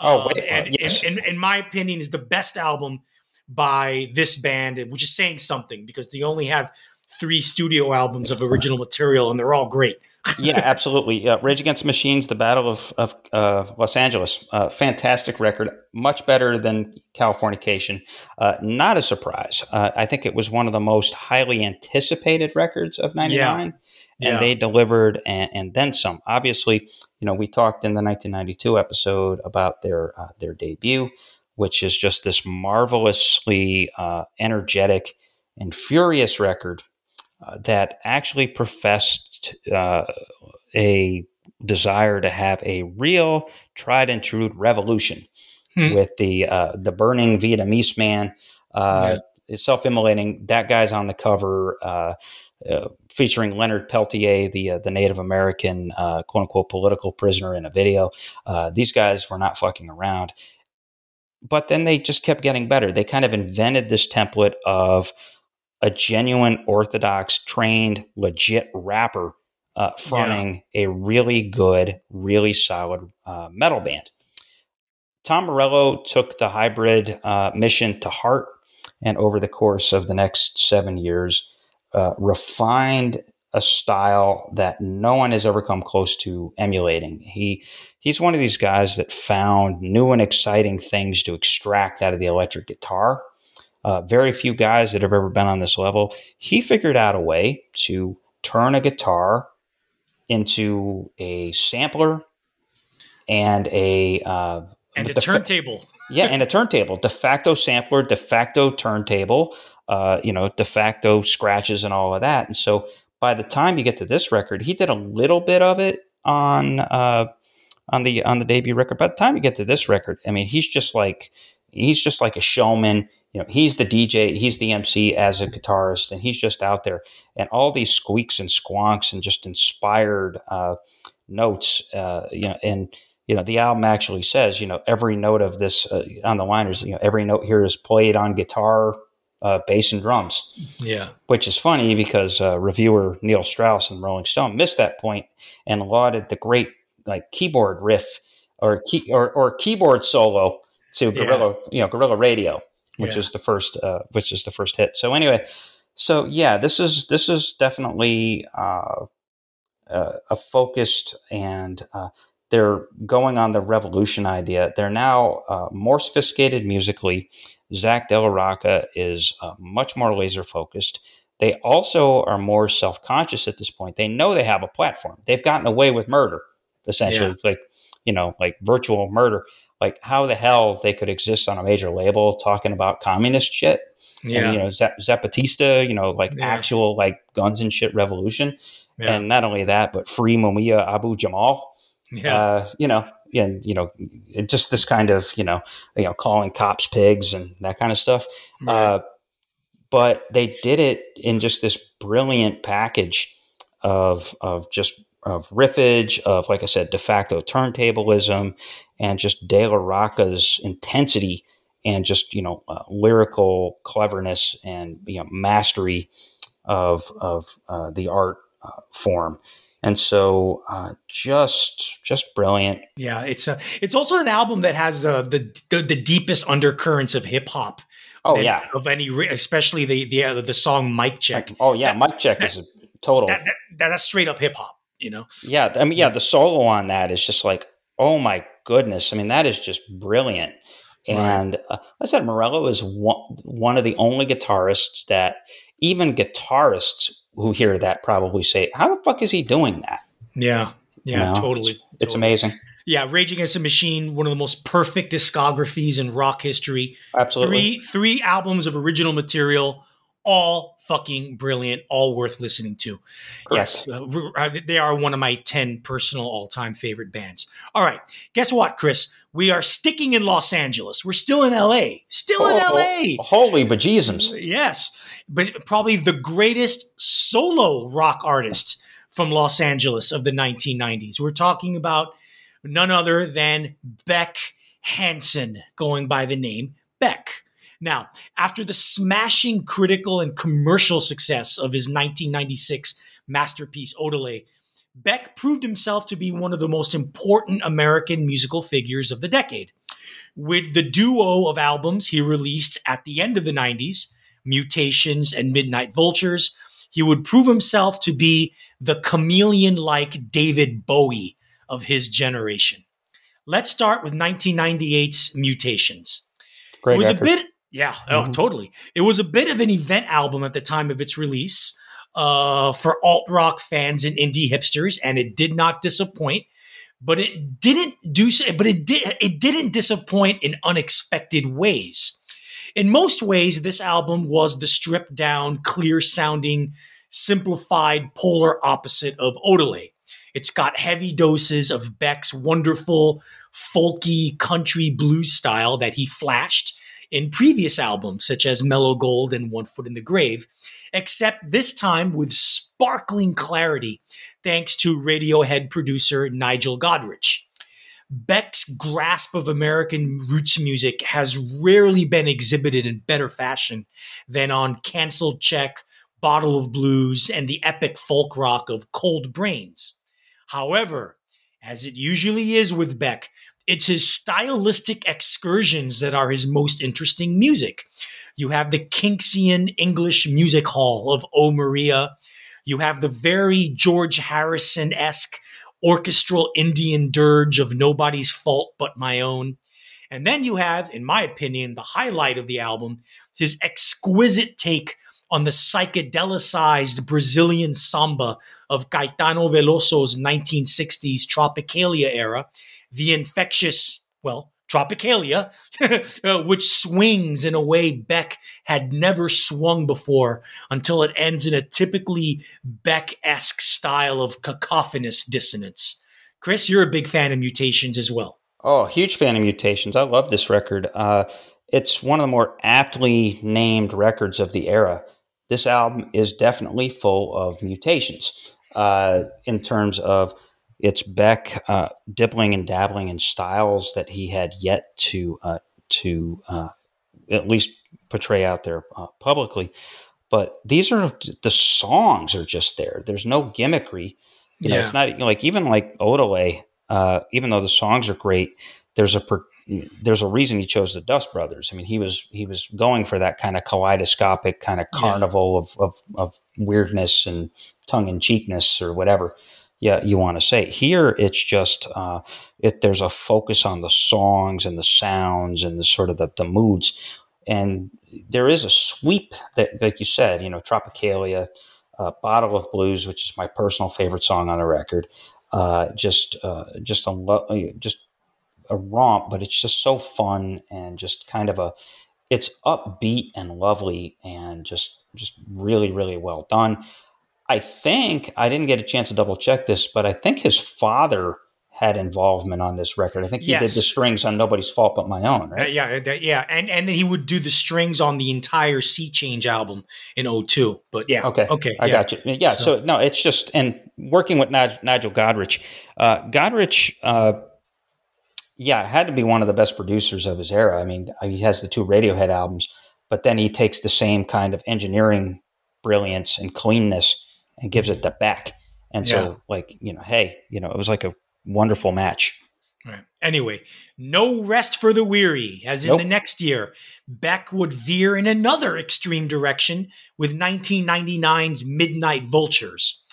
Oh, Uh, wait, and, yes. and, and in my opinion, is the best album by this band, which is saying something because they only have three studio albums of original material, and they're all great. yeah, absolutely. Uh, Rage Against Machines, The Battle of, of uh, Los Angeles. Uh, fantastic record. Much better than Californication. Uh, not a surprise. Uh, I think it was one of the most highly anticipated records of 99. Yeah. And they delivered and, and then some. Obviously, you know, we talked in the 1992 episode about their uh, their debut, which is just this marvelously uh, energetic and furious record uh, that actually professed uh, a desire to have a real tried and true revolution Hmm. with the uh, the burning Vietnamese man. Uh, Self immolating. That guy's on the cover, uh, uh, featuring Leonard Peltier, the uh, the Native American uh, quote unquote political prisoner in a video. Uh, these guys were not fucking around. But then they just kept getting better. They kind of invented this template of a genuine Orthodox, trained, legit rapper uh, fronting a really good, really solid uh, metal band. Tom Morello took the hybrid uh, mission to heart, and over the course of the next seven years, uh, refined a style that no one has ever come close to emulating. He he's one of these guys that found new and exciting things to extract out of the electric guitar. Uh, very few guys that have ever been on this level. He figured out a way to turn a guitar into a sampler and a uh, And the the fa- turntable. yeah, and a turntable, de facto sampler, de facto turntable, uh, you know, de facto scratches and all of that. And so by the time you get to this record, he did a little bit of it on uh, on the on the debut record. By the time you get to this record, I mean, he's just like he's just like a showman. You know, he's the DJ, he's the MC as a guitarist, and he's just out there. And all these squeaks and squonks and just inspired uh, notes, uh, you know, and you know, the album actually says, you know, every note of this uh, on the liners, you know, every note here is played on guitar, uh, bass, and drums. Yeah. Which is funny because uh, reviewer Neil Strauss and Rolling Stone missed that point and lauded the great like keyboard riff or key or, or keyboard solo to Gorilla, yeah. you know, Guerrilla Radio, which yeah. is the first, uh, which is the first hit. So anyway, so yeah, this is this is definitely uh, uh, a focused and uh, they're going on the revolution idea. They're now uh, more sophisticated musically. Zack De La Rocha is uh, much more laser focused. They also are more self conscious at this point. They know they have a platform. They've gotten away with murder, essentially, yeah. like you know, like virtual murder. Like how the hell they could exist on a major label talking about communist shit? Yeah, and, you know, Zapatista, you know, like yeah. actual like guns and shit revolution. Yeah. And not only that, but free Mumia Abu Jamal yeah. Uh, you know, and you know, just this kind of you know, you know, calling cops pigs and that kind of stuff. Right. Uh, but they did it in just this brilliant package of of just of riffage, of like I said, de facto turntablism, and just De La Rocha's intensity and just you know uh, lyrical cleverness and you know mastery of of uh, the art uh, form and so uh, just just brilliant. Yeah, it's a it's also an album that has the the, the deepest undercurrents of hip hop. Oh yeah, of any, especially the the uh, the song "Mic Check." oh yeah, that, "Mic Check" that, is a total. That, that, that's straight up hip hop. You know. Yeah, I mean, yeah, the solo on that is just like, oh my goodness. I mean, that is just brilliant. And right. uh, I said, Morello is one, one of the only guitarists that even guitarists who hear that probably say, "How the fuck is he doing that?" Yeah, yeah, you know? totally, it's, totally. It's amazing. Yeah, Rage Against the Machine, one of the most perfect discographies in rock history. Absolutely, three three albums of original material, all fucking brilliant, all worth listening to. Correct. Yes, uh, they are one of my 10 personal all time favorite bands. All right, guess what, Chris? We are sticking in Los Angeles. We're still in LA. Still oh, in LA. Holy bejesus. Yes, but probably the greatest solo rock artist from Los Angeles of the 1990s. We're talking about none other than Beck Hansen, going by the name Beck. Now, after the smashing critical and commercial success of his 1996 masterpiece, Odelay, Beck proved himself to be one of the most important American musical figures of the decade. With the duo of albums he released at the end of the 90s, Mutations and Midnight Vultures, he would prove himself to be the chameleon like David Bowie of his generation. Let's start with 1998's Mutations. Great it was record. a bit yeah, oh, mm-hmm. totally. It was a bit of an event album at the time of its release uh, for alt rock fans and indie hipsters, and it did not disappoint. But it didn't do. But it did. It didn't disappoint in unexpected ways. In most ways, this album was the stripped down, clear sounding, simplified polar opposite of Odelay. It's got heavy doses of Beck's wonderful, folky country blues style that he flashed in previous albums, such as Mellow Gold and One Foot in the Grave, except this time with sparkling clarity, thanks to Radiohead producer Nigel Godrich. Beck's grasp of American roots music has rarely been exhibited in better fashion than on Canceled Check, Bottle of Blues, and the epic folk rock of Cold Brains. However, as it usually is with Beck, it's his stylistic excursions that are his most interesting music. You have the Kinksian English Music Hall of O Maria. You have the very George Harrison esque orchestral Indian dirge of Nobody's Fault But My Own. And then you have, in my opinion, the highlight of the album, his exquisite take on the psychedelicized Brazilian samba of Caetano Veloso's 1960s Tropicalia era the infectious, well, Tropicalia, uh, which swings in a way Beck had never swung before until it ends in a typically Beck esque style of cacophonous dissonance. Chris, you're a big fan of Mutations as well. Oh, huge fan of Mutations. I love this record. Uh, it's one of the more aptly named records of the era. This album is definitely full of mutations uh, in terms of it's Beck uh, dibbling and dabbling in styles that he had yet to uh, to uh, at least portray out there uh, publicly. But these are the songs are just there. There's no gimmickry. You know, yeah. it's not you know, like even like Odelay. Uh, even though the songs are great, there's a per, there's a reason he chose the Dust Brothers. I mean, he was he was going for that kind of kaleidoscopic kind of carnival yeah. of, of, of weirdness and tongue in cheekness or whatever yeah you want to say. Here, it's just uh, it. There's a focus on the songs and the sounds and the sort of the, the moods, and there is a sweep that, like you said, you know, Tropicalia, uh, Bottle of Blues, which is my personal favorite song on the record. Uh, just uh, just a lo- just a romp, but it's just so fun and just kind of a it's upbeat and lovely and just just really really well done. I think I didn't get a chance to double check this, but I think his father had involvement on this record. I think he yes. did the strings on Nobody's Fault But My Own, right? Uh, yeah, uh, yeah, and and then he would do the strings on the entire Sea Change album in 02. But yeah, okay, okay, I yeah. got you. Yeah, so, so, no, it's just and working with Nigel Godrich, uh, Godrich. Uh, yeah, had to be one of the best producers of his era. I mean, he has the two Radiohead albums, but then he takes the same kind of engineering brilliance and cleanness and gives it the back. And yeah. so, like, you know, hey, you know, it was like a wonderful match. Right. Anyway, no rest for the weary, as in nope. the next year, Beck would veer in another extreme direction with 1999's Midnight Vultures.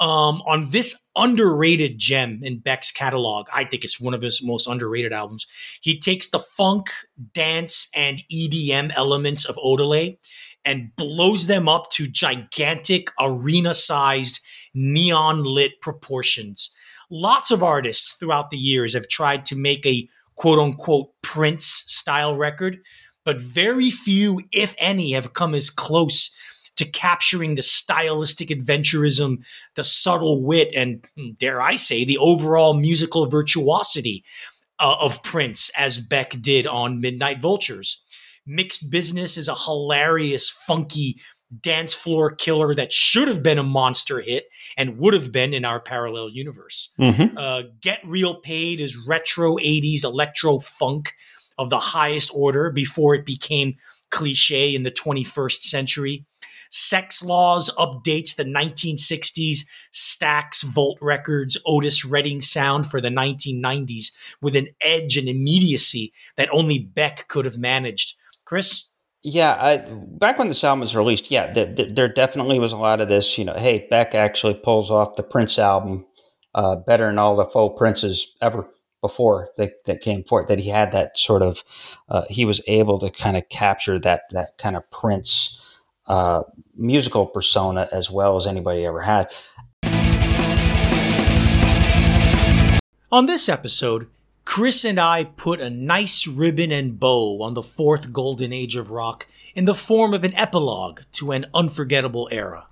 Um, on this underrated gem in Beck's catalog, I think it's one of his most underrated albums. He takes the funk, dance, and EDM elements of Odelay and blows them up to gigantic arena sized neon lit proportions. Lots of artists throughout the years have tried to make a quote unquote Prince style record, but very few, if any, have come as close to capturing the stylistic adventurism, the subtle wit, and hmm, dare I say, the overall musical virtuosity uh, of Prince as Beck did on Midnight Vultures. Mixed Bizness is a hilarious, funky dance floor killer that should have been a monster hit and would have been in our parallel universe. Mm-hmm. Uh, Get Real Paid is retro 80s electro funk of the highest order before it became cliche in the 21st century. Sex Laws updates the 1960s Stax Volt Records Otis Redding sound for the 1990s with an edge and immediacy that only Beck could have managed. Chris? Yeah, I, back when this album was released, yeah, there, there, definitely was a lot of this. You know, hey, Beck actually pulls off the Prince album uh, better than all the faux Princes ever before that, that came forth. That he had that sort of, uh, he was able to kind of capture that that kind of Prince uh, musical persona as well as anybody ever had. On this episode, Chris and I put a nice ribbon and bow on the fourth golden age of rock in the form of an epilogue to an unforgettable era.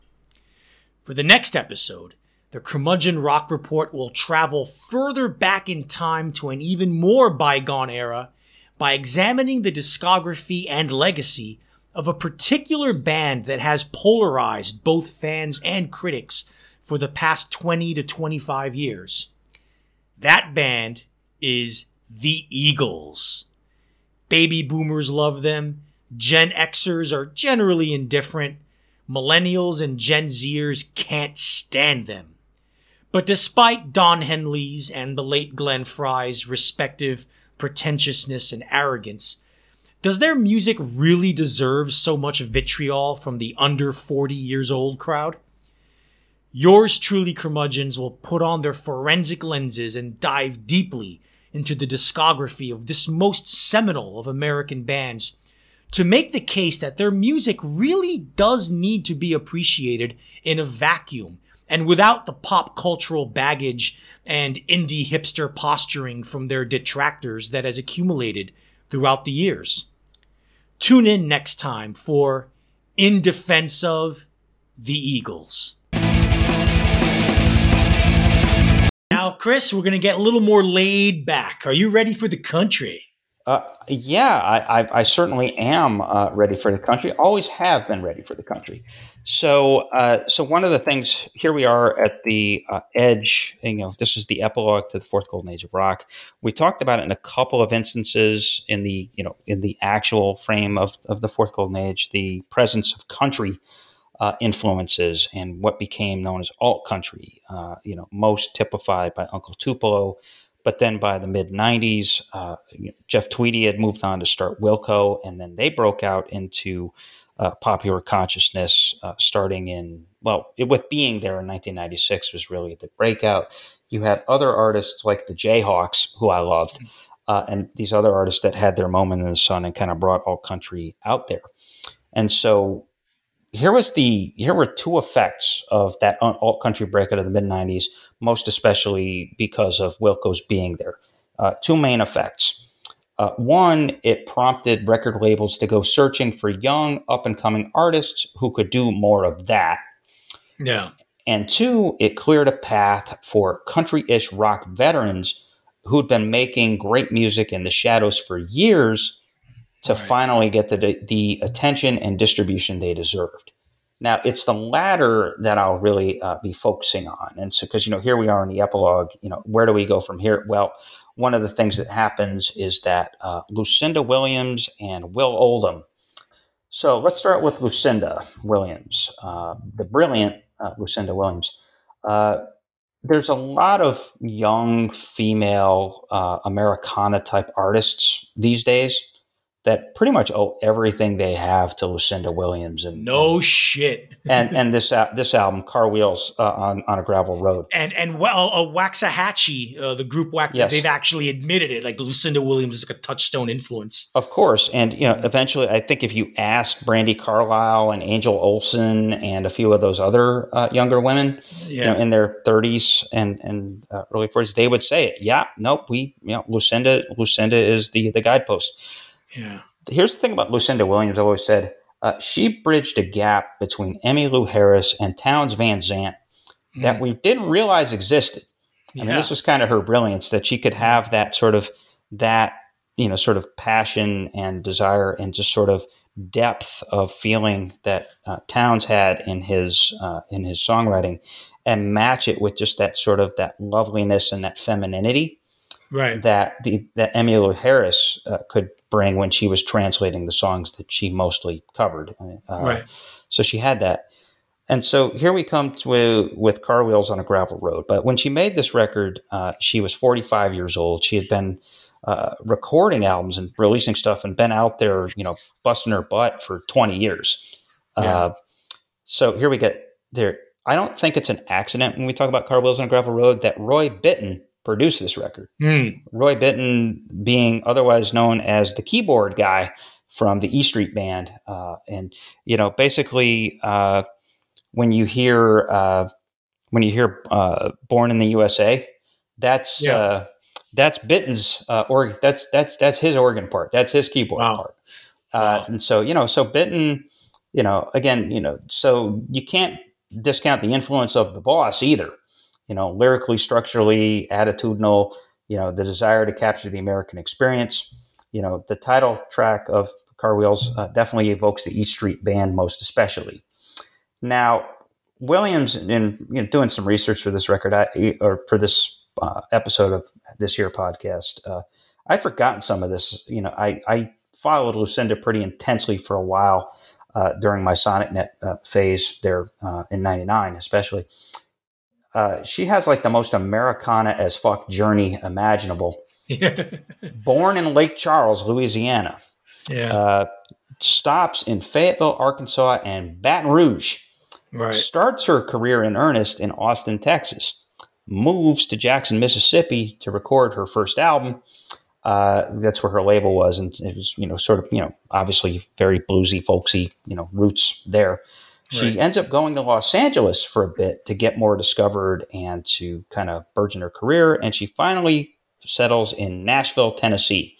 For the next episode, the Curmudgeon Rock Report will travel further back in time to an even more bygone era by examining the discography and legacy of a particular band that has polarized both fans and critics for the past 20 to 25 years. That band is the Eagles. Baby boomers love them. Gen Xers are generally indifferent. Millennials and Gen Zers can't stand them. But despite Don Henley's and the late Glenn Frey's respective pretentiousness and arrogance, does their music really deserve so much vitriol from the under 40 years old crowd? Yours truly, curmudgeons, will put on their forensic lenses and dive deeply into the discography of this most seminal of American bands to make the case that their music really does need to be appreciated in a vacuum and without the pop cultural baggage and indie hipster posturing from their detractors that has accumulated throughout the years. Tune in next time for In Defense of the Eagles. Now, Chris, we're going to get a little more laid back. Are you ready for the country? Uh, yeah, I, I, I, certainly am uh, ready for the country. Always have been ready for the country. So, uh, so one of the things here we are at the uh, edge. You know, this is the epilogue to the fourth golden age of rock. We talked about it in a couple of instances in the you know in the actual frame of of the fourth golden age, the presence of country uh, influences and what became known as alt country. Uh, you know, most typified by Uncle Tupelo but then by the mid 90s, uh, Jeff Tweedy had moved on to start Wilco, and then they broke out into uh, popular consciousness uh, starting in, well, it, with being there in 1996 was really the breakout. You had other artists like the Jayhawks, who I loved, uh, and these other artists that had their moment in the sun and kind of brought alt country out there. And so here was the here were two effects of that alt country breakout of the mid 90s most especially because of wilco's being there. Uh, two main effects. Uh, one it prompted record labels to go searching for young up and coming artists who could do more of that. Yeah. And two it cleared a path for country-ish rock veterans who'd been making great music in the shadows for years to right. finally get the, the attention and distribution they deserved. Now, it's the latter that I'll really uh, be focusing on. And so, because, you know, here we are in the epilogue, you know, where do we go from here? Well, one of the things that happens is that uh, Lucinda Williams and Will Oldham. So let's start with Lucinda Williams, uh, the brilliant uh, Lucinda Williams. Uh, there's a lot of young female uh, Americana type artists these days that pretty much owe everything they have to Lucinda Williams and no shit. and and this uh, this album Car Wheels uh, on on a gravel road. And and well uh, Waxahatchee uh, the group Wax yes. they've actually admitted it like Lucinda Williams is like a touchstone influence. Of course. And you know eventually I think if you ask Brandi Carlile and Angel Olsen and a few of those other uh, younger women yeah. you know in their 30s and and uh, early 40s they would say it yeah nope we you know Lucinda Lucinda is the the guidepost yeah. Here's the thing about Lucinda Williams. I always said uh, she bridged a gap between Emmylou Harris and Townes Van Zandt mm. that we didn't realize existed. I mean, this was kind of her brilliance that she could have that sort of that you know sort of passion and desire and just sort of depth of feeling that uh, Townes had in his uh, in his songwriting, and match it with just that sort of that loveliness and that femininity right. that the that Emmylou Harris uh, could bring when she was translating the songs that she mostly covered. Uh, right. So she had that. And so here we come to with car wheels on a gravel road. But when she made this record, uh, she was 45 years old. She had been uh, recording albums and releasing stuff and been out there, you know, busting her butt for 20 years. Yeah. Uh, so here we get there. I don't think it's an accident when we talk about car wheels on a gravel road that Roy Bittan produced this record. Mm. Roy Bittan being otherwise known as the keyboard guy from the E Street Band, uh, and you know, basically, uh, when you hear uh, when you hear uh, "Born in the USA," that's yeah. Uh, that's Bittan's uh, org. That's that's that's his organ part. That's his keyboard wow. part. Wow. And so you know, so Bittan, you know, again, you know, so you can't discount the influence of the boss either you know, lyrically, structurally, attitudinal, you know, the desire to capture the American experience. You know, the title track of Car Wheels uh, definitely evokes the East Street Band most especially. Now, Williams, in you know, doing some research for this record, I, or for this uh, episode of this year podcast, uh, I'd forgotten some of this. You know, I, I followed Lucinda pretty intensely for a while uh, during my SonicNet uh, phase there uh, in '99, especially. Uh, she has like the most Americana as fuck journey imaginable. Born in Lake Charles, Louisiana. Yeah. Uh, stops in Fayetteville, Arkansas, and Baton Rouge. Right. Starts her career in earnest in Austin, Texas. Moves to Jackson, Mississippi to record her first album. Uh, that's where her label was, and it was, you know, sort of, you know, obviously very bluesy, folksy, you know, roots there. She right. ends up going to Los Angeles for a bit to get more discovered and to kind of burgeon her career. And she finally settles in Nashville, Tennessee,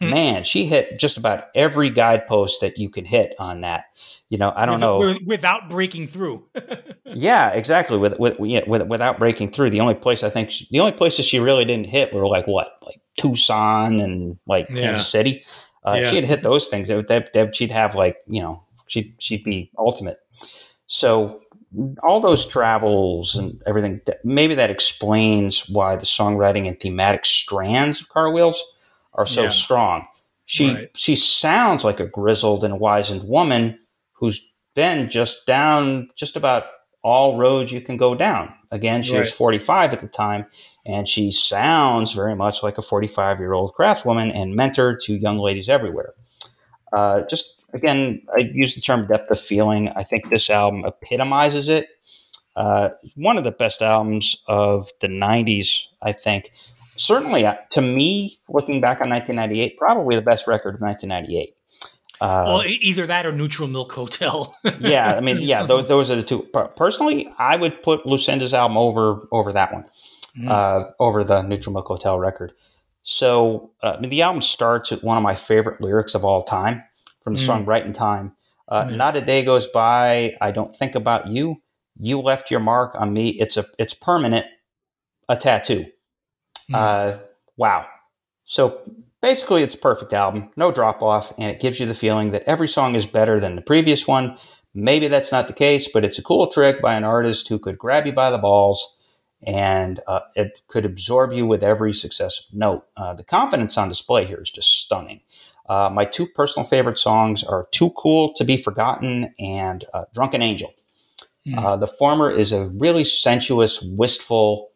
Hmm. Man, she hit just about every guidepost that you can hit on that. You know, I don't know without breaking through. yeah, exactly. With with, yeah, with without breaking through, the only place I think she, the only places she really didn't hit were like what, like Tucson and like yeah. Kansas City. Uh, yeah. She'd hit those things. That, that, she'd have like you know she'd she'd be ultimate. So all those travels and everything, maybe that explains why the songwriting and thematic strands of Car Wheels are so yeah. strong. She right. she sounds like a grizzled and wizened woman who's been just down just about all roads you can go down. Again, she right. was 45 at the time, and she sounds very much like a 45 year old craftswoman and mentor to young ladies everywhere. Uh, just again, I use the term depth of feeling. I think this album epitomizes it. Uh, one of the best albums of the 90s, I think. Certainly, uh, to me, looking back on 1998, probably the best record of 1998. Uh, well, either that or Neutral Milk Hotel. yeah, I mean, yeah, those, those, are the two. Personally, I would put Lucinda's album over over that one, mm. uh, over the Neutral Milk Hotel record. So, uh, I mean, the album starts with one of my favorite lyrics of all time from the mm. song Right in Time. Uh, mm. Not a day goes by I don't think about you. You left your mark on me. It's a it's permanent, a tattoo. Mm. Uh, wow. So basically, it's a perfect album, no drop off, and it gives you the feeling that every song is better than the previous one. Maybe that's not the case, but it's a cool trick by an artist who could grab you by the balls and uh, it could absorb you with every successive note. Uh, the confidence on display here is just stunning. Uh, my two personal favorite songs are Too Cool to Be Forgotten and uh, Drunken Angel. Mm. Uh, the former is a really sensuous, wistful,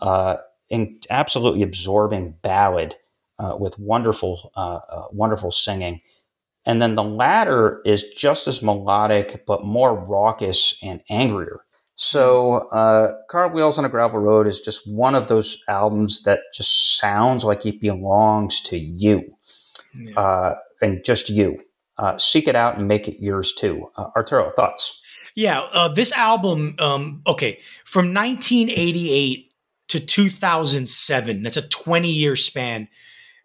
uh, and absolutely absorbing ballad uh, with wonderful, uh, wonderful singing. And then the latter is just as melodic, but more raucous and angrier. So, uh, Car Wheels on a Gravel Road is just one of those albums that just sounds like it belongs to you yeah. uh, and just you. Uh, seek it out and make it yours too. Uh, Arturo, thoughts? Yeah, uh, this album, um, okay, from 1988 to 2007, that's a 20 year span.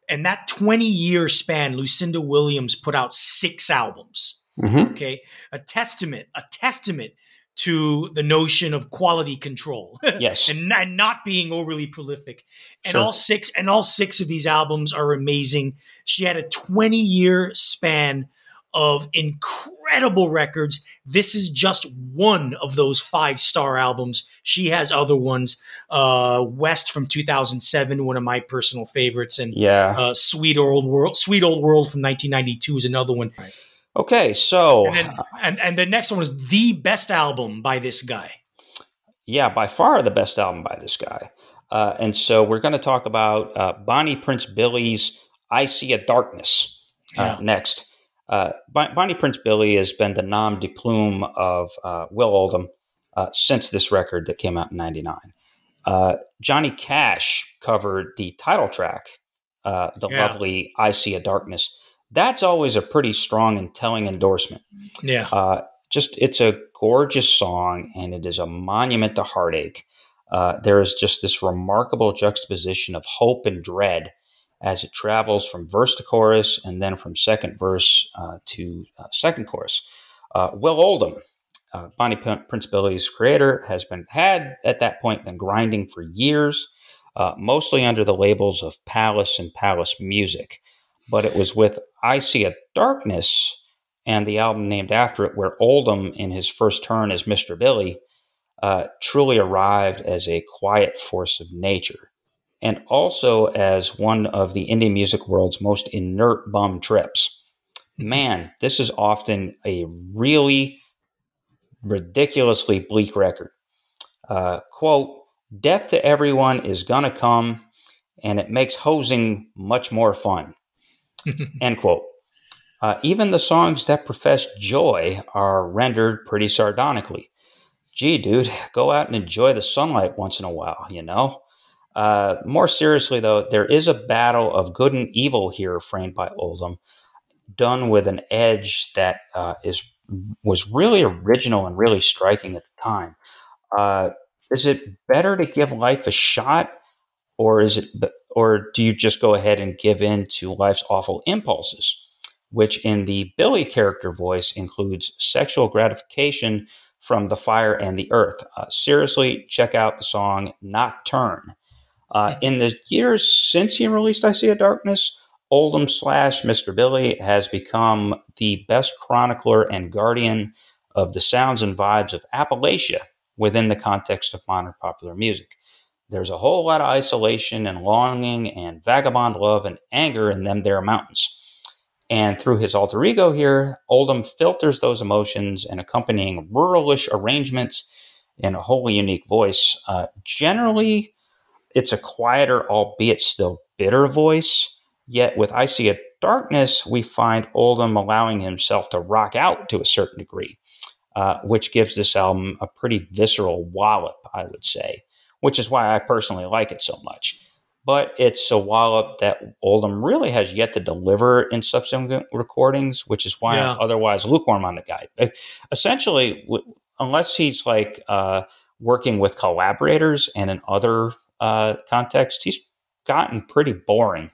And that 20 year span, Lucinda Williams put out six albums. Mm-hmm. Okay, a testament, a testament to the notion of quality control. Yes. and, and, not being overly prolific. And sure. all six and all six of these albums are amazing. She had a 20 year span of incredible records. This is just one of those five star albums. She has other ones. Uh, West from 2007, one of my personal favorites, and yeah, uh, Sweet Old World, Sweet Old World from 1992 is another one. Right. Okay, so and, then, and, and the next one was the best album by this guy. Yeah, by far the best album by this guy. Uh, and so we're going to talk about uh, Bonnie Prince Billy's "I See a Darkness" uh, yeah. next. Uh, Bonnie Prince Billy has been the nom de plume of uh, Will Oldham uh, since this record that came out in '99. Johnny Cash covered the title track, the yeah. lovely "I See a Darkness." That's always a pretty strong and telling endorsement. Yeah. Uh, just it's a gorgeous song and it is a monument to heartache. Uh, there is just this remarkable juxtaposition of hope and dread as it travels from verse to chorus and then from second verse uh, to uh, second chorus. Uh, Will Oldham, uh, Bonnie P- Prince Billy's creator, has been had at that point been grinding for years, mostly under the labels of Palace and Palace Music but it was with I See a Darkness and the album named after it, where Oldham, in his first turn as Mr. Billy, uh, truly arrived as a quiet force of nature and also as one of the indie music world's most inert bum trips. Man, this is often a really ridiculously bleak record. Uh, quote, Death to everyone is gonna come, and it makes hosing much more fun. End quote. Uh, even the songs that profess joy are rendered pretty sardonically. Gee, dude, go out and enjoy the sunlight once in a while, you know? Uh, more seriously, though, there is a battle of good and evil here framed by Oldham, done with an edge that uh, is was really original and really striking at the time. Uh, is it better to give life a shot, or is it or do you just go ahead and give in to life's awful impulses, which in the Billy character voice includes sexual gratification from the fire and the earth? Uh, seriously, check out the song Nocturne. Uh, in the years since he released I See a Darkness, Oldham slash Mr. Billy has become the best chronicler and guardian of the sounds and vibes of Appalachia within the context of modern popular music. There's a whole lot of isolation and longing and vagabond love and anger in them there mountains. And through his alter ego here, Oldham filters those emotions and accompanying ruralish arrangements in a wholly unique voice. Uh, generally, it's a quieter, albeit still bitter voice. Yet with I See a Darkness, we find Oldham allowing himself to rock out to a certain degree, uh, which gives this album a pretty visceral wallop, I would say which is why I personally like it so much. But it's a wallop that Oldham really has yet to deliver in subsequent recordings, which is why yeah. I'm otherwise lukewarm on the guy. Essentially, w- unless he's like uh, working with collaborators and in other uh, contexts, he's gotten pretty boring.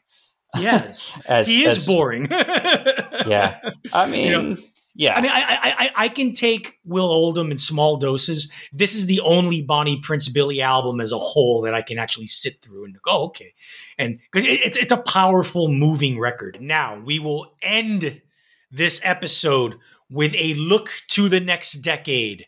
Yes, as, he is as, boring. yeah, I mean, you know, yeah, I mean, I, I I can take Will Oldham in small doses. This is the only Bonnie Prince Billy album as a whole that I can actually sit through and go, oh, okay, and it's it's a powerful, moving record. Now we will end this episode with a look to the next decade.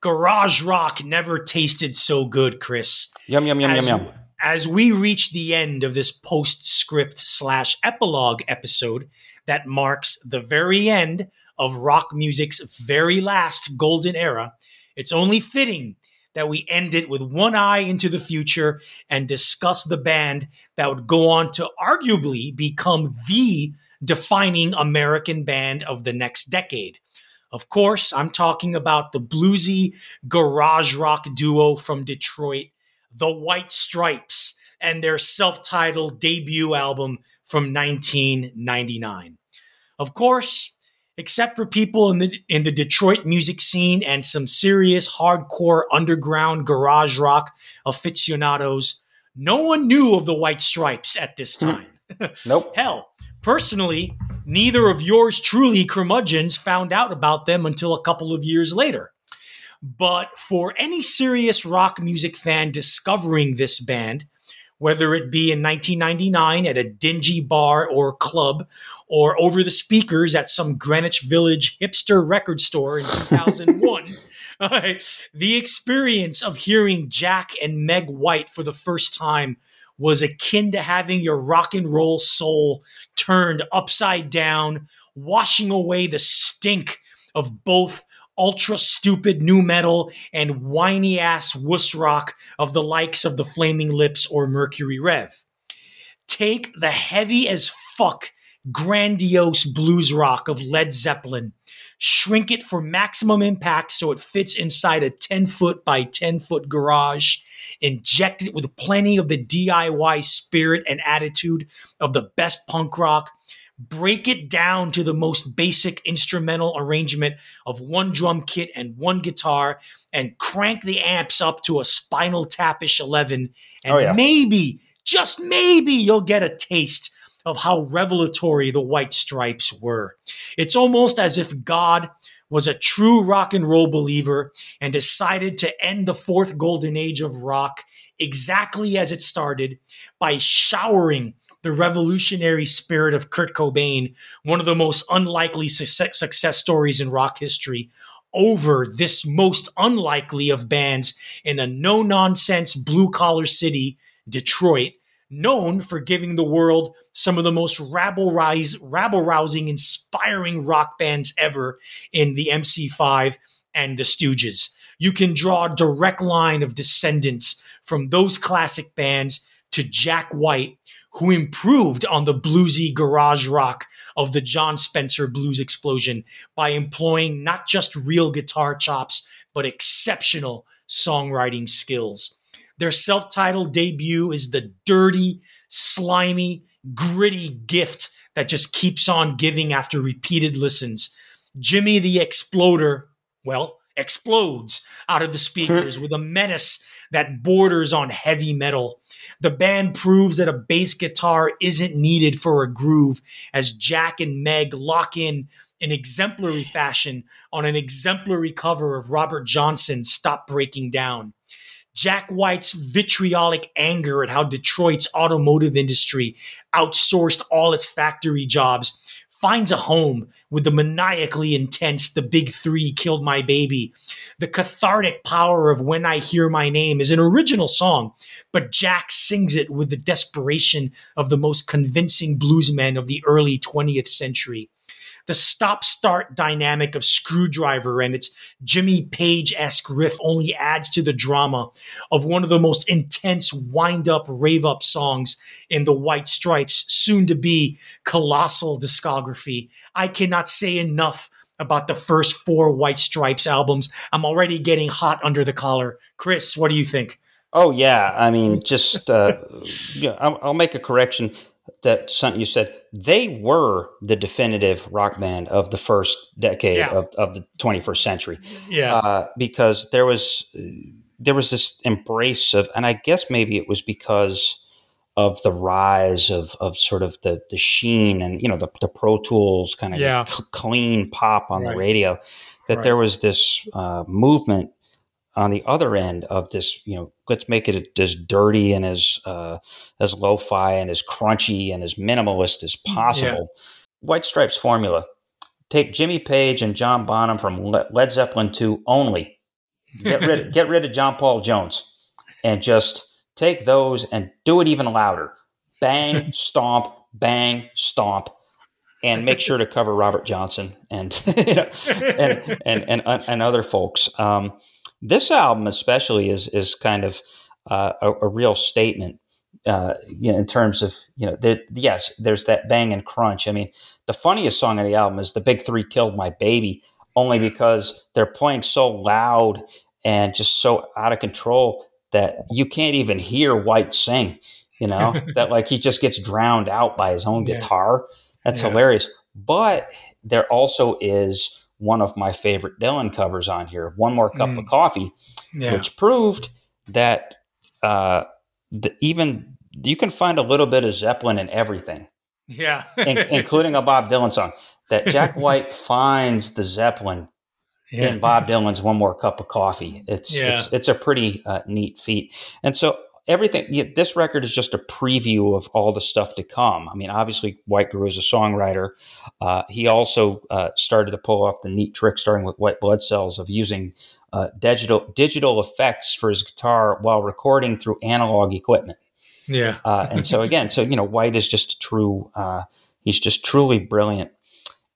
Garage rock never tasted so good, Chris. Yum yum yum as, yum yum. As we reach the end of this postscript slash epilogue episode that marks the very end of rock music's very last golden era, it's only fitting that we end it with one eye into the future and discuss the band that would go on to arguably become the defining American band of the next decade. Of course, I'm talking about the bluesy garage rock duo from Detroit, the White Stripes, and their self titled debut album from 1999. Of course, except for people in the in the Detroit music scene and some serious hardcore underground garage rock aficionados, no one knew of the White Stripes at this hmm. time. nope. Hell, personally, neither of yours truly curmudgeons found out about them until a couple of years later. But for any serious rock music fan discovering this band, whether it be in 1999 at a dingy bar or club or over the speakers at some Greenwich Village hipster record store in 2001. uh, the experience of hearing Jack and Meg White for the first time was akin to having your rock and roll soul turned upside down, washing away the stink of both ultra stupid nu metal and whiny ass wuss rock of the likes of the Flaming Lips or Mercury Rev. Take the heavy as fuck grandiose blues rock of Led Zeppelin, shrink it for maximum impact so it fits inside a 10 foot by 10 foot garage, inject it with plenty of the DIY spirit and attitude of the best punk rock, break it down to the most basic instrumental arrangement of one drum kit and one guitar, and crank the amps up to a spinal tapish 11, and oh, yeah. maybe, just maybe, you'll get a taste of how revelatory the White Stripes were. It's almost as if God was a true rock and roll believer and decided to end the fourth golden age of rock exactly as it started by showering the revolutionary spirit of Kurt Cobain, one of the most unlikely success, success stories in rock history, over this most unlikely of bands in a no nonsense blue collar city, Detroit, known for giving the world some of the most rabble rousing, inspiring rock bands ever in the MC5 and the Stooges. You can draw a direct line of descendants from those classic bands to Jack White, who improved on the bluesy garage rock of the Jon Spencer blues explosion by employing not just real guitar chops, but exceptional songwriting skills. Their self titled debut is the dirty, slimy, gritty gift that just keeps on giving after repeated listens. Jimmy the Exploder, well, explodes out of the speakers with a menace that borders on heavy metal. The band proves that a bass guitar isn't needed for a groove as Jack and Meg lock in in exemplary fashion on an exemplary cover of Robert Johnson's Stop Breaking Down. Jack White's vitriolic anger at how Detroit's automotive industry outsourced all its factory jobs finds a home with the maniacally intense The Big Three Killed My Baby. The cathartic power of When I Hear My Name is an original song, but Jack sings it with the desperation of the most convincing bluesmen of the early 20th century the stop start dynamic of Screwdriver and its Jimmy Page esque riff only adds to the drama of one of the most intense wind up, rave up songs in the White Stripes, soon to be colossal discography. I cannot say enough about the first four White Stripes albums. I'm already getting hot under the collar. Chris, what do you think? Oh yeah, I mean, just uh, know, I'll, I'll, make a correction that something you said they were the definitive rock band of the first decade yeah. of, of the 21st century yeah uh, because there was there was this embrace of and i guess maybe it was because of the rise of, of sort of the, the sheen and you know the, the pro tools kind of yeah. c- clean pop on right. the radio that right. there was this uh, movement on the other end of this, you know, let's make it as dirty and as uh, as lo-fi and as crunchy and as minimalist as possible. Yeah. White Stripes formula: take Jimmy Page and John Bonham from Led Zeppelin two only. Get rid get rid of John Paul Jones, and just take those and do it even louder. Bang, stomp, bang, stomp, and make sure to cover Robert Johnson and you know, and, and, and and other folks. Um, this album, especially, is is kind of uh, a, a, real statement. Uh, you know, in terms of you know, there, yes, there's that bang and crunch. I mean, the funniest song on the album is "The Big Three Killed My Baby," only because they're playing so loud and just so out of control that you can't even hear White sing. You know that like he just gets drowned out by his own yeah. guitar. That's yeah. hilarious. But there also is one of my favorite Dylan covers on here, One More Cup mm. of Coffee, yeah. which proved that uh, the, even you can find a little bit of Zeppelin in everything. Yeah. in, including a Bob Dylan song. That Jack White finds the Zeppelin yeah. in Bob Dylan's One More Cup of Coffee. It's yeah. it's, it's a pretty uh, neat feat. And so everything yeah, this record is just a preview of all the stuff to come. I mean obviously white grew as a songwriter. Uh, he also uh, started to pull off the neat trick starting with white blood cells of using uh, digital digital effects for his guitar while recording through analog equipment. Yeah. Uh, and so again so you know white is just true uh, he's just truly brilliant.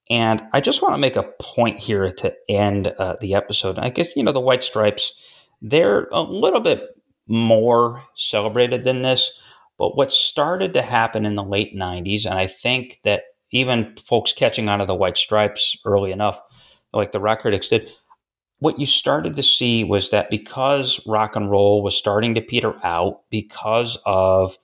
And i just want to make a point here to end uh, the episode. I guess you know the white stripes they're a little bit more celebrated than this. But what started to happen in the late 90s, and I think that even folks catching on to the White Stripes early enough, like the record critics did, what you started to see was that because rock and roll was starting to peter out because of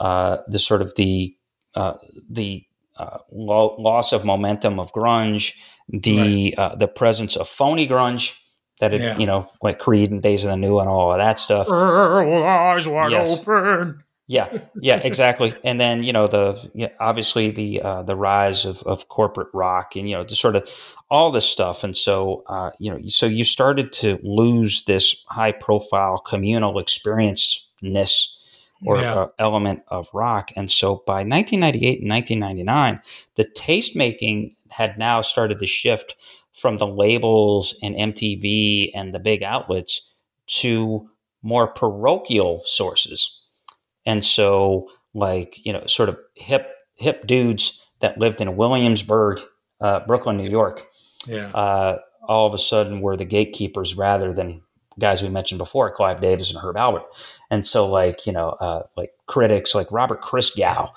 uh, the sort of the uh, the uh, lo- loss of momentum of grunge, the right. Uh, the presence of phony grunge, that it, yeah. you know, like Creed and Days of the New and all of that stuff. Eyes wide yes. open. Yeah, yeah, exactly. and then you know the yeah, obviously the uh, the rise of, of corporate rock and you know the sort of all this stuff. And so uh, you know, so you started to lose this high profile communal experienceness or yeah. uh, element of rock. And so by 1998 and 1999, the taste making had now started to shift from the labels and MTV and the big outlets to more parochial sources. And so, like, you know, sort of hip, hip dudes that lived in Williamsburg, uh, Brooklyn, New York, yeah. Uh, all of a sudden were the gatekeepers rather than guys we mentioned before, Clive Davis and Herb Alpert. And so, like, you know, uh, like critics like Robert Christgau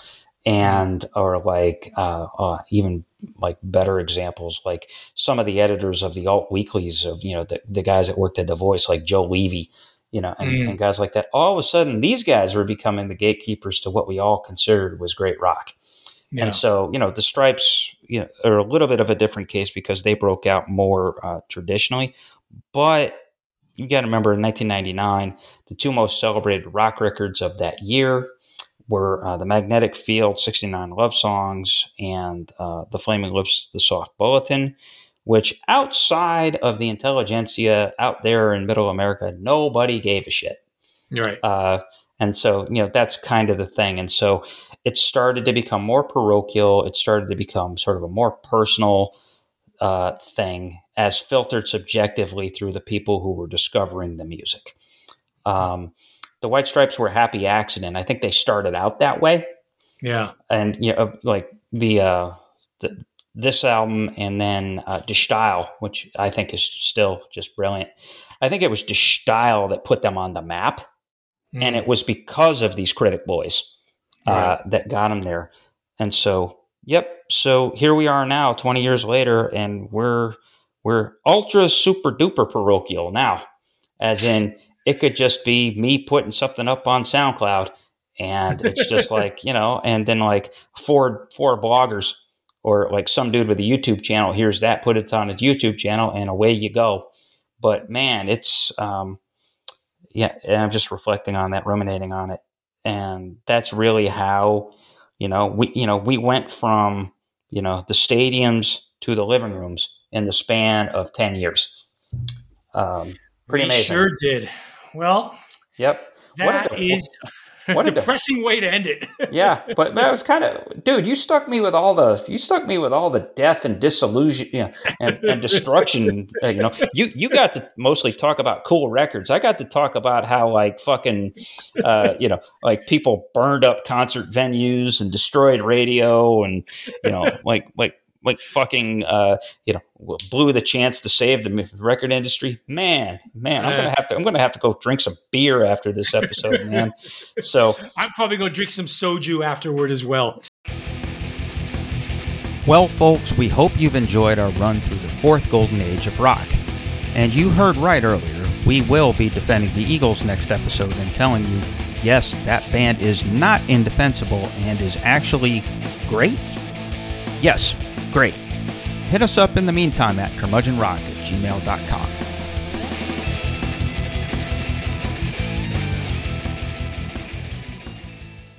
and or like uh, uh, even like better examples like some of the editors of the alt weeklies of you know the, the guys that worked at the voice like joe levy you know and, mm. and, guys like that all of a sudden these guys were becoming the gatekeepers to what we all considered was great rock yeah. and so you know the stripes you know are a little bit of a different case because they broke out more uh, traditionally but you got to remember in 1999, the two most celebrated rock records of that year were uh, the Magnetic Field 69 Love Songs and uh, the Flaming Lips, the Soft Bulletin, which outside of the intelligentsia out there in middle America, nobody gave a shit. Right. Uh, and so, you know, that's kind of the thing. And so it started to become more parochial. It started to become sort of a more personal uh, thing as filtered subjectively through the people who were discovering the music. Um, the White Stripes were a happy accident. I think they started out that way. Yeah. And, you know, like the, uh, the this album and then uh, De Stijl, which I think is still just brilliant. I think it was De Stijl that put them on the map. Mm. And it was because of these critic boys uh, right. that got them there. And so, yep. So here we are now, 20 years later, and we're we're ultra super duper parochial now, as in it could just be me putting something up on SoundCloud, and it's just like you know, and then like four four bloggers or like some dude with a YouTube channel hears that, put it on his YouTube channel, and away you go. But man, it's um, yeah, I'm just reflecting on that, ruminating on it, and that's really how you know we you know we went from you know the stadiums to the living rooms in the span of 10 years. Um, pretty we amazing. Sure did. Well, yep. That what is what a depressing way to end it. yeah, but that was kind of, dude. You stuck me with all the, you stuck me with all the death and disillusion, you know, and, and destruction. Uh, you know, you you got to mostly talk about cool records. I got to talk about how like fucking, uh, you know, like people burned up concert venues and destroyed radio, and you know, like like like fucking uh, you know blew the chance to save the record industry. Man, man, I'm gonna have to I'm gonna have to go drink some beer after this episode, man. So I'm probably gonna drink some soju afterward as well. Well, folks, we hope you've enjoyed our run through the fourth golden age of rock. And you heard right earlier, we will be defending the Eagles next episode and telling you, yes, that band is not indefensible and is actually great. Yes, Great. Hit us up in the meantime at curmudgeonrock at gmail.com.